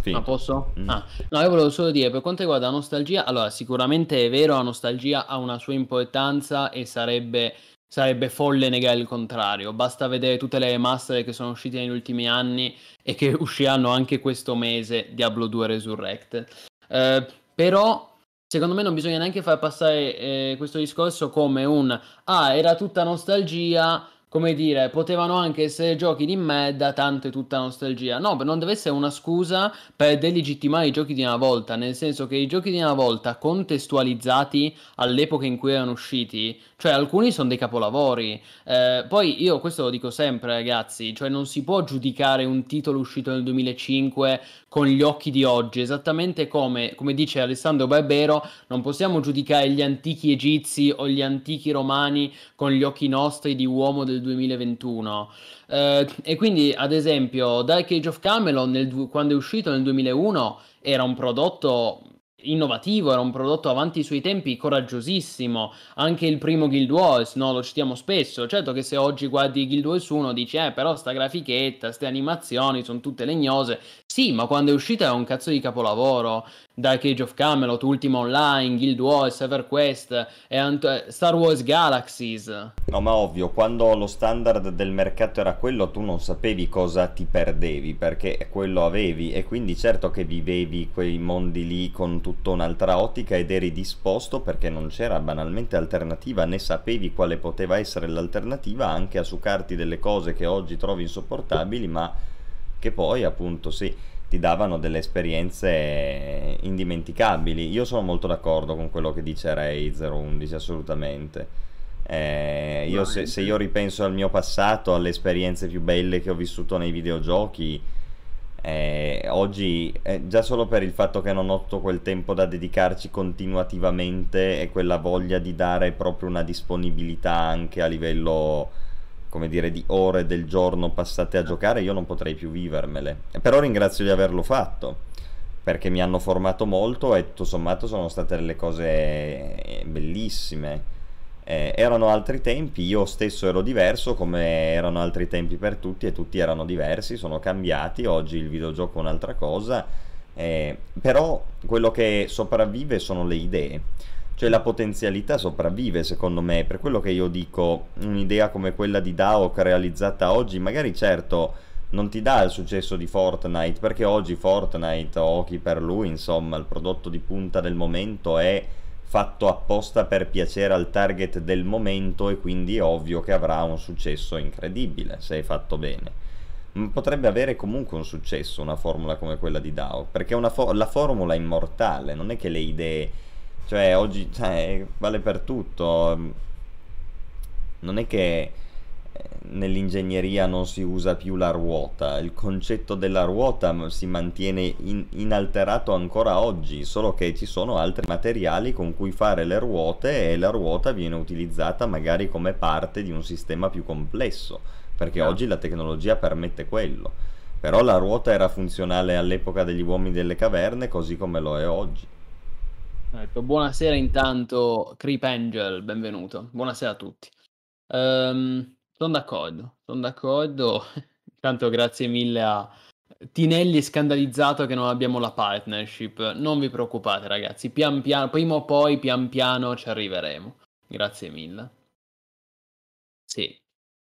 Finito. Ma posso? Mm. Ah, no, io volevo solo dire, per quanto riguarda la nostalgia, allora sicuramente è vero, la nostalgia ha una sua importanza e sarebbe sarebbe folle negare il contrario. Basta vedere tutte le master che sono uscite negli ultimi anni e che usciranno anche questo mese Diablo 2 Resurrected. Eh, però secondo me non bisogna neanche far passare eh, questo discorso come un ah, era tutta nostalgia come dire, potevano anche essere giochi di merda, tanto è tutta nostalgia. No, non deve essere una scusa per delegittimare i giochi di una volta, nel senso che i giochi di una volta contestualizzati all'epoca in cui erano usciti, cioè alcuni sono dei capolavori. Eh, poi io questo lo dico sempre, ragazzi, cioè non si può giudicare un titolo uscito nel 2005 con gli occhi di oggi, esattamente come, come dice Alessandro Barbero, non possiamo giudicare gli antichi egizi o gli antichi romani con gli occhi nostri di uomo del 2021. Eh, e quindi, ad esempio, Dark Age of Camelot, nel, quando è uscito nel 2001, era un prodotto innovativo, era un prodotto avanti sui tempi coraggiosissimo. Anche il primo Guild Wars, no, lo citiamo spesso. Certo che se oggi guardi Guild Wars 1 dici, eh, però sta grafichetta, ste animazioni sono tutte legnose. Sì, ma quando è uscita era un cazzo di capolavoro. Dark Age of Camelot, Ultima Online, Guild Wars, EverQuest Ant- Star Wars Galaxies. No, ma ovvio, quando lo standard del mercato era quello, tu non sapevi cosa ti perdevi, perché quello avevi e quindi certo che vivevi quei mondi lì con tutta un'altra ottica ed eri disposto perché non c'era banalmente alternativa, né sapevi quale poteva essere l'alternativa anche a succarti delle cose che oggi trovi insopportabili, ma che poi appunto sì ti davano delle esperienze indimenticabili. Io sono molto d'accordo con quello che dice Ray 011, assolutamente. Eh, io se, se, io ripenso al mio passato, alle esperienze più belle che ho vissuto nei videogiochi, eh, oggi eh, già solo per il fatto che non ho tutto quel tempo da dedicarci continuativamente e quella voglia di dare proprio una disponibilità anche a livello come dire, di ore del giorno passate a giocare, io non potrei più vivermele. Però ringrazio di averlo fatto, perché mi hanno formato molto e tutto sommato sono state delle cose eh, bellissime. Eh, erano altri tempi, io stesso ero diverso come erano altri tempi per tutti e tutti erano diversi, sono cambiati, oggi il videogioco è un'altra cosa, eh, però quello che sopravvive sono le idee cioè la potenzialità sopravvive secondo me, per quello che io dico, un'idea come quella di DAOC realizzata oggi, magari certo non ti dà il successo di Fortnite, perché oggi Fortnite o chi per lui, insomma, il prodotto di punta del momento è fatto apposta per piacere al target del momento e quindi è ovvio che avrà un successo incredibile se è fatto bene. Potrebbe avere comunque un successo una formula come quella di DAO, perché fo- la formula è immortale, non è che le idee cioè, oggi cioè, vale per tutto. Non è che eh, nell'ingegneria non si usa più la ruota, il concetto della ruota si mantiene in, inalterato ancora oggi, solo che ci sono altri materiali con cui fare le ruote e la ruota viene utilizzata magari come parte di un sistema più complesso, perché ah. oggi la tecnologia permette quello. Però la ruota era funzionale all'epoca degli uomini delle caverne così come lo è oggi. Ecco, buonasera intanto Creep Angel, benvenuto. Buonasera a tutti. Ehm, sono d'accordo, sono d'accordo. Intanto grazie mille a Tinelli scandalizzato che non abbiamo la partnership. Non vi preoccupate ragazzi, pian piano, prima o poi pian piano ci arriveremo. Grazie mille. Sì,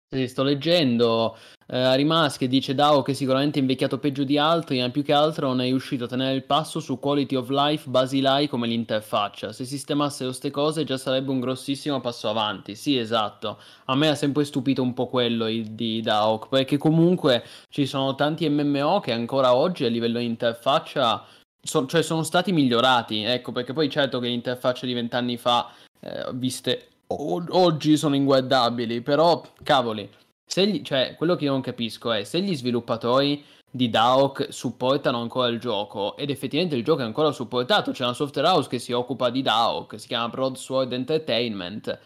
sì, sto leggendo, eh, Arimas che dice DAO che sicuramente è invecchiato peggio di altri, ma più che altro non è riuscito a tenere il passo su quality of life basilari come l'interfaccia. Se sistemassero queste cose già sarebbe un grossissimo passo avanti. Sì, esatto. A me ha sempre stupito un po' quello di DAO, perché comunque ci sono tanti MMO che ancora oggi a livello interfaccia so, cioè sono stati migliorati, ecco, perché poi certo che l'interfaccia di vent'anni fa, eh, viste o- oggi sono inguardabili, però cavoli, se gli, cioè, quello che io non capisco è se gli sviluppatori di DAOC supportano ancora il gioco ed effettivamente il gioco è ancora supportato, c'è una software house che si occupa di DAOC, si chiama Broadsword Entertainment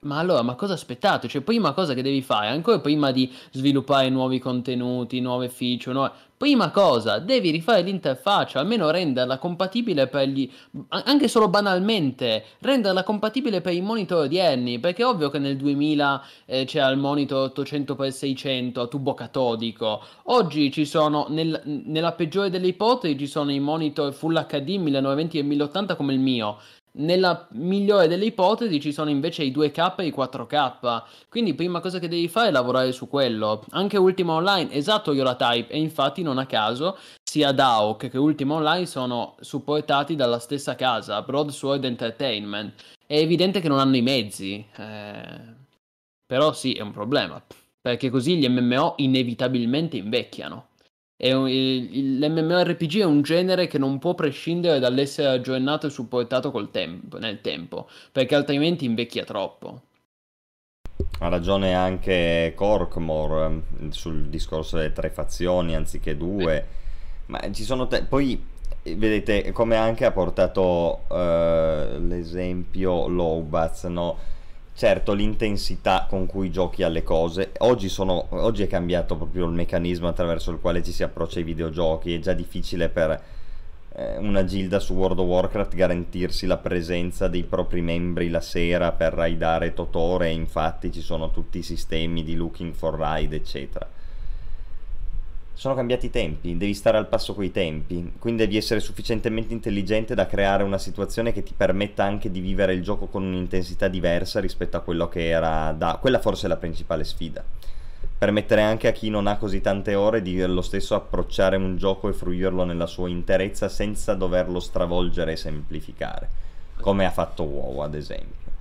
ma allora, ma cosa aspettate? Cioè, prima cosa che devi fare, ancora prima di sviluppare nuovi contenuti, nuove feature, nuove... prima cosa, devi rifare l'interfaccia, almeno renderla compatibile per gli... anche solo banalmente, renderla compatibile per i monitor odierni, perché è ovvio che nel 2000 eh, c'era il monitor 800x600 a tubo catodico, oggi ci sono, nel, nella peggiore delle ipotesi, ci sono i monitor Full HD 1920 e 1080 come il mio, nella migliore delle ipotesi ci sono invece i 2K e i 4K. Quindi prima cosa che devi fare è lavorare su quello. Anche Ultima Online, esatto Type, e infatti non a caso sia DAOC che Ultima Online sono supportati dalla stessa casa, Broadsword Entertainment. È evidente che non hanno i mezzi, eh... però sì, è un problema, perché così gli MMO inevitabilmente invecchiano. Un, il, l'MMORPG è un genere che non può prescindere dall'essere aggiornato e supportato tempo, nel tempo, perché altrimenti invecchia troppo. Ha ragione anche Corkmore ehm, sul discorso delle tre fazioni anziché due, eh. ma ci sono te- poi vedete come anche ha portato uh, l'esempio Lowbats, no? Certo, l'intensità con cui giochi alle cose, oggi, sono, oggi, è cambiato proprio il meccanismo attraverso il quale ci si approccia ai videogiochi, è già difficile per eh, una gilda su World of Warcraft garantirsi la presenza dei propri membri la sera per raidare Totore, infatti ci sono tutti i sistemi di looking for raid, eccetera sono cambiati i tempi, devi stare al passo coi tempi, quindi devi essere sufficientemente intelligente da creare una situazione che ti permetta anche di vivere il gioco con un'intensità diversa rispetto a quello che era da... quella forse è la principale sfida. Permettere anche a chi non ha così tante ore di lo stesso approcciare un gioco e fruirlo nella sua interezza senza doverlo stravolgere e semplificare, come ha fatto WoW ad esempio.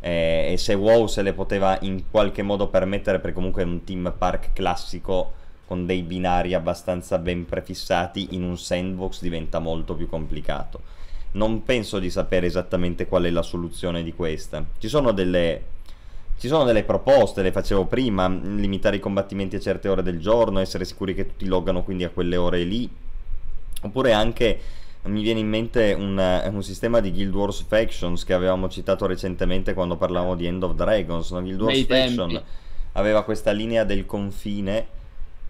E, e se WoW se le poteva in qualche modo permettere, perché comunque è un team park classico con dei binari abbastanza ben prefissati in un sandbox diventa molto più complicato. Non penso di sapere esattamente qual è la soluzione di questa. Ci sono delle, ci sono delle proposte, le facevo prima, limitare i combattimenti a certe ore del giorno, essere sicuri che tutti loggano quindi a quelle ore lì. Oppure anche mi viene in mente un, un, sistema di Guild Wars Factions che avevamo citato recentemente quando parlavamo di End of Dragons. No? Guild Wars Faction aveva questa linea del confine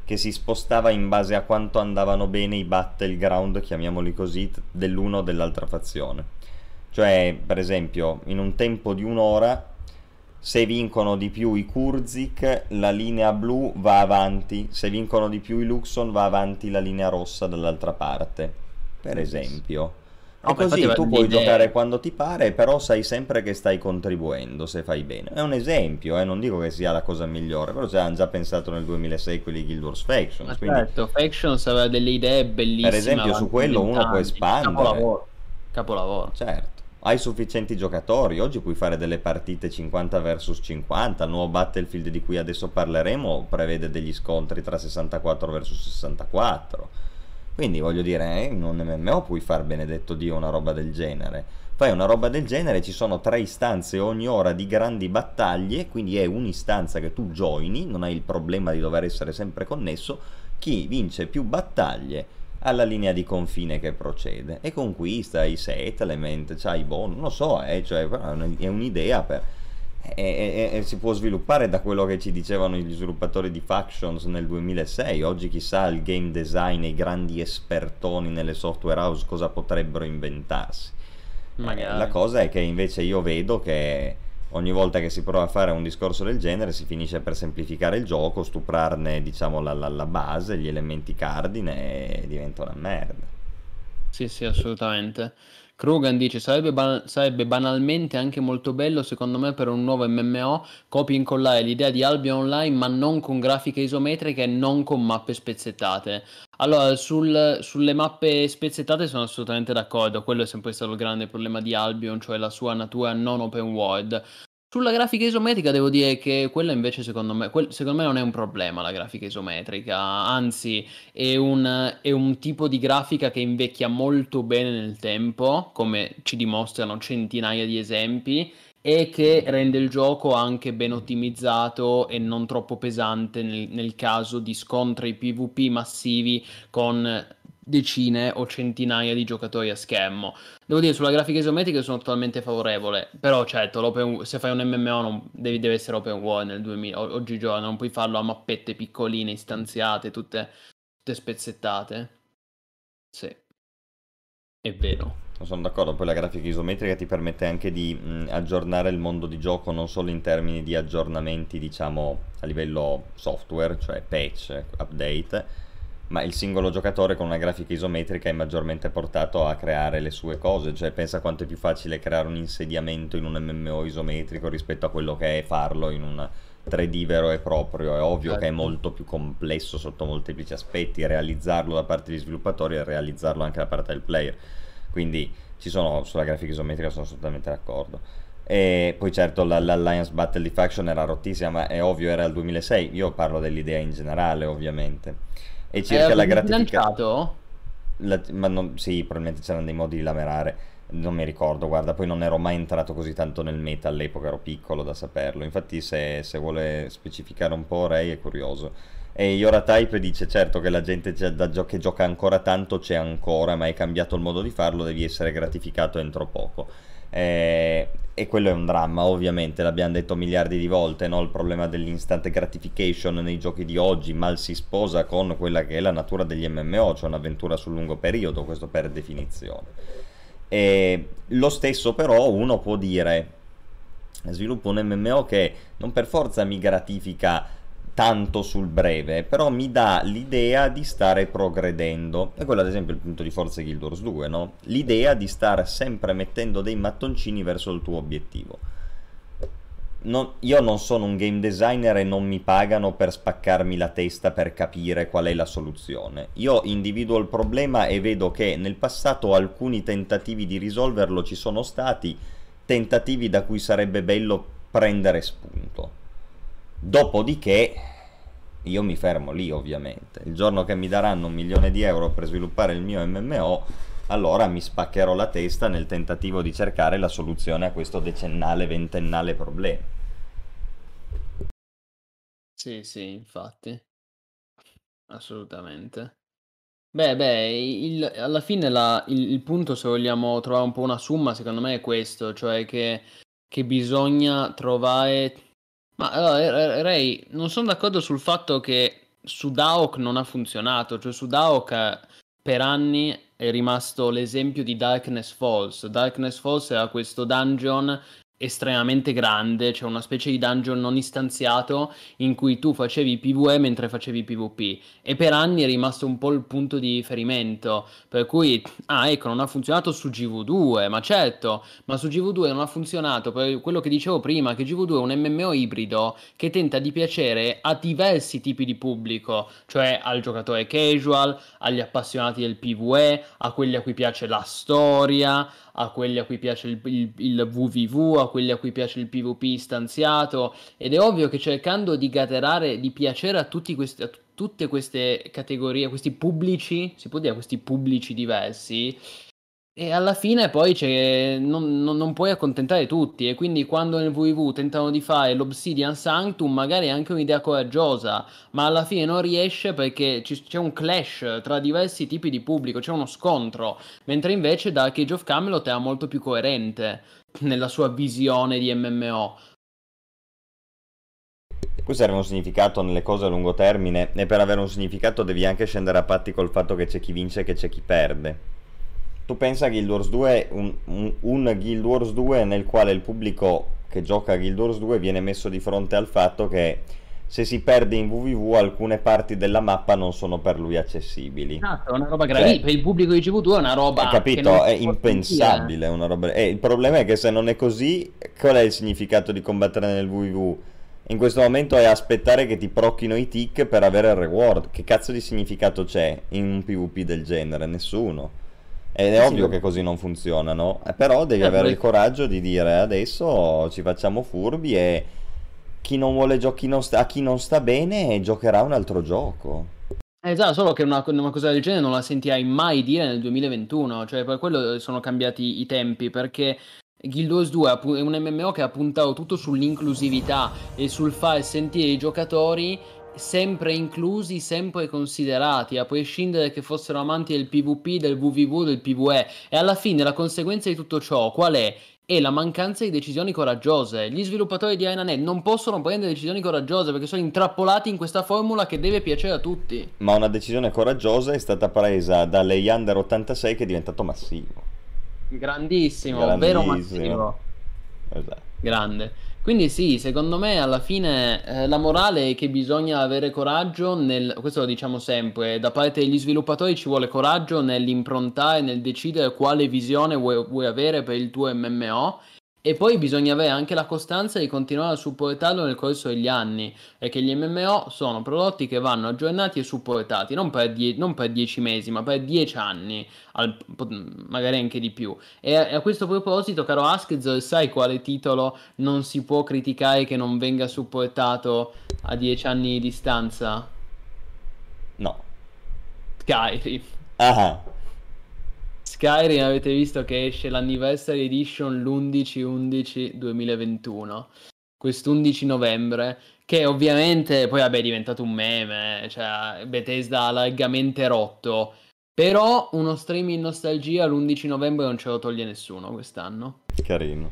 che si spostava in base a quanto andavano bene i battleground, chiamiamoli così, dell'uno o dell'altra fazione. Cioè, per esempio, in un tempo di un'ora, se vincono di più i Kurzik, la linea blu va avanti, se vincono di più i Luxon va avanti la linea rossa dall'altra parte, per esempio. No, e così tu puoi giocare quando ti pare, però sai sempre che stai contribuendo se fai bene. È un esempio, eh? non dico che sia la cosa migliore, però ci hanno già pensato nel 2006 quelli Guild Wars Factions. quindi... Certo, Factions aveva delle idee bellissime. Per esempio su quello uno può espandere. Capolavoro. Capolavoro. Certo. Hai sufficienti giocatori, oggi puoi fare delle partite 50 vs 50, il nuovo Battlefield di cui adesso parleremo prevede degli scontri tra 64 vs 64 quindi voglio dire, eh, in un MMO puoi far benedetto Dio una roba del genere. Fai una roba del genere, ci sono tre istanze ogni ora di grandi battaglie, quindi è un'istanza che tu joini, non hai il problema di dover essere sempre connesso. Chi vince più battaglie alla linea di confine che procede e conquista i settlement, c'hai i bonus, non lo so, eh, cioè, è un'idea per e, e, e, si può sviluppare da quello che ci dicevano gli sviluppatori di Factions nel 2006. Oggi chissà il game design e i grandi espertoni nelle software house cosa potrebbero inventarsi. Magari. La cosa è che invece io vedo che ogni volta che si prova a fare un discorso del genere si finisce per semplificare il gioco, stuprarne diciamo la, la, la base, gli elementi cardine e diventa una merda. Sì, sì, assolutamente. Krugan dice sarebbe, ban- sarebbe, banalmente anche molto bello secondo me per un nuovo MMO copia e incollare l'idea di Albion Online ma non con grafiche isometriche e non con mappe spezzettate. Allora sul, sulle mappe spezzettate sono assolutamente d'accordo, quello è sempre stato il grande problema di Albion, cioè la sua natura non open world. Sulla grafica isometrica devo dire che quella invece secondo me, quel, secondo me non è un problema la grafica isometrica, anzi è un, è un, tipo di grafica che invecchia molto bene nel tempo, come ci dimostrano centinaia di esempi, e che rende il gioco anche ben ottimizzato e non troppo pesante nel, nel caso di scontri PvP massivi con decine o centinaia di giocatori a schermo. Devo dire, sulla grafica isometrica sono totalmente favorevole, però certo, se fai un MMO non, devi, deve essere open world nel 2000, oggigiorno, non puoi farlo a mappette piccoline, istanziate, tutte, tutte spezzettate. Sì, è vero. Sono d'accordo, poi la grafica isometrica ti permette anche di mh, aggiornare il mondo di gioco non solo in termini di aggiornamenti, diciamo, a livello software, cioè patch, update, ma il singolo giocatore con una grafica isometrica è maggiormente portato a creare le sue cose, cioè pensa quanto è più facile creare un insediamento in un MMO isometrico rispetto a quello che è farlo in un 3D vero e proprio, è ovvio che è certo. molto più complesso sotto molteplici aspetti realizzarlo da parte degli sviluppatori e realizzarlo anche da parte del player, quindi ci sono sulla grafica isometrica sono assolutamente d'accordo. E poi certo l'Alliance Battle di Faction era rottissima, ma è ovvio era il 2006, io parlo dell'idea in generale ovviamente e circa eh, la gratificazione. La, ma non, sì, probabilmente c'erano dei modi di lamerare. Non mi ricordo, guarda, poi non ero mai entrato così tanto nel meta all'epoca, ero piccolo da saperlo. Infatti, se, se vuole specificare un po', Ray è curioso. E Yoratype dice: Certo che la gente gio- che gioca ancora tanto c'è ancora, ma è cambiato il modo di farlo, devi essere gratificato entro poco. Eh, e quello è un dramma, ovviamente, l'abbiamo detto miliardi di volte, no? il problema dell'instant gratification nei giochi di oggi mal si sposa con quella che è la natura degli MMO, cioè un'avventura sul lungo periodo, questo per definizione. E lo stesso però uno può dire, sviluppo un MMO che non per forza mi gratifica tanto sul breve, però mi dà l'idea di stare progredendo. E quello ad esempio è il punto di forza di Guild Wars 2, no? L'idea di stare sempre mettendo dei mattoncini verso il tuo obiettivo. Non, io non sono un game designer e non mi pagano per spaccarmi la testa per capire qual è la soluzione. Io individuo il problema e vedo che nel passato alcuni tentativi di risolverlo ci sono stati, tentativi da cui sarebbe bello prendere spunto. Dopodiché io mi fermo lì ovviamente. Il giorno che mi daranno un milione di euro per sviluppare il mio MMO, allora mi spaccherò la testa nel tentativo di cercare la soluzione a questo decennale, ventennale problema. Sì, sì, infatti. Assolutamente. Beh, beh, il- alla fine la- il, il punto, se vogliamo trovare un po' una summa, secondo me è questo, cioè che, che bisogna trovare ma allora, Ray, non sono d'accordo sul fatto che su Daok non ha funzionato, cioè su Daok eh, per anni è rimasto l'esempio di Darkness Falls. Darkness Falls era questo dungeon estremamente grande, cioè una specie di dungeon non istanziato in cui tu facevi PvE mentre facevi PvP e per anni è rimasto un po' il punto di riferimento, per cui ah ecco non ha funzionato su GV2, ma certo, ma su GV2 non ha funzionato per quello che dicevo prima, che GV2 è un MMO ibrido che tenta di piacere a diversi tipi di pubblico, cioè al giocatore casual, agli appassionati del PvE, a quelli a cui piace la storia, a quelli a cui piace il, il, il VVV, a quelli a cui piace il PvP istanziato ed è ovvio che cercando di gaterare, di piacere a, questi, a tutte queste categorie, questi pubblici, si può dire questi pubblici diversi, e alla fine poi non, non, non, puoi accontentare tutti e quindi quando nel VV tentano di fare l'Obsidian Sanctum magari è anche un'idea coraggiosa, ma alla fine non riesce perché ci, c'è un clash tra diversi tipi di pubblico, c'è uno scontro, mentre invece Dark Age of Camelot è molto più coerente nella sua visione di MMO. Questo serve un significato nelle cose a lungo termine e per avere un significato devi anche scendere a patti col fatto che c'è chi vince e che c'è chi perde tu pensa a Guild Wars 2, un, un, un, Guild Wars 2 nel quale il pubblico che gioca a Guild Wars 2 viene messo di fronte al fatto che se si perde in www alcune parti della mappa non sono per lui accessibili. Esatto, è una roba gravissima, cioè, per il pubblico di GV2 è una roba... Capito? È impensabile, una roba... E il problema è che se non è così, qual è il significato di combattere nel www? In questo momento è aspettare che ti procchino i tick per avere il reward. Che cazzo di significato c'è in un PvP del genere? Nessuno. Ed è sì, ovvio sì. che così non funzionano. Eh, però devi eh, avere il coraggio di dire adesso ci facciamo furbi e chi non vuole giochi a chi non sta bene giocherà un altro gioco. Esatto, solo che una, una, cosa del genere non la sentirai mai dire nel 2021, cioè per quello sono cambiati i tempi, perché Guild Wars 2 è un MMO che ha puntato tutto sull'inclusività e sul far sentire i giocatori sempre inclusi, sempre considerati, a prescindere che fossero amanti del PvP, del WVV, del PvE. E alla fine la conseguenza di tutto ciò qual è? e la mancanza di decisioni coraggiose. Gli sviluppatori di ArenaNet non possono prendere decisioni coraggiose perché sono intrappolati in questa formula che deve piacere a tutti. Ma una decisione coraggiosa è stata presa dalle Under 86 che è diventato massivo. Grandissimo, Grandissimo. vero massivo. Esatto. Grande. Quindi sì, secondo me alla fine eh, la morale è che bisogna avere coraggio nel, questo lo diciamo sempre, da parte degli sviluppatori ci vuole coraggio nell'improntare, nel decidere quale visione vuoi, vuoi avere per il tuo MMO e poi bisogna avere anche la costanza di continuare a supportarlo nel corso degli anni, perché gli MMO sono prodotti che vanno aggiornati e supportati, non per, die- non per 10 mesi, ma per 10 anni, al- magari anche di più. E a-, a questo proposito, caro Asked, sai quale titolo non si può criticare che non venga supportato a 10 anni di distanza? No. Skyrim. Ah. Skyrim avete visto che esce l'anniversary edition l'11-11-2021, quest'11 novembre, che ovviamente poi vabbè è diventato un meme, cioè Bethesda ha largamente rotto, però uno stream in nostalgia l'11 novembre non ce lo toglie nessuno quest'anno. Carino.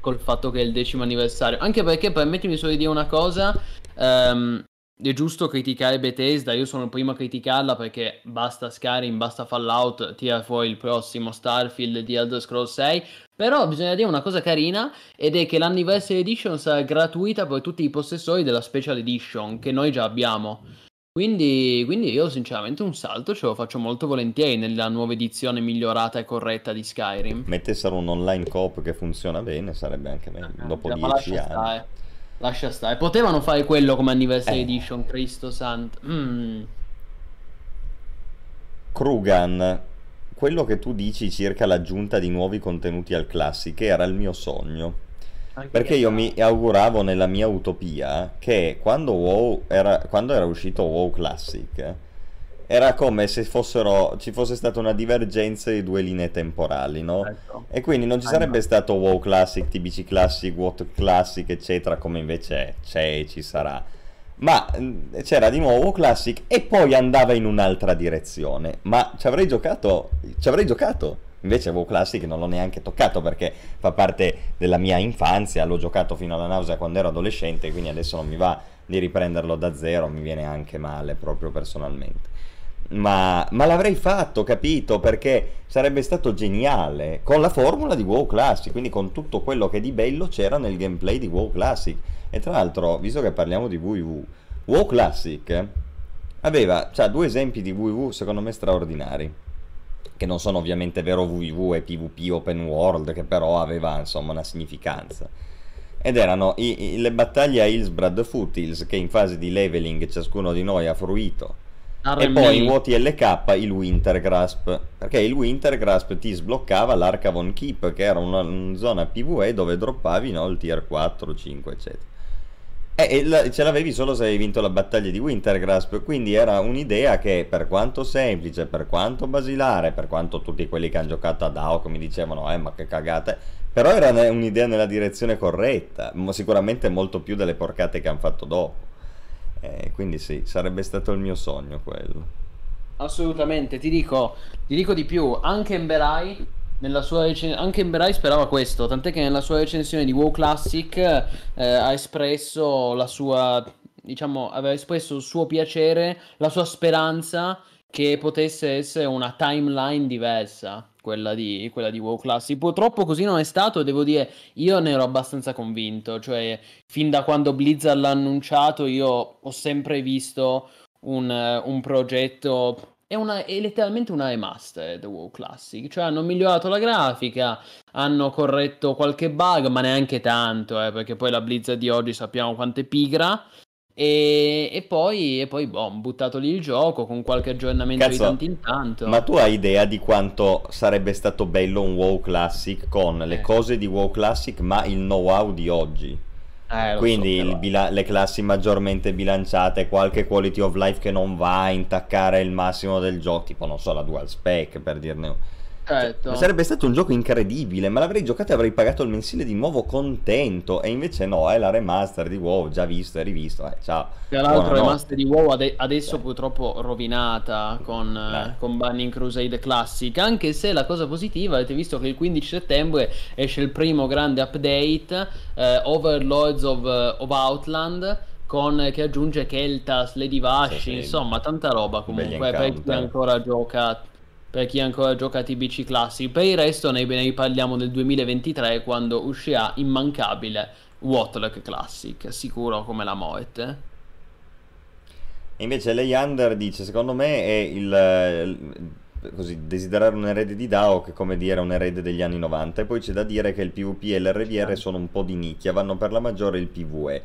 Col fatto che è il decimo anniversario, anche perché permettimi solo di dire una cosa, um, è giusto criticare Bethesda, io sono il primo a criticarla perché basta Skyrim, basta Fallout, tira fuori il prossimo Starfield di Elder Scrolls 6, però bisogna dire una cosa carina ed è che l'Anniversary Edition sarà gratuita per tutti i possessori della Special Edition che noi già abbiamo. Quindi, quindi io sinceramente un salto ce lo faccio molto volentieri nella nuova edizione migliorata e corretta di Skyrim. Mettessero un online coop che funziona bene sarebbe anche meglio, eh, dopo dieci anni. Stare. Lascia stare. Potevano fare quello come Anniversary eh. Edition, Cristo Santo. Mm. Krugan, quello che tu dici circa l'aggiunta di nuovi contenuti al Classic era il mio sogno. Anche perché io mi auguravo nella mia utopia che quando, WoW era, quando era uscito WoW Classic era come se fossero, ci fosse stata una divergenza di due linee temporali, no? Ecco. E quindi non ci sarebbe stato WoW Classic, TBC Classic, WOT Classic, eccetera, come invece c'è e ci sarà. Ma c'era di nuovo WoW Classic e poi andava in un'altra direzione. Ma ci avrei giocato, ci avrei giocato. Invece WoW Classic non l'ho neanche toccato perché fa parte della mia infanzia, l'ho giocato fino alla nausea quando ero adolescente, quindi adesso non mi va di riprenderlo da zero, mi viene anche male proprio personalmente ma, ma, l'avrei fatto, capito? Perché sarebbe stato geniale con la formula di WoW Classic, quindi con tutto quello che di bello c'era nel gameplay di WoW Classic. E tra l'altro, visto che parliamo di WoW, WoW Classic aveva cioè, due esempi di WoW secondo me straordinari, che non sono ovviamente vero WoW e PvP Open World, che però aveva insomma una significanza. Ed erano i, i, le battaglie a Hillsbrad Foothills che in fase di leveling ciascuno di noi ha fruito E poi in WTLK il Winter Grasp, perché il Winter Grasp ti sbloccava l'Arcavon Keep, che era una, una zona PvE dove droppavi no, il tier 4, 5, eccetera. E, e ce l'avevi solo se avevi vinto la battaglia di Winter Grasp, quindi era un'idea che per quanto semplice, per quanto basilare, per quanto tutti quelli che hanno giocato a DAO mi dicevano, eh ma che cagate, però era un'idea nella direzione corretta, sicuramente molto più delle porcate che hanno fatto dopo. Eh, quindi sì, sarebbe stato il mio sogno quello. Assolutamente, ti dico, ti dico di più, anche Emberai, nella sua recen- anche Emberai sperava questo, tant'è che nella sua recensione di WoW Classic eh, ha espresso la sua, diciamo, aveva espresso il suo piacere, la sua speranza che potesse essere una timeline diversa quella di, quella di WoW Classic. Purtroppo così non è stato, devo dire, io ne ero abbastanza convinto, cioè fin da quando Blizzard l'ha annunciato io ho sempre visto un, un progetto è, una, è, letteralmente una remastered WoW Classic, cioè hanno migliorato la grafica, hanno corretto qualche bug, ma neanche tanto, eh, perché poi la Blizzard di oggi sappiamo quanto è pigra. E, e, poi, e poi boh, buttato lì il gioco con qualche aggiornamento Cazzo, di tanto in tanto. Ma tu hai idea di quanto sarebbe stato bello un WoW Classic con le eh. cose di WoW Classic, ma il know-how di oggi? Eh, Quindi so, bila- le classi maggiormente bilanciate, qualche quality of life che non va a intaccare il massimo del gioco, tipo non so, la dual spec per dirne Certo. Sarebbe stato un gioco incredibile, ma l'avrei giocato e avrei pagato il mensile di nuovo contento. E invece no, è la remaster di WoW, già visto e rivisto. Eh, ciao. Tra l'altro, la remaster di WoW ade- adesso eh. purtroppo rovinata con, eh. con Banning Crusade Classic. Anche se la cosa positiva, avete visto che il 15 settembre esce il primo grande update, eh, Overlords of, of Outland con, che aggiunge Keltas, Lady Vash, sì, sì. insomma tanta roba comunque per chi ancora gioca per chi ancora gioca a TBC Classic. Per il resto ne, ne parliamo nel 2023 quando uscirà immancabile Watlock Classic, sicuro come la morte. E invece Leander dice, secondo me è il, così, desiderare un erede di DAO che come dire un erede degli anni 90 e poi c'è da dire che il PvP e l'RDR sono un po' di nicchia, vanno per la maggiore il PvE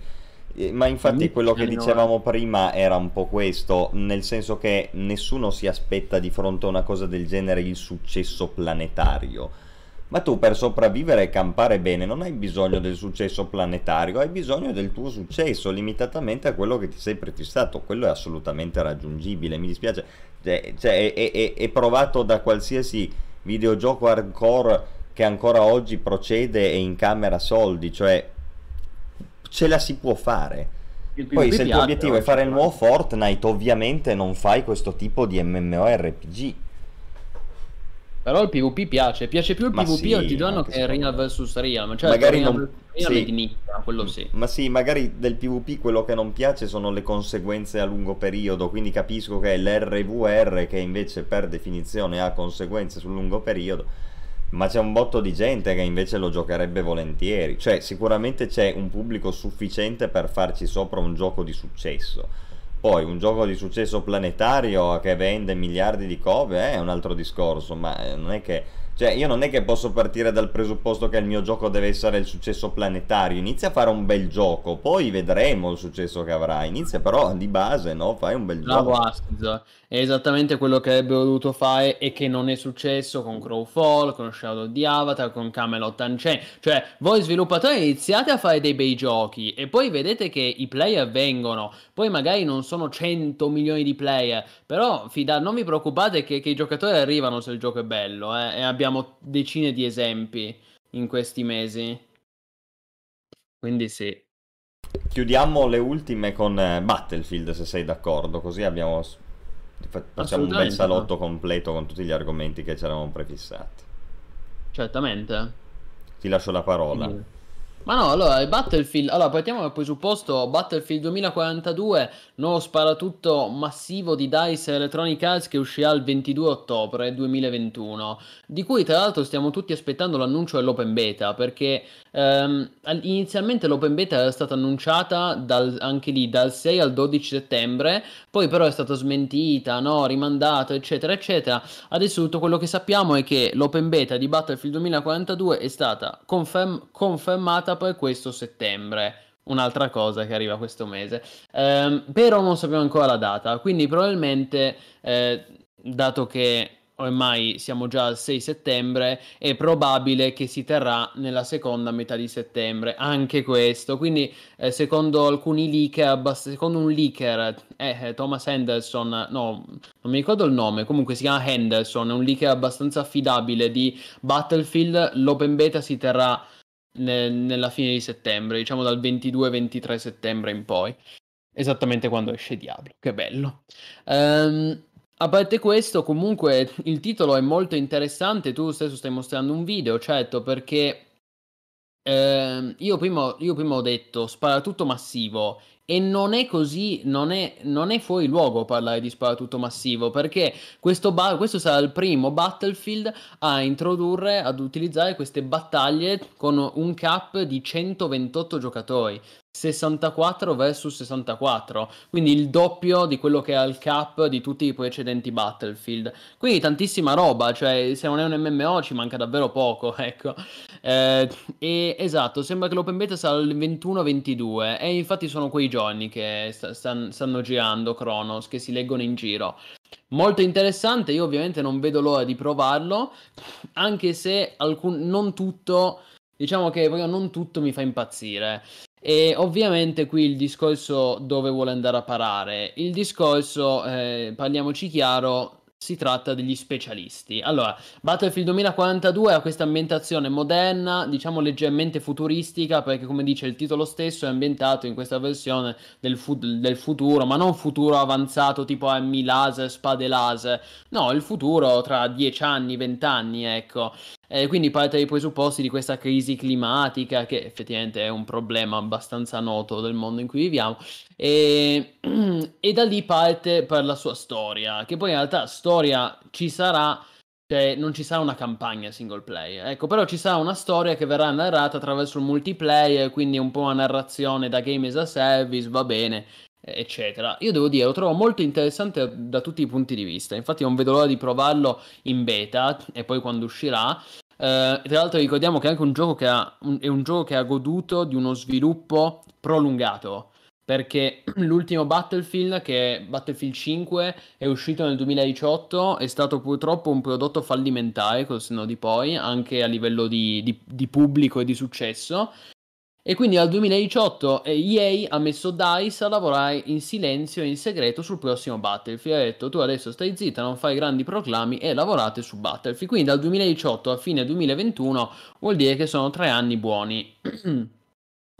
ma infatti quello che dicevamo prima era un po' questo, nel senso che nessuno si aspetta di fronte a una cosa del genere il successo planetario. Ma tu per sopravvivere e campare bene non hai bisogno del successo planetario, hai bisogno del tuo successo limitatamente a quello che ti sei prefissato. Quello è assolutamente raggiungibile. Mi dispiace, cioè, cioè, è, è, è provato da qualsiasi videogioco hardcore che ancora oggi procede e incamera soldi. Cioè, ce la si può fare. Poi se il tuo obiettivo è fare il nuovo Fortnite, ovviamente non fai questo tipo di MMORPG. Però il PvP piace, piace più il ma PvP sì, oggigiorno che Real vs Real. Cioè, magari non... Sì. Nicchia, quello sì. Ma sì, magari del PvP quello che non piace sono le conseguenze a lungo periodo, quindi capisco che è l'RVR che invece per definizione ha conseguenze sul lungo periodo ma c'è un botto di gente che invece lo giocherebbe volentieri. Cioè, sicuramente c'è un pubblico sufficiente per farci sopra un gioco di successo. Poi un gioco di successo planetario che vende miliardi di copie è un altro discorso, ma eh, non è che cioè, io non è che posso partire dal presupposto che il mio gioco deve essere il successo planetario. Inizia a fare un bel gioco, poi vedremo il successo che avrà. Inizia però di base, no? Fai un bel Bravo gioco. Askiz. È esattamente quello che avrebbe voluto fare e che non è successo con Crowfall, con Shadow di Avatar, con Camelot Unchained. Cioè, voi sviluppatori iniziate a fare dei bei giochi e poi vedete che i player vengono. Poi magari non sono 100 milioni di player, però fida- non vi preoccupate che, che, i giocatori arrivano se il gioco è bello, eh? e abbiamo decine di esempi in questi mesi. Quindi sì. Chiudiamo le ultime con eh, Battlefield, se sei d'accordo, così abbiamo facciamo un bel salotto completo con tutti gli argomenti che ci eravamo prefissati. Certamente. Ti lascio la parola. Sì. Ma no, allora, Battlefield, allora partiamo dal presupposto Battlefield 2042, nuovo sparatutto massivo di DICE Electronic Arts che uscirà il 22 ottobre 2021, di cui tra l'altro stiamo tutti aspettando l'annuncio dell'open beta, perché ehm, inizialmente l'open beta era stata annunciata dal, anche lì dal 6 al 12 settembre, poi però è stata smentita, no, rimandata, eccetera, eccetera. Adesso tutto quello che sappiamo è che l'open beta di Battlefield 2042 è stata conferm- confermata per questo settembre. Un'altra cosa che arriva questo mese. Eh, però non sappiamo ancora la data, quindi probabilmente, eh, dato che ormai siamo già al 6 settembre, è probabile che si terrà nella seconda metà di settembre, anche questo. Quindi, eh, secondo alcuni leaker, secondo un leaker, eh, eh, Thomas Henderson, no, non mi ricordo il nome, comunque si chiama Henderson, è un leaker abbastanza affidabile di Battlefield, l'open beta si terrà ne- nella fine di settembre, diciamo dal 22-23 settembre in poi, esattamente quando esce Diablo. Che bello. Um, a parte questo, comunque il titolo è molto interessante. Tu stesso stai mostrando un video, certo, perché eh, io, prima, io prima ho detto spara tutto massivo e non è così, non è, non è fuori luogo parlare di sparatutto massivo, perché questo, ba- questo sarà il primo Battlefield a introdurre, ad utilizzare queste battaglie con un cap di 128 giocatori. 64 versus 64, quindi il doppio di quello che ha il cap di tutti i precedenti Battlefield. Quindi tantissima roba, cioè se non è un MMO ci manca davvero poco, ecco. Eh, e esatto, sembra che l'open beta sarà il 21-22 e infatti sono quei giorni che sta, stanno, stanno girando Kronos, che si leggono in giro. Molto interessante, io ovviamente non vedo l'ora di provarlo, anche se alcun, non tutto, diciamo che non tutto mi fa impazzire. E ovviamente qui il discorso dove vuole andare a parare. Il discorso, eh, parliamoci chiaro, si tratta degli specialisti. Allora, Battlefield 2042 ha questa ambientazione moderna, diciamo leggermente futuristica, perché come dice il titolo stesso è ambientato in questa versione del, fu- del futuro, ma non futuro avanzato tipo armi laser, spade laser, no, il futuro tra 10 anni, 20 anni, ecco. E quindi parte dai presupposti di questa crisi climatica, che effettivamente è un problema abbastanza noto del mondo in cui viviamo, e, e da lì parte per la sua storia, che poi in realtà storia ci sarà, cioè non ci sarà una campagna single player, ecco, però ci sarà una storia che verrà narrata attraverso il multiplayer, quindi un po' una narrazione da game as a service, va bene, eccetera. Io devo dire, lo trovo molto interessante da tutti i punti di vista. Infatti, non vedo l'ora di provarlo in beta e poi quando uscirà. Uh, tra l'altro, ricordiamo che è anche un gioco che ha, un, è un gioco che ha goduto di uno sviluppo prolungato. Perché l'ultimo Battlefield, che è Battlefield 5, è uscito nel 2018, è stato purtroppo un prodotto fallimentare, col senno di poi, anche a livello di, di, di pubblico e di successo. E quindi dal 2018 EA ha messo DICE a lavorare in silenzio e in segreto sul prossimo Battlefield. Ha detto tu adesso stai zitta, non fai grandi proclami e lavorate su Battlefield. Quindi dal 2018 a fine 2021 vuol dire che sono tre anni buoni.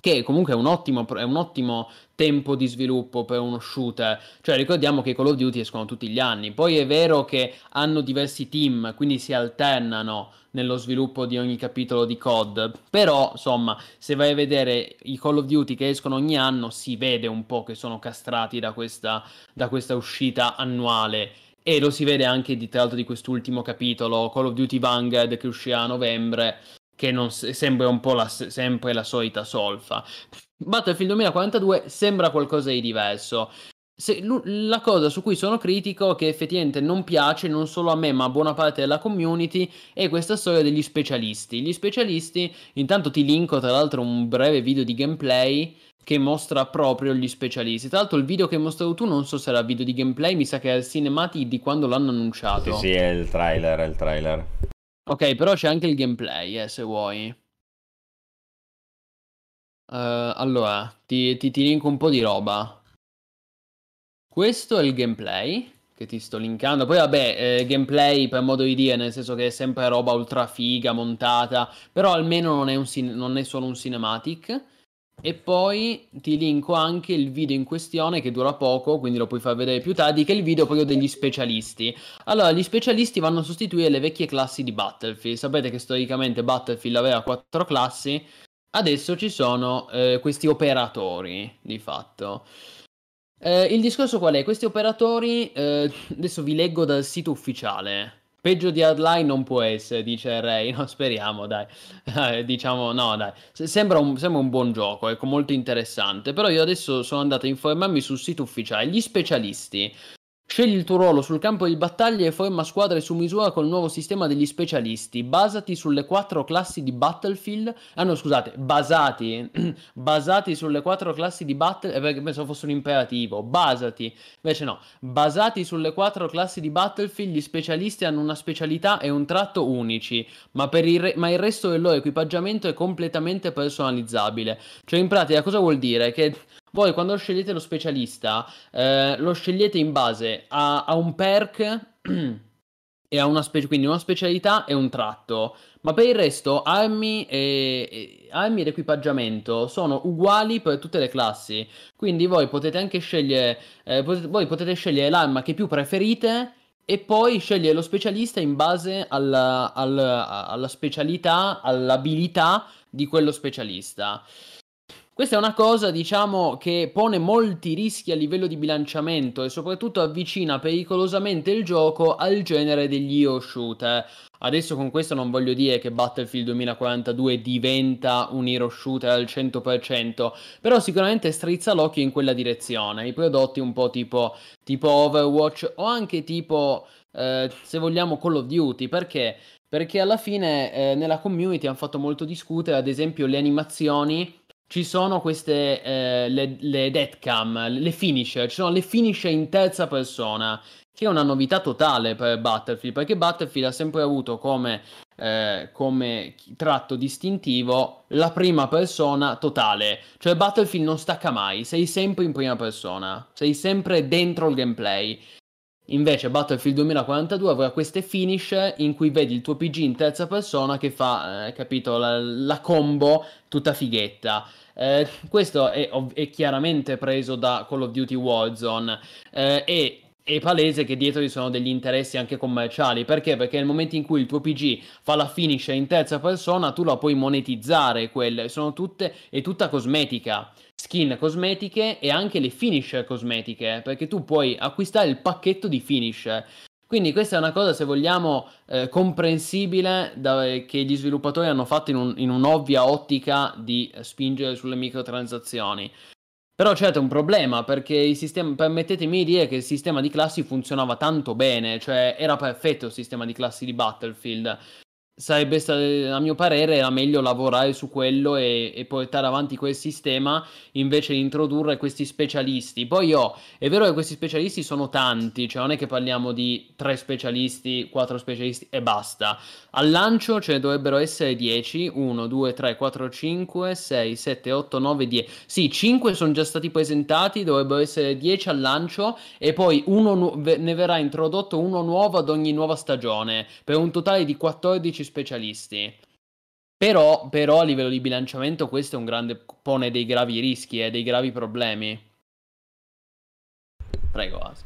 che comunque è un, ottimo, è un ottimo tempo di sviluppo per uno shooter. Cioè, ricordiamo che i Call of Duty escono tutti gli anni. Poi è vero che hanno diversi team, quindi si alternano nello sviluppo di ogni capitolo di COD. Però, insomma, se vai a vedere i Call of Duty che escono ogni anno, si vede un po' che sono castrati da questa, da questa uscita annuale. E lo si vede anche di, tra l'altro di quest'ultimo capitolo, Call of Duty Vanguard che uscirà a novembre che non, sembra un po' la, sempre la solita solfa. Battlefield 2042 sembra qualcosa di diverso. Se, la cosa su cui sono critico, che effettivamente non piace non solo a me, ma a buona parte della community, è questa storia degli specialisti. Gli specialisti, intanto ti linko tra l'altro un breve video di gameplay che mostra proprio gli specialisti. Tra l'altro il video che hai mostrato tu non so se era video di gameplay, mi sa che è il cinematic di quando l'hanno annunciato. Sì, sì, è il trailer, è il trailer. Ok, però c'è anche il gameplay, eh, se vuoi. Uh, allora, ti, ti, ti linko un po' di roba. Questo è il gameplay che ti sto linkando. Poi vabbè, eh, gameplay per modo di dire, nel senso che è sempre roba ultra figa, montata, però almeno non è, un cin- non è solo un cinematic. E poi ti linko anche il video in questione che dura poco, quindi lo puoi far vedere più tardi, che è il video proprio degli specialisti. Allora, gli specialisti vanno a sostituire le vecchie classi di Battlefield. Sapete che storicamente Battlefield aveva quattro classi, adesso ci sono eh, questi operatori, di fatto. Eh, il discorso qual è? Questi operatori, eh, adesso vi leggo dal sito ufficiale. Peggio di Hardline non può essere, dice Ray. No, speriamo, dai. Diciamo, no, dai. Sembra un, sembra un, buon gioco, ecco, molto interessante. Però io adesso sono andato a informarmi sul sito ufficiale. Gli specialisti Scegli il tuo ruolo sul campo di battaglia e forma squadre su misura col nuovo sistema degli specialisti. Basati sulle quattro classi di Battlefield. Ah no, scusate, basati. basati sulle quattro classi di Battlefield. Eh, perché pensavo fosse un imperativo. Basati. Invece no. Basati sulle quattro classi di Battlefield, gli specialisti hanno una specialità e un tratto unici. Ma, il, re- ma il resto del loro equipaggiamento è completamente personalizzabile. Cioè, in pratica, cosa vuol dire? Che voi quando scegliete lo specialista, eh, lo scegliete in base a, a un perk e a una quindi una specialità e un tratto. Ma per il resto, armi e, e, armi ed equipaggiamento sono uguali per tutte le classi. Quindi voi potete anche scegliere, eh, potete, voi potete scegliere l'arma che più preferite e poi sceglie lo specialista in base alla, alla, alla specialità, all'abilità di quello specialista. Questa è una cosa, diciamo, che pone molti rischi a livello di bilanciamento e soprattutto avvicina pericolosamente il gioco al genere degli io shooter. Adesso con questo non voglio dire che Battlefield 2042 diventa un hero shooter al 100%, però sicuramente strizza l'occhio in quella direzione. I prodotti un po' tipo, tipo Overwatch o anche tipo, eh, se vogliamo, Call of Duty. Perché? Perché alla fine eh, nella community hanno fatto molto discutere, ad esempio, le animazioni ci sono queste eh, le, le deathcam, le finisher, ci sono le finisher in terza persona, che è una novità totale per Battlefield, perché Battlefield ha sempre avuto come, eh, come tratto distintivo la prima persona totale, cioè Battlefield non stacca mai, sei sempre in prima persona, sei sempre dentro il gameplay. Invece Battlefield 2042 avrà queste finish in cui vedi il tuo PG in terza persona che fa, eh, capito, la, la, combo tutta fighetta. Eh, questo è, è, chiaramente preso da Call of Duty Warzone eh, e è palese che dietro ci sono degli interessi anche commerciali. Perché? Perché nel momento in cui il tuo PG fa la finish in terza persona, tu la puoi monetizzare. Quelle sono tutte, è tutta cosmetica. Skin cosmetiche e anche le finish cosmetiche. Perché tu puoi acquistare il pacchetto di finish. Quindi questa è una cosa, se vogliamo, eh, comprensibile da, che gli sviluppatori hanno fatto in, un, in un'ovvia ottica di spingere sulle microtransazioni. Però certo è un problema perché il sistema, permettetemi di dire che il sistema di classi funzionava tanto bene, cioè era perfetto il sistema di classi di Battlefield sarebbe a mio parere, era meglio lavorare su quello e, e, portare avanti quel sistema invece di introdurre questi specialisti. Poi oh, è vero che questi specialisti sono tanti, cioè non è che parliamo di tre specialisti, quattro specialisti e basta. Al lancio ce ne dovrebbero essere 10, 1, 2, 3, 4, 5, 6, 7, 8, 9, 10. Sì, 5 sono già stati presentati, dovrebbero essere 10 al lancio e poi uno ne verrà introdotto uno nuovo ad ogni nuova stagione, per un totale di 14 specialisti. Però, però, a livello di bilanciamento questo è un grande, pone dei gravi rischi e dei gravi problemi. Prego, Ask.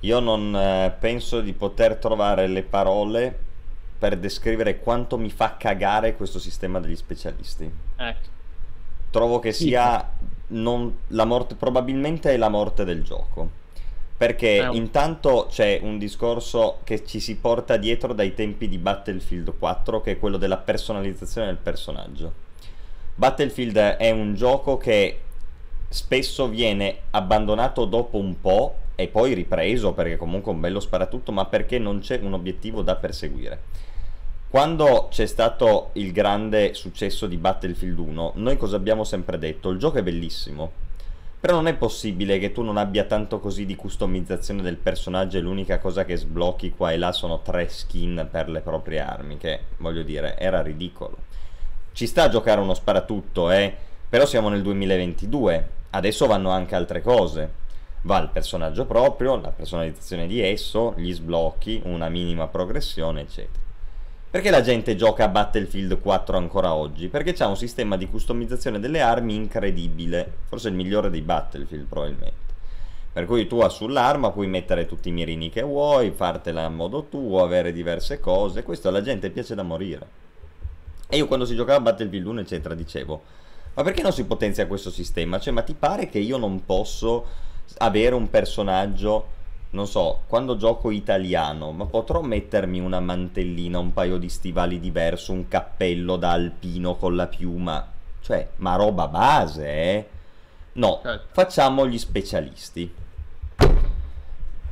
Io non eh, penso di poter trovare le parole per descrivere quanto mi fa cagare questo sistema degli specialisti. Ecco. Trovo che sia non, la morte, probabilmente è la morte del gioco. Perché eh. intanto c'è un discorso che ci si porta dietro dai tempi di Battlefield 4, che è quello della personalizzazione del personaggio. Battlefield è un gioco che spesso viene abbandonato dopo un po' e poi ripreso perché comunque è un bello sparatutto, ma perché non c'è un obiettivo da perseguire. Quando c'è stato il grande successo di Battlefield 1, noi cosa abbiamo sempre detto? Il gioco è bellissimo, però non è possibile che tu non abbia tanto così di customizzazione del personaggio e l'unica cosa che sblocchi qua e là sono tre skin per le proprie armi, che voglio dire, era ridicolo. Ci sta a giocare uno sparatutto, eh, però siamo nel 2022, adesso vanno anche altre cose. Va il personaggio proprio, la personalizzazione di esso, gli sblocchi, una minima progressione, eccetera. Perché la gente gioca a Battlefield 4 ancora oggi? Perché c'è un sistema di customizzazione delle armi incredibile, forse il migliore dei Battlefield probabilmente. Per cui tu sull'arma puoi mettere tutti i mirini che vuoi, fartela a modo tuo, avere diverse cose, questo alla gente piace da morire. E io quando si giocava a Battlefield 1 eccetera dicevo, ma perché non si potenzia questo sistema? Cioè, ma ti pare che io non posso avere un personaggio non so, quando gioco italiano, ma potrò mettermi una mantellina, un paio di stivali diverso, un cappello da alpino con la piuma? Cioè, ma roba base, eh? No, certo. facciamo gli specialisti.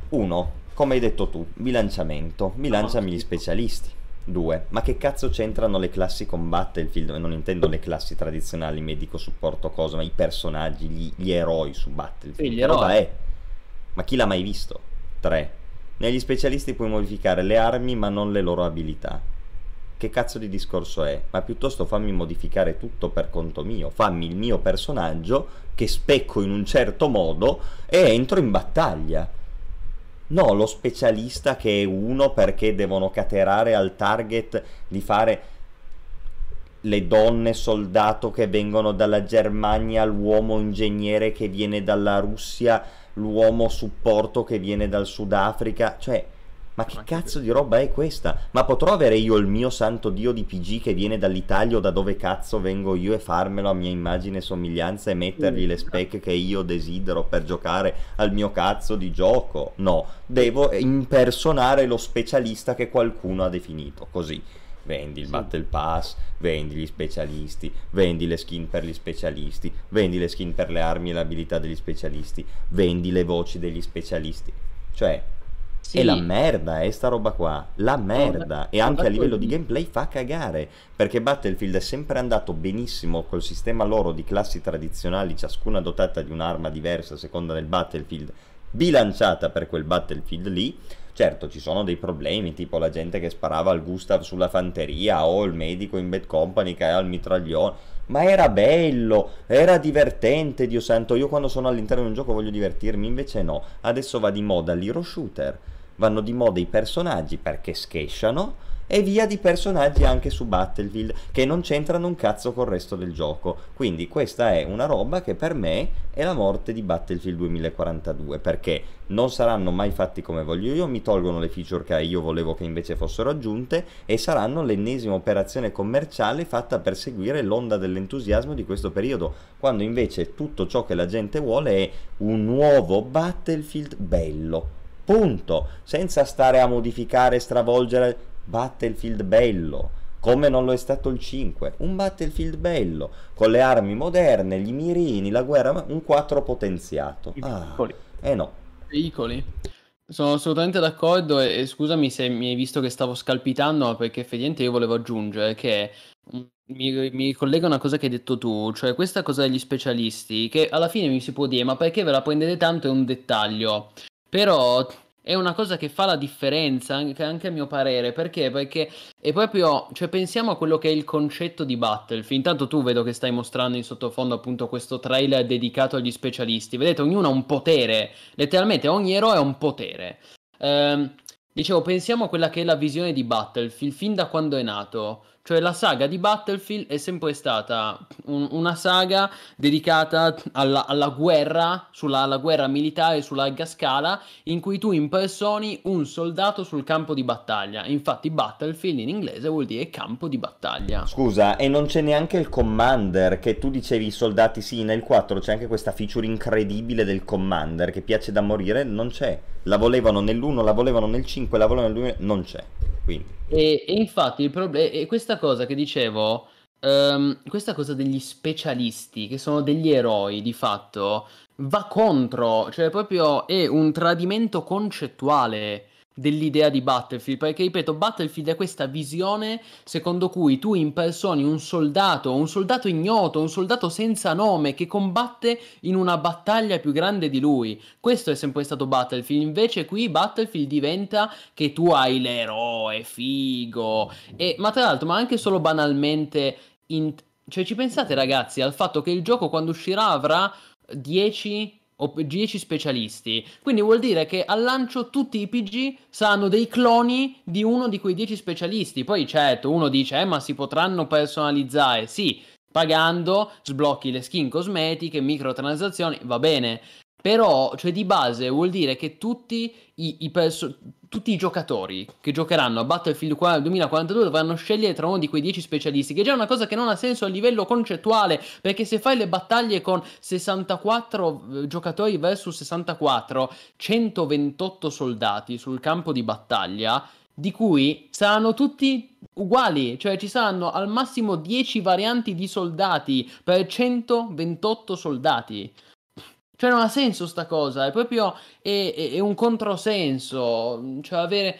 Uno, come hai detto tu, bilanciamento. Bilanciami gli specialisti. Due, ma che cazzo c'entrano le classi con Battlefield? Non intendo le classi tradizionali, medico, supporto, cosa, ma i personaggi, gli, gli eroi su Battlefield. Sì, gli eroi. è? Ma chi l'ha mai visto? 3. Negli specialisti puoi modificare le armi ma non le loro abilità. Che cazzo di discorso è? Ma piuttosto fammi modificare tutto per conto mio, fammi il mio personaggio che specco in un certo modo e entro in battaglia. No, lo specialista che è uno perché devono caterare al target di fare le donne soldato che vengono dalla Germania, l'uomo ingegnere che viene dalla Russia, l'uomo supporto che viene dal Sudafrica, cioè ma che cazzo di roba è questa? Ma potrò avere io il mio santo dio di PG che viene dall'Italia o da dove cazzo vengo io e farmelo a mia immagine e somiglianza e mettergli le spec che io desidero per giocare al mio cazzo di gioco? No, devo impersonare lo specialista che qualcuno ha definito, così. Vendi il sì. Battle Pass, vendi gli specialisti, vendi le skin per gli specialisti, vendi le skin per le armi e le abilità degli specialisti, vendi le voci degli specialisti. Cioè, sì. È la merda, è sta roba qua. La merda. No, e anche a livello di gameplay fa cagare. Perché Battlefield è sempre andato benissimo col sistema loro di classi tradizionali, ciascuna dotata di un'arma diversa a seconda del Battlefield, bilanciata per quel Battlefield lì. Certo, ci sono dei problemi, tipo la gente che sparava al Gustav sulla fanteria o il medico in Bad Company che ha il mitraglione. Ma era bello, era divertente, Dio santo. Io quando sono all'interno di un gioco voglio divertirmi, invece no. Adesso va di moda l'hero shooter vanno di moda i personaggi perché schesciano e via di personaggi anche su Battlefield che non c'entrano un cazzo col resto del gioco. Quindi questa è una roba che per me è la morte di Battlefield 2042 perché non saranno mai fatti come voglio io, mi tolgono le feature che io volevo che invece fossero aggiunte e saranno l'ennesima operazione commerciale fatta per seguire l'onda dell'entusiasmo di questo periodo, quando invece tutto ciò che la gente vuole è un nuovo Battlefield bello punto, senza stare a modificare stravolgere Battlefield bello, come non lo è stato il 5, un Battlefield bello, con le armi moderne, gli mirini, la guerra, un 4 potenziato. I ah, eh no. Veicoli. Sono assolutamente d'accordo e, e, scusami se mi hai visto che stavo scalpitando, perché effettivamente io volevo aggiungere che mi, mi collega a una cosa che hai detto tu, cioè questa cosa degli specialisti, che alla fine mi si può dire, ma perché ve la prendete tanto è un dettaglio. Però è una cosa che fa la differenza, anche, anche, a mio parere, perché? Perché è proprio, cioè pensiamo a quello che è il concetto di Battlefield. Intanto tu vedo che stai mostrando in sottofondo appunto questo trailer dedicato agli specialisti. Vedete, ognuno ha un potere, letteralmente ogni eroe ha un potere. Ehm, dicevo, pensiamo a quella che è la visione di Battlefield fin da quando è nato. Cioè la saga di Battlefield è sempre stata un, una saga dedicata alla, alla guerra, sulla alla guerra militare su larga scala, in cui tu impersoni un soldato sul campo di battaglia. Infatti Battlefield in inglese vuol dire campo di battaglia. Scusa, e non c'è neanche il commander, che tu dicevi i soldati sì, nel 4 c'è anche questa feature incredibile del commander che piace da morire, non c'è. La volevano nell'1, la volevano nel 5, la volevano nel 2, non c'è. Quindi. E, e infatti il problema è cosa che dicevo, um, questa cosa degli specialisti, che sono degli eroi di fatto, va contro, cioè proprio è un tradimento concettuale dell'idea di Battlefield, perché ripeto, Battlefield è questa visione secondo cui tu impersoni un soldato, un soldato ignoto, un soldato senza nome che combatte in una battaglia più grande di lui. Questo è sempre stato Battlefield, invece qui Battlefield diventa che tu hai l'eroe, figo, e, ma tra l'altro, ma anche solo banalmente... In... Cioè ci pensate ragazzi al fatto che il gioco quando uscirà avrà 10 o 10 specialisti. Quindi vuol dire che al lancio tutti i PG saranno dei cloni di uno di quei 10 specialisti. Poi certo, uno dice, eh, ma si potranno personalizzare. Sì, pagando, sblocchi le skin cosmetiche, microtransazioni, va bene. Però, cioè di base vuol dire che tutti i, i, perso- tutti i giocatori che giocheranno a Battlefield 2042 dovranno scegliere tra uno di quei 10 specialisti, che è già una cosa che non ha senso a livello concettuale, perché se fai le battaglie con 64 eh, giocatori versus 64, 128 soldati sul campo di battaglia, di cui saranno tutti uguali, cioè ci saranno al massimo 10 varianti di soldati per 128 soldati. Cioè non ha senso sta cosa, è proprio è, è, è un controsenso, cioè avere...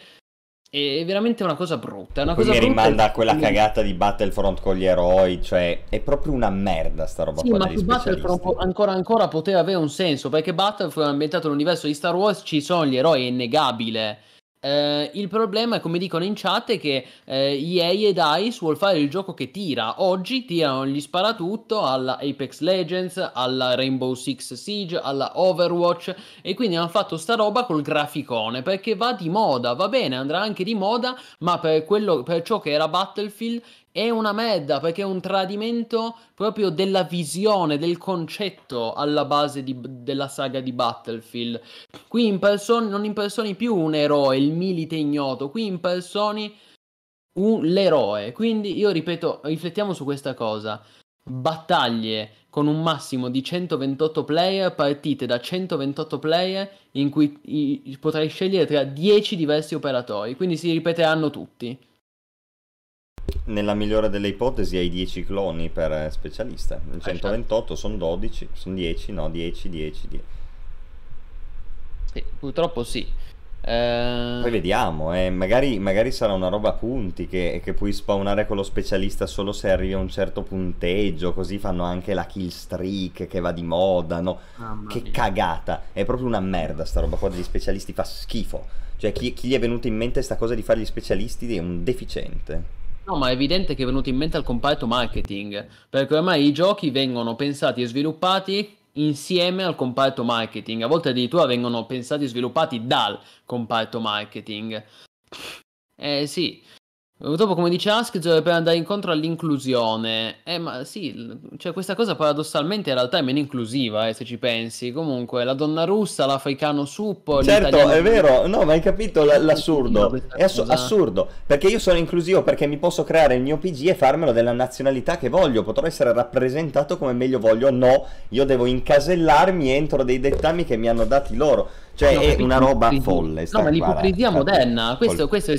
È veramente una cosa brutta. Una cosa mi brutta rimanda a quella cagata di Battlefront con gli eroi. Cioè, è proprio una merda sta roba sì, qua. Ma su Battlefront ancora, ancora poteva avere un senso. Perché Battlefront è ambientato nell'universo di Star Wars. Ci sono gli eroi, è innegabile. Eh, il problema come dicono in chat è che eh, EA e DICE vuol fare il gioco che tira. Oggi tirano gli sparatutto alla Apex Legends alla Rainbow Six Siege alla Overwatch e quindi hanno fatto sta roba col graficone perché va di moda va bene andrà anche di moda ma per, quello, per ciò che era Battlefield è una merda perché è un tradimento proprio della visione, del concetto alla base di, della saga di Battlefield. Qui impersoni, non impersoni più un eroe, il milite ignoto, qui impersoni un, l'eroe. Quindi io ripeto, riflettiamo su questa cosa. Battaglie con un massimo di 128 player, partite da 128 player in cui i, potrai scegliere tra 10 diversi operatori, quindi si ripeteranno tutti. Nella migliore delle ipotesi hai 10 cloni per eh, specialista, 128 sono 12, sono 10, no 10, 10, 10. Sì, purtroppo sì. Eh... Poi vediamo, eh. magari, magari, sarà una roba a punti che, che, puoi spawnare con lo specialista solo se arrivi a un certo punteggio, così fanno anche la kill streak che va di moda, no? che mia. cagata, è proprio una merda sta roba qua degli specialisti, fa schifo. Cioè chi, chi gli è venuto in mente sta cosa di fare gli specialisti è un deficiente. No, ma è evidente che è venuto in mente al comparto marketing, perché ormai i giochi vengono pensati e sviluppati insieme al comparto marketing, a volte addirittura vengono pensati e sviluppati dal comparto marketing. Eh sì, Dopo, come dice Ask, per andare incontro all'inclusione. Eh, ma sì, cioè questa cosa paradossalmente in realtà è meno inclusiva, eh, se ci pensi. Comunque, la donna russa, l'africano suppo, Certo, è vero, no, ma hai capito l- l'assurdo. È ass- assurdo, perché io sono inclusivo perché mi posso creare il mio PG e farmelo della nazionalità che voglio. Potrò essere rappresentato come meglio voglio. No, io devo incasellarmi entro dei dettami che mi hanno dati loro. Cioè no, è una roba folle. No, ma l'ipocrisia moderna. Questo, questo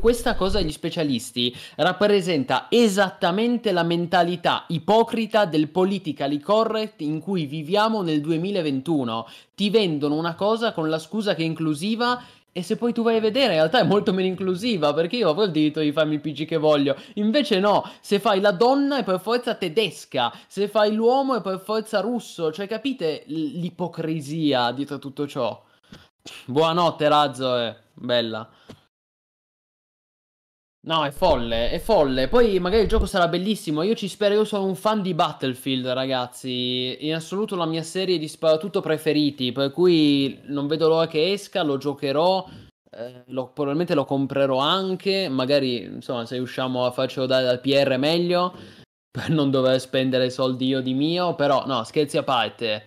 questa cosa degli specialisti rappresenta esattamente la mentalità ipocrita del politically correct in cui viviamo nel 2021. Ti vendono una cosa con la scusa che è inclusiva e se poi tu vai a vedere, in realtà è molto meno inclusiva perché io avrò il diritto di farmi il PG che voglio. Invece no, se fai la donna è per forza tedesca, se fai l'uomo è per forza russo. Cioè, capite l'ipocrisia dietro tutto ciò? Buonanotte, Razzo, è bella. No, è folle, è folle. Poi magari il gioco sarà bellissimo. Io ci spero, io sono un fan di Battlefield, ragazzi. In assoluto la mia serie di sparatutto preferiti. Per cui non vedo l'ora che esca, lo giocherò. Eh, lo, probabilmente lo comprerò anche. Magari, insomma, se riusciamo a farcelo dare dal PR meglio. Per non dover spendere soldi io di mio. Però, no, scherzi a parte.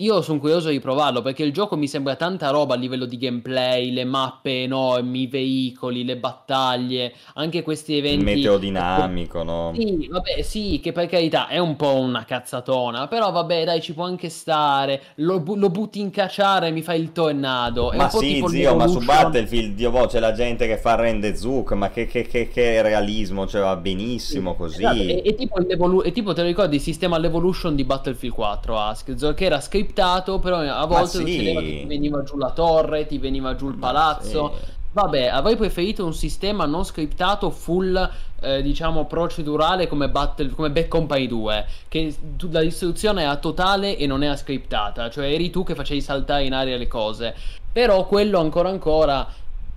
Io sono curioso di provarlo perché il gioco mi sembra tanta roba a livello di gameplay, le mappe enormi, i veicoli, le battaglie, anche questi eventi. Meteo dinamico, no? Sì, vabbè, sì, che per carità è un po' una cazzatona, però vabbè, dai, ci può anche stare. Lo, lo butti in cacciare e mi fai il tornado. È ma sì, zio, ma su Battlefield, Dio boh, c'è la gente che fa rende zuc, ma che, che, che, che realismo, cioè va benissimo sì, così. Esatto. E, e, tipo e, tipo te lo ricordi il sistema all'evolution di Battlefield 4, Ask, che era script scriptato, però a volte sì. succedeva che ti veniva giù la torre, ti veniva giù il palazzo. Sì. Vabbè, avrei preferito un sistema non scriptato full, eh, diciamo, procedurale come, Battle, come Bad Company 2, che la distruzione era totale e non era scriptata, cioè eri tu che facevi saltare in aria le cose. Però quello ancora ancora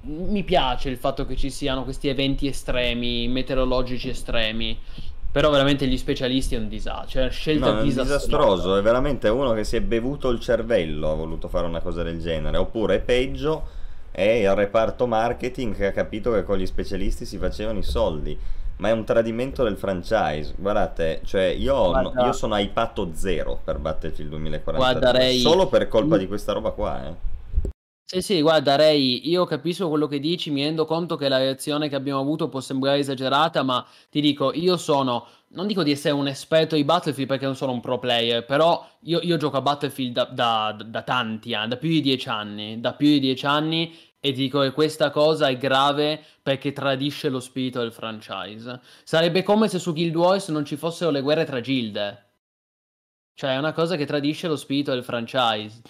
mi piace il fatto che ci siano questi eventi estremi, meteorologici estremi. Però veramente gli specialisti è un disastro. Cioè, scelta no, è disastroso. È veramente uno che si è bevuto il cervello. Ha voluto fare una cosa del genere. Oppure peggio è il reparto marketing che ha capito che con gli specialisti si facevano i soldi. Ma è un tradimento del franchise. Guardate, cioè io, Guarda. io sono hypato zero per Battlefield 2043. Solo per colpa di questa roba qua, eh. Sì, sì, guarda Ray, io capisco quello che dici, mi rendo conto che la reazione che abbiamo avuto può sembrare esagerata, ma ti dico, io sono, non dico di essere un esperto di Battlefield perché non sono un pro player, però io, io gioco a Battlefield da, da, da tanti anni, da più di dieci anni, da più di dieci anni e dico che questa cosa è grave perché tradisce lo spirito del franchise. Sarebbe come se su Guild Wars non ci fossero le guerre tra gilde. Cioè, è una cosa che tradisce lo spirito del franchise.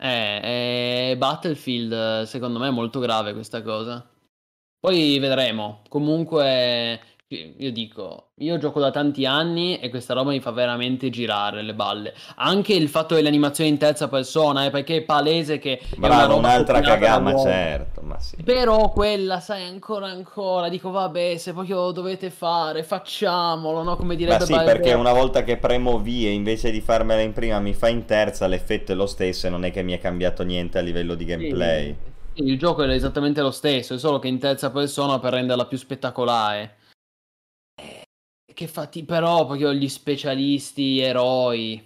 Eh, Battlefield secondo me è molto grave questa cosa. Poi vedremo. Comunque io dico, io gioco da tanti anni e questa roba mi fa veramente girare le balle. Anche il fatto delle animazioni in terza persona, eh, perché è palese che Bravo, un'altra cagama, certo, ma sì. Però quella, sai, ancora ancora, dico vabbè, se poi lo dovete fare, facciamolo, no? Come direbbe Ma sì, Balder. perché una volta che premo via invece di farmela in prima mi fa in terza, l'effetto è lo stesso e non è che mi è cambiato niente a livello di gameplay. Sì, il gioco è esattamente lo stesso, è solo che in terza persona per renderla più spettacolare. Eh, che fatti però, perché ho gli specialisti, eroi.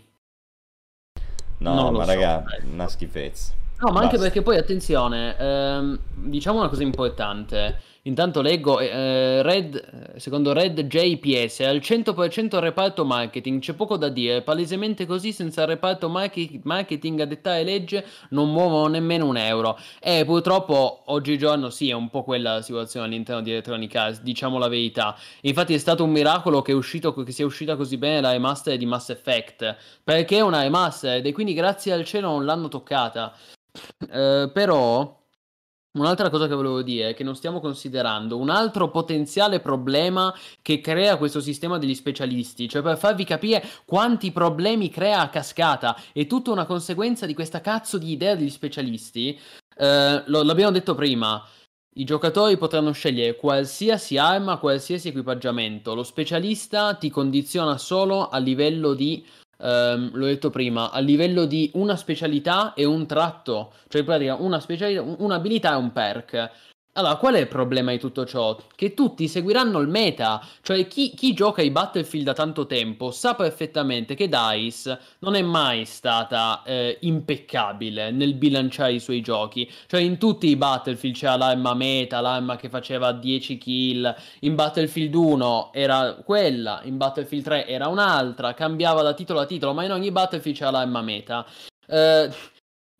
No, Non ma so, raga, ecco. una schifezza. No, ma anche Basta. perché poi attenzione, ehm, diciamo una cosa importante. Intanto leggo, eh, Red, eh, secondo Red JPS al 100% il reparto marketing, c'è poco da dire, palesemente così senza reparto marketing a dettare legge non muovono nemmeno un euro. E purtroppo oggigiorno sì, è un po' quella la situazione all'interno di Electronic Arts, diciamo la verità. Infatti è stato un miracolo che, uscito, che sia uscita così bene la remaster di Mass Effect, perché è una remaster e quindi grazie al cielo non l'hanno toccata. Eh, però un'altra cosa che volevo dire è che non stiamo considerando un altro potenziale problema che crea questo sistema degli specialisti, cioè per farvi capire quanti problemi crea a cascata è tutta una conseguenza di questa cazzo di idea degli specialisti. Eh, lo- l'abbiamo detto prima. I giocatori potranno scegliere qualsiasi arma, qualsiasi equipaggiamento. Lo specialista ti condiziona solo a livello di ehm, l'ho detto prima, a livello di una specialità e un tratto, cioè in pratica una specialità, un'abilità e un perk. Allora, qual è il problema di tutto ciò? Che tutti seguiranno il meta, cioè chi, chi gioca i Battlefield da tanto tempo sa perfettamente che DICE non è mai stata eh, impeccabile nel bilanciare i suoi giochi, cioè in tutti i Battlefield c'era l'arma meta, l'arma che faceva 10 kill, in Battlefield 1 era quella, in Battlefield 3 era un'altra, cambiava da titolo a titolo, ma in ogni Battlefield c'era l'arma meta. Eh,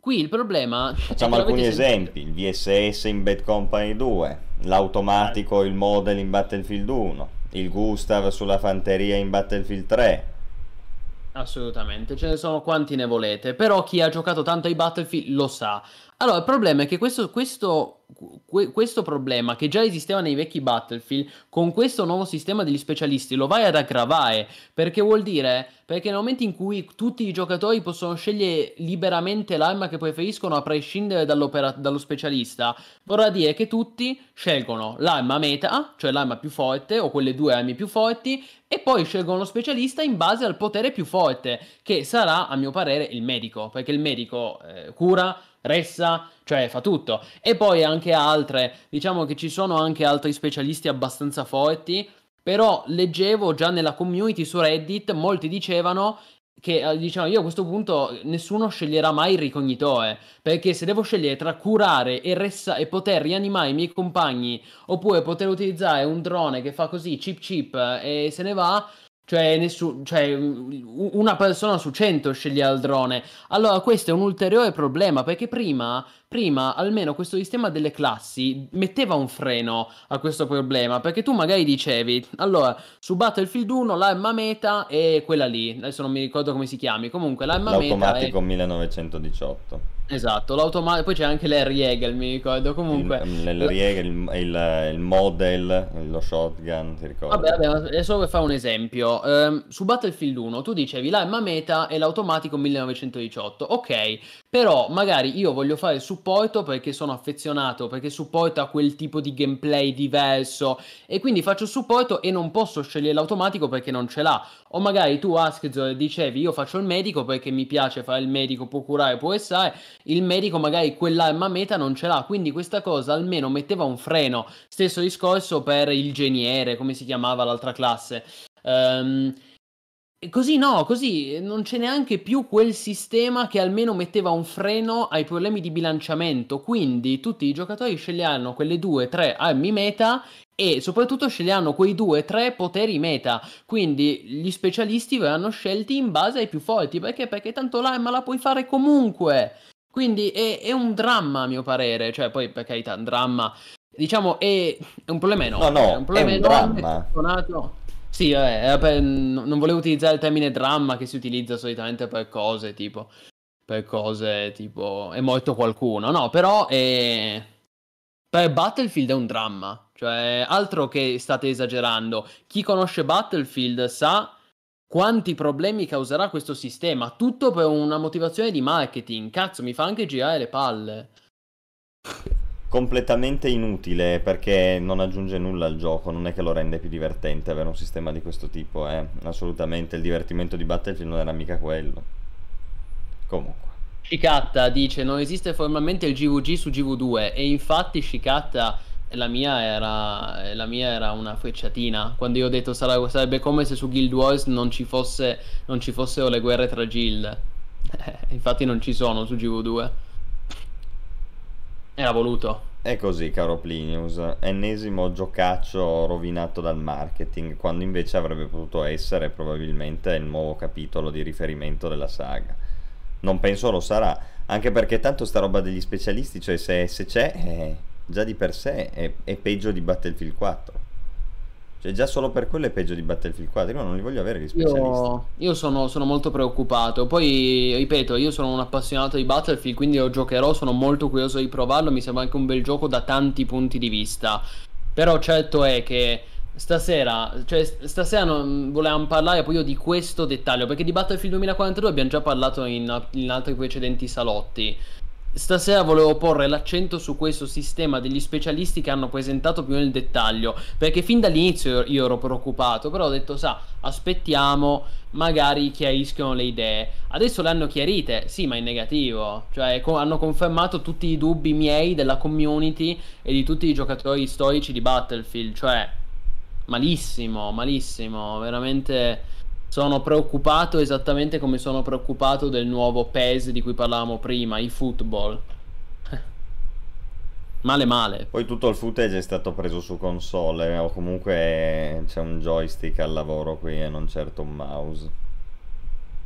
qui il problema... Facciamo alcuni sentito- esempi, il VSS in Bad Company 2, l'automatico, il model in Battlefield 1, il Gustav sulla fanteria in Battlefield 3. Assolutamente, ce ne sono quanti ne volete, però chi ha giocato tanto ai Battlefield lo sa. Allora, il problema è che questo, questo, que- questo problema che già esisteva nei vecchi Battlefield, con questo nuovo sistema degli specialisti lo vai ad aggravare, perché vuol dire, perché nel momento in cui tutti i giocatori possono scegliere liberamente l'arma che preferiscono a prescindere dallo specialista, vorrà dire che tutti scelgono l'arma meta, cioè l'arma più forte, o quelle due armi più forti, e poi scelgono lo specialista in base al potere più forte, che sarà, a mio parere, il medico, perché il medico eh, cura, ressa, cioè fa tutto. E poi anche altre, diciamo che ci sono anche altri specialisti abbastanza forti, però leggevo già nella community su Reddit, molti dicevano che diciamo io a questo punto nessuno sceglierà mai il ricognitore perché se devo scegliere tra curare e, ressa- e poter rianimare i miei compagni oppure poter utilizzare un drone che fa così chip chip eh, e se ne va cioè, nessu- cioè, u- una persona su 100 sceglie il drone. Allora, questo è un ulteriore problema perché prima, prima, almeno questo sistema delle classi metteva un freno a questo problema. Perché tu magari dicevi, allora, su Battlefield 1 l'arma meta è quella lì. Adesso non mi ricordo come si chiami. Comunque, l'arma meta è. L'automatico 1918. Esatto, l'automatico. Poi c'è anche l'Air Jägel, mi ricordo. Comunque. Il, il, riega, il, il, il model, lo shotgun, ti ricordi? Vabbè, vabbè, adesso per fare un esempio. Ehm, su Battlefield 1 tu dicevi l'arma meta è l'automatico 1918. Ok, però magari io voglio fare supporto perché sono affezionato, perché supporta quel tipo di gameplay diverso e quindi faccio supporto e non posso scegliere l'automatico perché non ce l'ha. O magari tu Askzor dicevi io faccio il medico perché mi piace fare il medico, può curare, può essere, il medico magari quell'arma meta non ce l'ha, quindi questa cosa almeno metteva un freno. Stesso discorso per il geniere, come si chiamava l'altra classe. E così no, così non c'è neanche più quel sistema che almeno metteva un freno ai problemi di bilanciamento. Quindi tutti i giocatori sceglieranno quelle due, tre armi meta e soprattutto sceglieranno quei due, tre poteri meta. Quindi gli specialisti verranno scelti in base ai più forti. Perché? Perché tanto l'arma la puoi fare comunque. Quindi è, è un dramma a mio parere. Cioè, poi per carità, un dramma. Diciamo, è, è un problema enorme. No, no, è un problema è un enorme. dramma. Sì, vabbè, eh, per- non volevo utilizzare il termine dramma che si utilizza solitamente per cose tipo. Per cose tipo. È morto qualcuno. No, però è. Per Battlefield è un dramma. Cioè, altro che state esagerando. Chi conosce Battlefield sa quanti problemi causerà questo sistema. Tutto per una motivazione di marketing. Cazzo, mi fa anche girare le palle. Completamente inutile perché non aggiunge nulla al gioco, non è che lo rende più divertente avere un sistema di questo tipo, eh. Assolutamente, il divertimento di Battlefield non era mica quello. Comunque. Shikatta dice non esiste formalmente il GVG su GV2 e infatti Shikatta la mia era, la mia era una frecciatina. Quando io ho detto sarà, sarebbe come se su Guild Wars non ci, fosse, non ci fossero le guerre tra guild infatti non ci sono su GV2 era voluto. È così, caro Plinius, ennesimo giocaccio rovinato dal marketing, quando invece avrebbe potuto essere probabilmente il nuovo capitolo di riferimento della saga. Non penso lo sarà, anche perché tanto sta roba degli specialisti, cioè se, se c'è, eh, già di per sé è, è peggio di Battlefield 4. Cioè, già solo per quello è peggio di Battlefield 4. Io non li voglio avere gli specialisti. Io, io sono, sono, molto preoccupato. Poi, ripeto, io sono un appassionato di Battlefield, quindi lo giocherò. Sono molto curioso di provarlo. Mi sembra anche un bel gioco da tanti punti di vista. Però, certo è che stasera, cioè, stasera non volevamo parlare poi io di questo dettaglio. Perché di Battlefield 2042 abbiamo già parlato in, in altri precedenti salotti. Stasera volevo porre l'accento su questo sistema degli specialisti che hanno presentato più nel dettaglio, perché fin dall'inizio io ero preoccupato, però ho detto, sa, aspettiamo, magari chiariscono le idee. Adesso le hanno chiarite, sì, ma in negativo, cioè co- hanno confermato tutti i dubbi miei della community e di tutti i giocatori storici di Battlefield, cioè malissimo, malissimo, veramente sono preoccupato esattamente come sono preoccupato del nuovo PES di cui parlavamo prima, i football. male male. Poi tutto il footage è stato preso su console o comunque c'è un joystick al lavoro qui e non certo un mouse.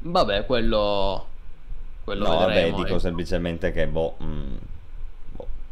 Vabbè, quello... quello no, vedremo, vabbè, dico ecco. semplicemente che boh... Mm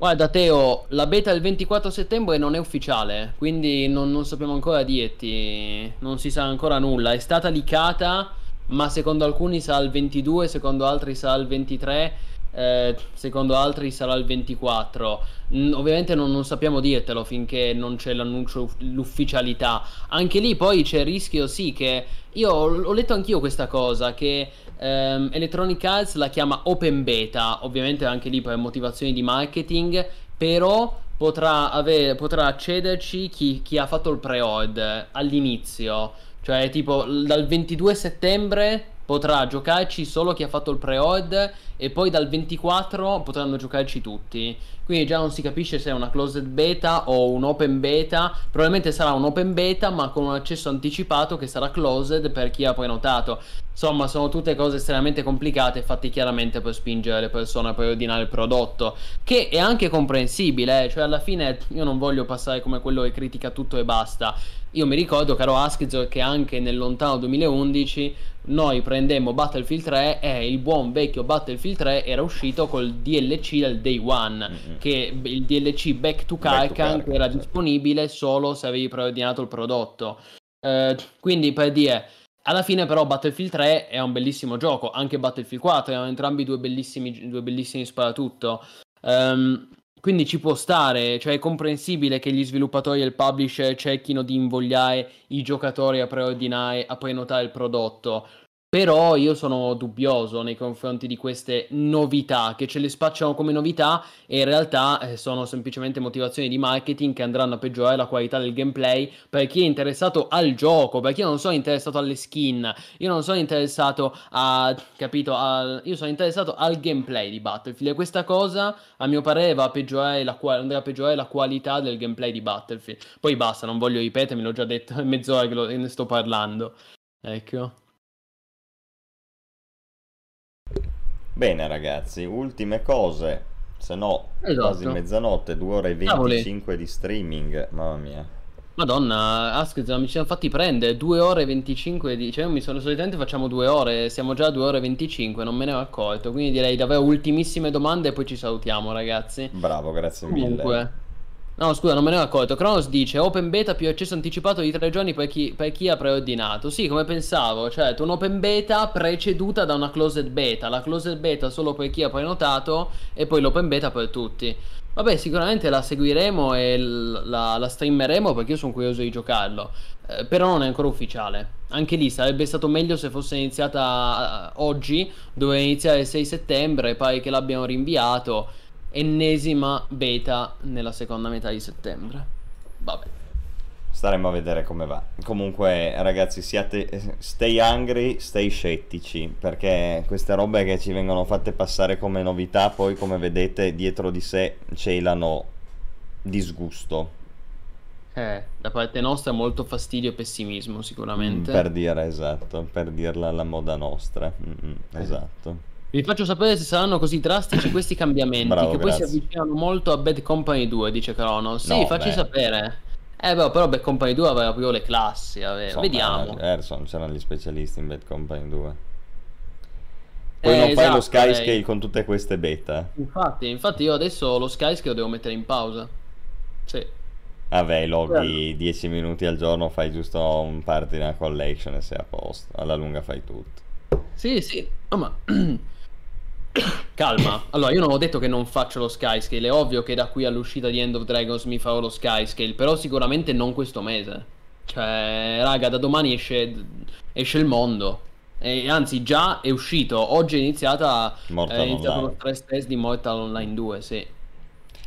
Guarda Teo, la beta del 24 settembre non è ufficiale, quindi non, non, sappiamo ancora dirti, non si sa ancora nulla. È stata licata, ma secondo alcuni sarà il 22, secondo altri sarà il 23, eh, secondo altri sarà il 24. Mm, ovviamente non, non, sappiamo dirtelo finché non c'è l'annuncio, l'ufficialità. Anche lì poi c'è il rischio, sì, che io ho, ho letto anch'io questa cosa, che Um, Electronic Arts la chiama Open Beta, ovviamente anche lì per motivazioni di marketing, però potrà, avere, potrà accederci chi, chi ha fatto il pre-order all'inizio, cioè tipo dal 22 settembre potrà giocarci solo chi ha fatto il pre-order e poi dal 24 potranno giocarci tutti. Quindi già non si capisce se è una closed beta o un open beta. Probabilmente sarà un open beta, ma con un accesso anticipato che sarà closed per chi ha prenotato. Insomma, sono tutte cose estremamente complicate, fatte chiaramente per spingere le persone a preordinare il prodotto. Che è anche comprensibile, eh? cioè alla fine io non voglio passare come quello che critica tutto e basta. Io mi ricordo, caro Askzor, che anche nel lontano 2011 noi prendemmo Battlefield 3 e il buon vecchio Battlefield 3 era uscito col DLC del day one, mm-hmm. che il DLC Back to Karkan era certo. disponibile solo se avevi preordinato il prodotto. Uh, quindi per dire, alla fine però Battlefield 3 è un bellissimo gioco, anche Battlefield 4 erano entrambi due bellissimi, due bellissimi sparatutto. Um, quindi ci può stare, cioè è comprensibile che gli sviluppatori e il publisher cerchino di invogliare i giocatori a preordinare, a prenotare il prodotto. Però io sono dubbioso nei confronti di queste novità, che ce le spacciano come novità e in realtà eh, sono semplicemente motivazioni di marketing che andranno a peggiorare la qualità del gameplay per chi è interessato al gioco, perché io non sono interessato alle skin, io non sono interessato a, capito, a, io sono interessato al gameplay di Battlefield e questa cosa a mio parere va a peggiorare la, andrà a peggiorare la qualità del gameplay di Battlefield. Poi basta, non voglio ripetermi, l'ho già detto, è mezz'ora che, lo, ne sto parlando. Ecco. Bene ragazzi, ultime cose, se no esatto. quasi mezzanotte, 2 ore e 25 Cavoli. di streaming, mamma mia. Madonna, Asked, mi ci siamo fatti prendere 2 ore e 25 di... Cioè, mi sono solitamente facciamo 2 ore, siamo già a 2 ore e 25, non me ne ho accorto. Quindi direi davvero ultimissime domande e poi ci salutiamo, ragazzi. Bravo, grazie Comunque, mille. No, scusa, non me ne ho accorto. Kronos dice open beta più accesso anticipato di tre giorni per chi, per chi ha preordinato. Sì, come pensavo, cioè un open beta preceduta da una closed beta. La closed beta solo per chi ha prenotato e poi l'open beta per tutti. Vabbè, sicuramente la seguiremo e la, la streameremo perché io sono curioso di giocarlo. Eh, però non è ancora ufficiale. Anche lì sarebbe stato meglio se fosse iniziata uh, oggi, doveva iniziare il 6 settembre, pare che l'abbiano rinviato ennesima beta nella seconda metà di settembre. Vabbè. staremo a vedere come va. Comunque, ragazzi, siate stay hungry, stay scettici, perché queste robe che ci vengono fatte passare come novità, poi come vedete dietro di sé celano disgusto. Eh, da parte nostra molto fastidio e pessimismo sicuramente. Mm, per dire esatto, per dirla alla moda nostra. Mm-mm, esatto. Vi faccio sapere se saranno così drastici questi cambiamenti, Bravo, che poi si grazie. avvicinano molto a Bad Company 2, dice Crono. Sì, No, facci beh. sapere. Eh, beh, però Bad Company 2 aveva proprio le classi, aveva- Insomma, vediamo. Erson, c'erano gli specialisti in Bad Company 2. Poi Eh, non fai lo esatto, Skyscale lei. con tutte queste beta. Infatti, infatti io adesso lo Skyscale lo devo mettere in pausa. Sì. Vabbè, loghi 10 minuti al giorno, fai giusto un party nella collection e sei a posto. Alla lunga fai tutto. Sì, sì, oh, ma calma. Allora, io non ho detto che non faccio lo Skyscale. È ovvio che da qui all'uscita di End of Dragons mi farò lo Skyscale, però sicuramente non questo mese. Cioè, raga, da domani esce, esce il mondo. E anzi, già è uscito. Oggi è iniziata Mortal è iniziato Online. lo stress test di Mortal Online 2, sì.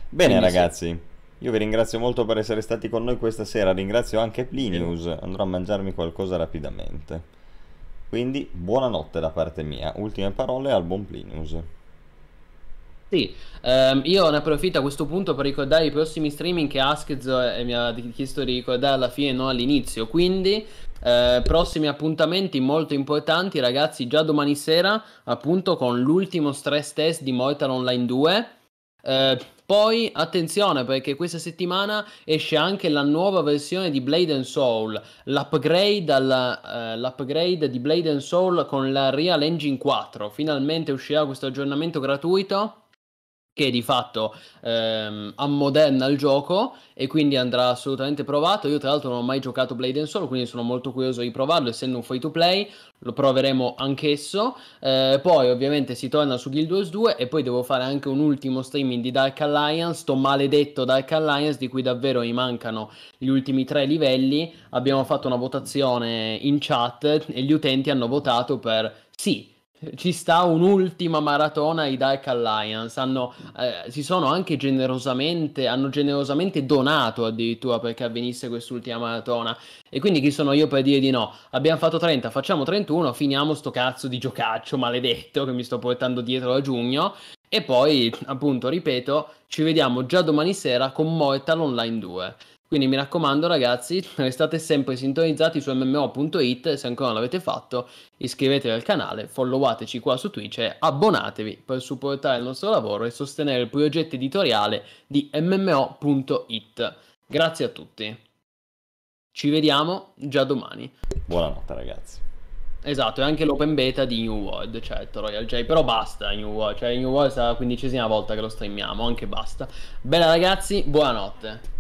Bene Quindi sì. ragazzi, io vi ringrazio molto per essere stati con noi questa sera, ringrazio anche Plinius, andrò a mangiarmi qualcosa rapidamente. Quindi buonanotte da parte mia, ultime parole al buon Plinius. Sì, ehm, io ne approfitto a questo punto per ricordare i prossimi streaming che Askez mi ha chiesto di ricordare alla fine, non all'inizio. Quindi, eh, prossimi appuntamenti molto importanti, ragazzi, già domani sera, appunto, con l'ultimo stress test di Mortal Online 2. Eh, poi attenzione perché questa settimana esce anche la nuova versione di Blade and Soul, l'upgrade, alla- eh, l'upgrade di Blade and Soul con la Real Engine 4. Finalmente uscirà questo aggiornamento gratuito che di fatto ehm, ammoderna il gioco e quindi andrà assolutamente provato. Io tra l'altro non ho mai giocato Blade and Soul, quindi sono molto curioso di provarlo, essendo un free to play, lo proveremo anch'esso. Eh, poi ovviamente si torna su Guild Wars 2 e poi devo fare anche un ultimo streaming di Dark Alliance, sto maledetto Dark Alliance di cui davvero mi mancano gli ultimi tre livelli. Abbiamo fatto una votazione in chat e gli utenti hanno votato per sì. Ci sta un'ultima maratona di Dark Alliance. Hanno, eh, si sono anche generosamente, hanno generosamente donato addirittura perché avvenisse quest'ultima maratona. E quindi chi sono io per dire di no? Abbiamo fatto 30, facciamo 31, finiamo sto cazzo di giocaccio maledetto che mi sto portando dietro da giugno. E poi, appunto, ripeto, ci vediamo già domani sera con Mortal Online 2. Quindi mi raccomando ragazzi, restate sempre sintonizzati su mmo.it se ancora non l'avete fatto, iscrivetevi al canale, followateci qua su Twitch e abbonatevi per supportare il nostro lavoro e sostenere il progetto editoriale di mmo.it. Grazie a tutti. Ci vediamo già domani. Buonanotte ragazzi. Esatto, e anche l'open beta di New World, certo, Royal J, però basta New World, cioè New World sarà la quindicesima volta che lo streamiamo, anche basta. Bene ragazzi, buonanotte.